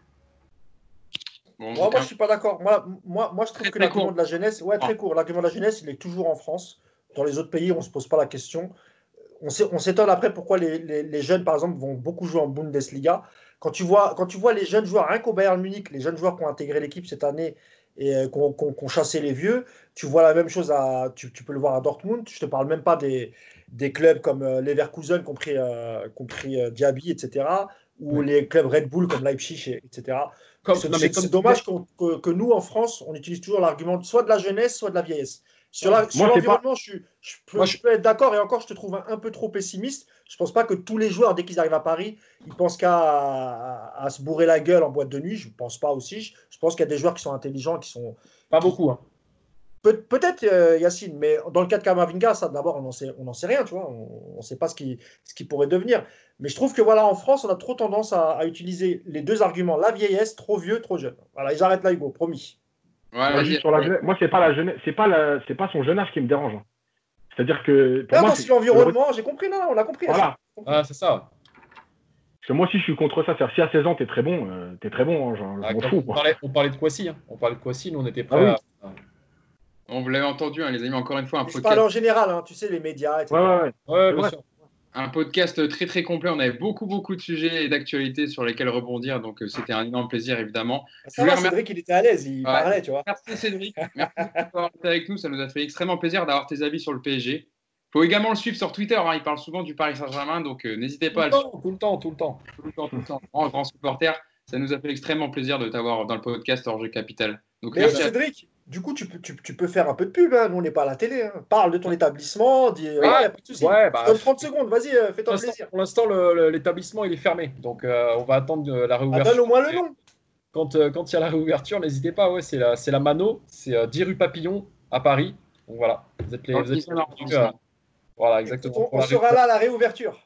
A: Bon,
E: Moi, moi, je suis pas d'accord. Moi, moi, moi, je trouve
A: Très,
E: que
A: très
E: l'argument de la jeunesse, ouais, très
A: Ah.
E: court. L'argument de la jeunesse, il est toujours en France. Dans les autres pays, on ne se pose pas la question. On s'é- on s'étonne après pourquoi les, les- les jeunes, par exemple, vont beaucoup jouer en Bundesliga. Quand tu vois, quand tu vois les jeunes joueurs, rien qu'au Bayern Munich, les jeunes joueurs qui ont intégré l'équipe cette année et euh, ont chassé les vieux, tu vois la même chose à, tu, tu peux le voir à Dortmund. Je te parle même pas des, des clubs comme euh, Leverkusen, compris, euh, compris euh, Diaby, etc. Ou les clubs Red Bull comme Leipzig, et- etc. C'est dommage qu'on- que, que nous, en France, on utilise toujours l'argument soit de la jeunesse, soit de la vieillesse. Sur l'environnement, je, je peux, je être d'accord, et encore, je te trouve un, un peu trop pessimiste. Je pense pas que tous les joueurs, dès qu'ils arrivent à Paris, ils pensent qu'à à, à se bourrer la gueule en boîte de nuit. Je pense pas aussi. Je, je pense qu'il y a des joueurs qui sont intelligents, qui sont.
B: Pas beaucoup. hein.
E: Peut- Peut-être euh, Yacine, mais dans le cas de Kamavinga, ça d'abord, on n'en sait, on n'en sait rien, tu vois. On ne sait pas ce qui, ce qui pourrait devenir. Mais je trouve que voilà, en France, on a trop tendance à, à utiliser les deux arguments la vieillesse, trop vieux, trop jeune. Voilà, ils arrêtent là, Hugo, promis.
A: Ouais,
C: Moi, sur la jeunesse- moi, c'est pas la jeunesse, c'est pas la, c'est pas son jeune âge qui me dérange. hein. C'est-à-dire que pour
E: Non,
C: moi,
E: non,
C: c'est-
E: l'environnement, j'ai compris, non, non, on a compris.
C: Voilà.
B: Ah, c'est ça.
C: Parce que moi aussi, je suis contre ça. C'est-à-dire, si à 16 ans, t'es très bon, euh, t'es très bon. hein, je
B: Ah,
C: m'en
B: comme
C: fous.
B: on, parlait, on parlait de Kwasi. hein. On parlait de Kwasi, nous on était prêts
C: Ah
B: à.
A: On vous l'avez entendu, hein, les amis, encore une fois, un
E: Je
A: podcast,
E: parle en général, hein, tu sais, les médias, etc.
C: Ouais, ouais, ouais.
B: Ouais, bien
C: Ouais.
B: sûr.
A: Un podcast très très complet. On avait beaucoup beaucoup de sujets et d'actualités sur lesquels rebondir, donc euh, c'était un énorme plaisir évidemment.
E: Ça va, Cédric, il était à l'aise, il
A: Ouais.
E: parlait, tu vois.
A: Merci Cédric, merci d'avoir été avec nous. Ça nous a fait extrêmement plaisir d'avoir tes avis sur le PSG. faut également le suivre sur Twitter. Hein. Il parle souvent du Paris Saint-Germain, donc euh, n'hésitez pas
B: à le suivre. Tout le temps, tout le temps.
A: Tout le temps, tout le temps. Grand, grand supporter. Ça nous a fait extrêmement plaisir de t'avoir dans le podcast Orge Capital.
E: Donc, Mais Cédric, du coup, tu peux, tu, tu, peux faire un peu de pub. Hein. Nous, on n'est pas à la télé. Hein. Parle de ton établissement. Dis, ouais, pas de souci. Ouais, bah, 30 secondes. Vas-y, euh, fais-toi plaisir.
B: Pour l'instant, l'établissement, il est fermé. Donc, euh, on va attendre la réouverture.
E: Ah, donne au moins le nom.
B: Quand il y a la réouverture, n'hésitez pas. Ouais, c'est la, la Mano. C'est 10 rue Papillon à Paris. Donc voilà, vous êtes les, vous êtes
E: voilà, exactement. On, sera là à la réouverture.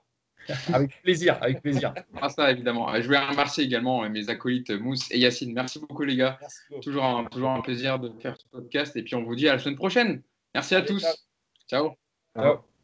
B: avec plaisir, avec plaisir.
A: Ah, ça, évidemment. Je voulais remercier également mes acolytes Mousse et Yacine. Merci beaucoup, les gars. Toujours, un, toujours un plaisir de faire ce podcast. Et puis, on vous dit à la semaine prochaine. Merci à tous. ciao. ciao.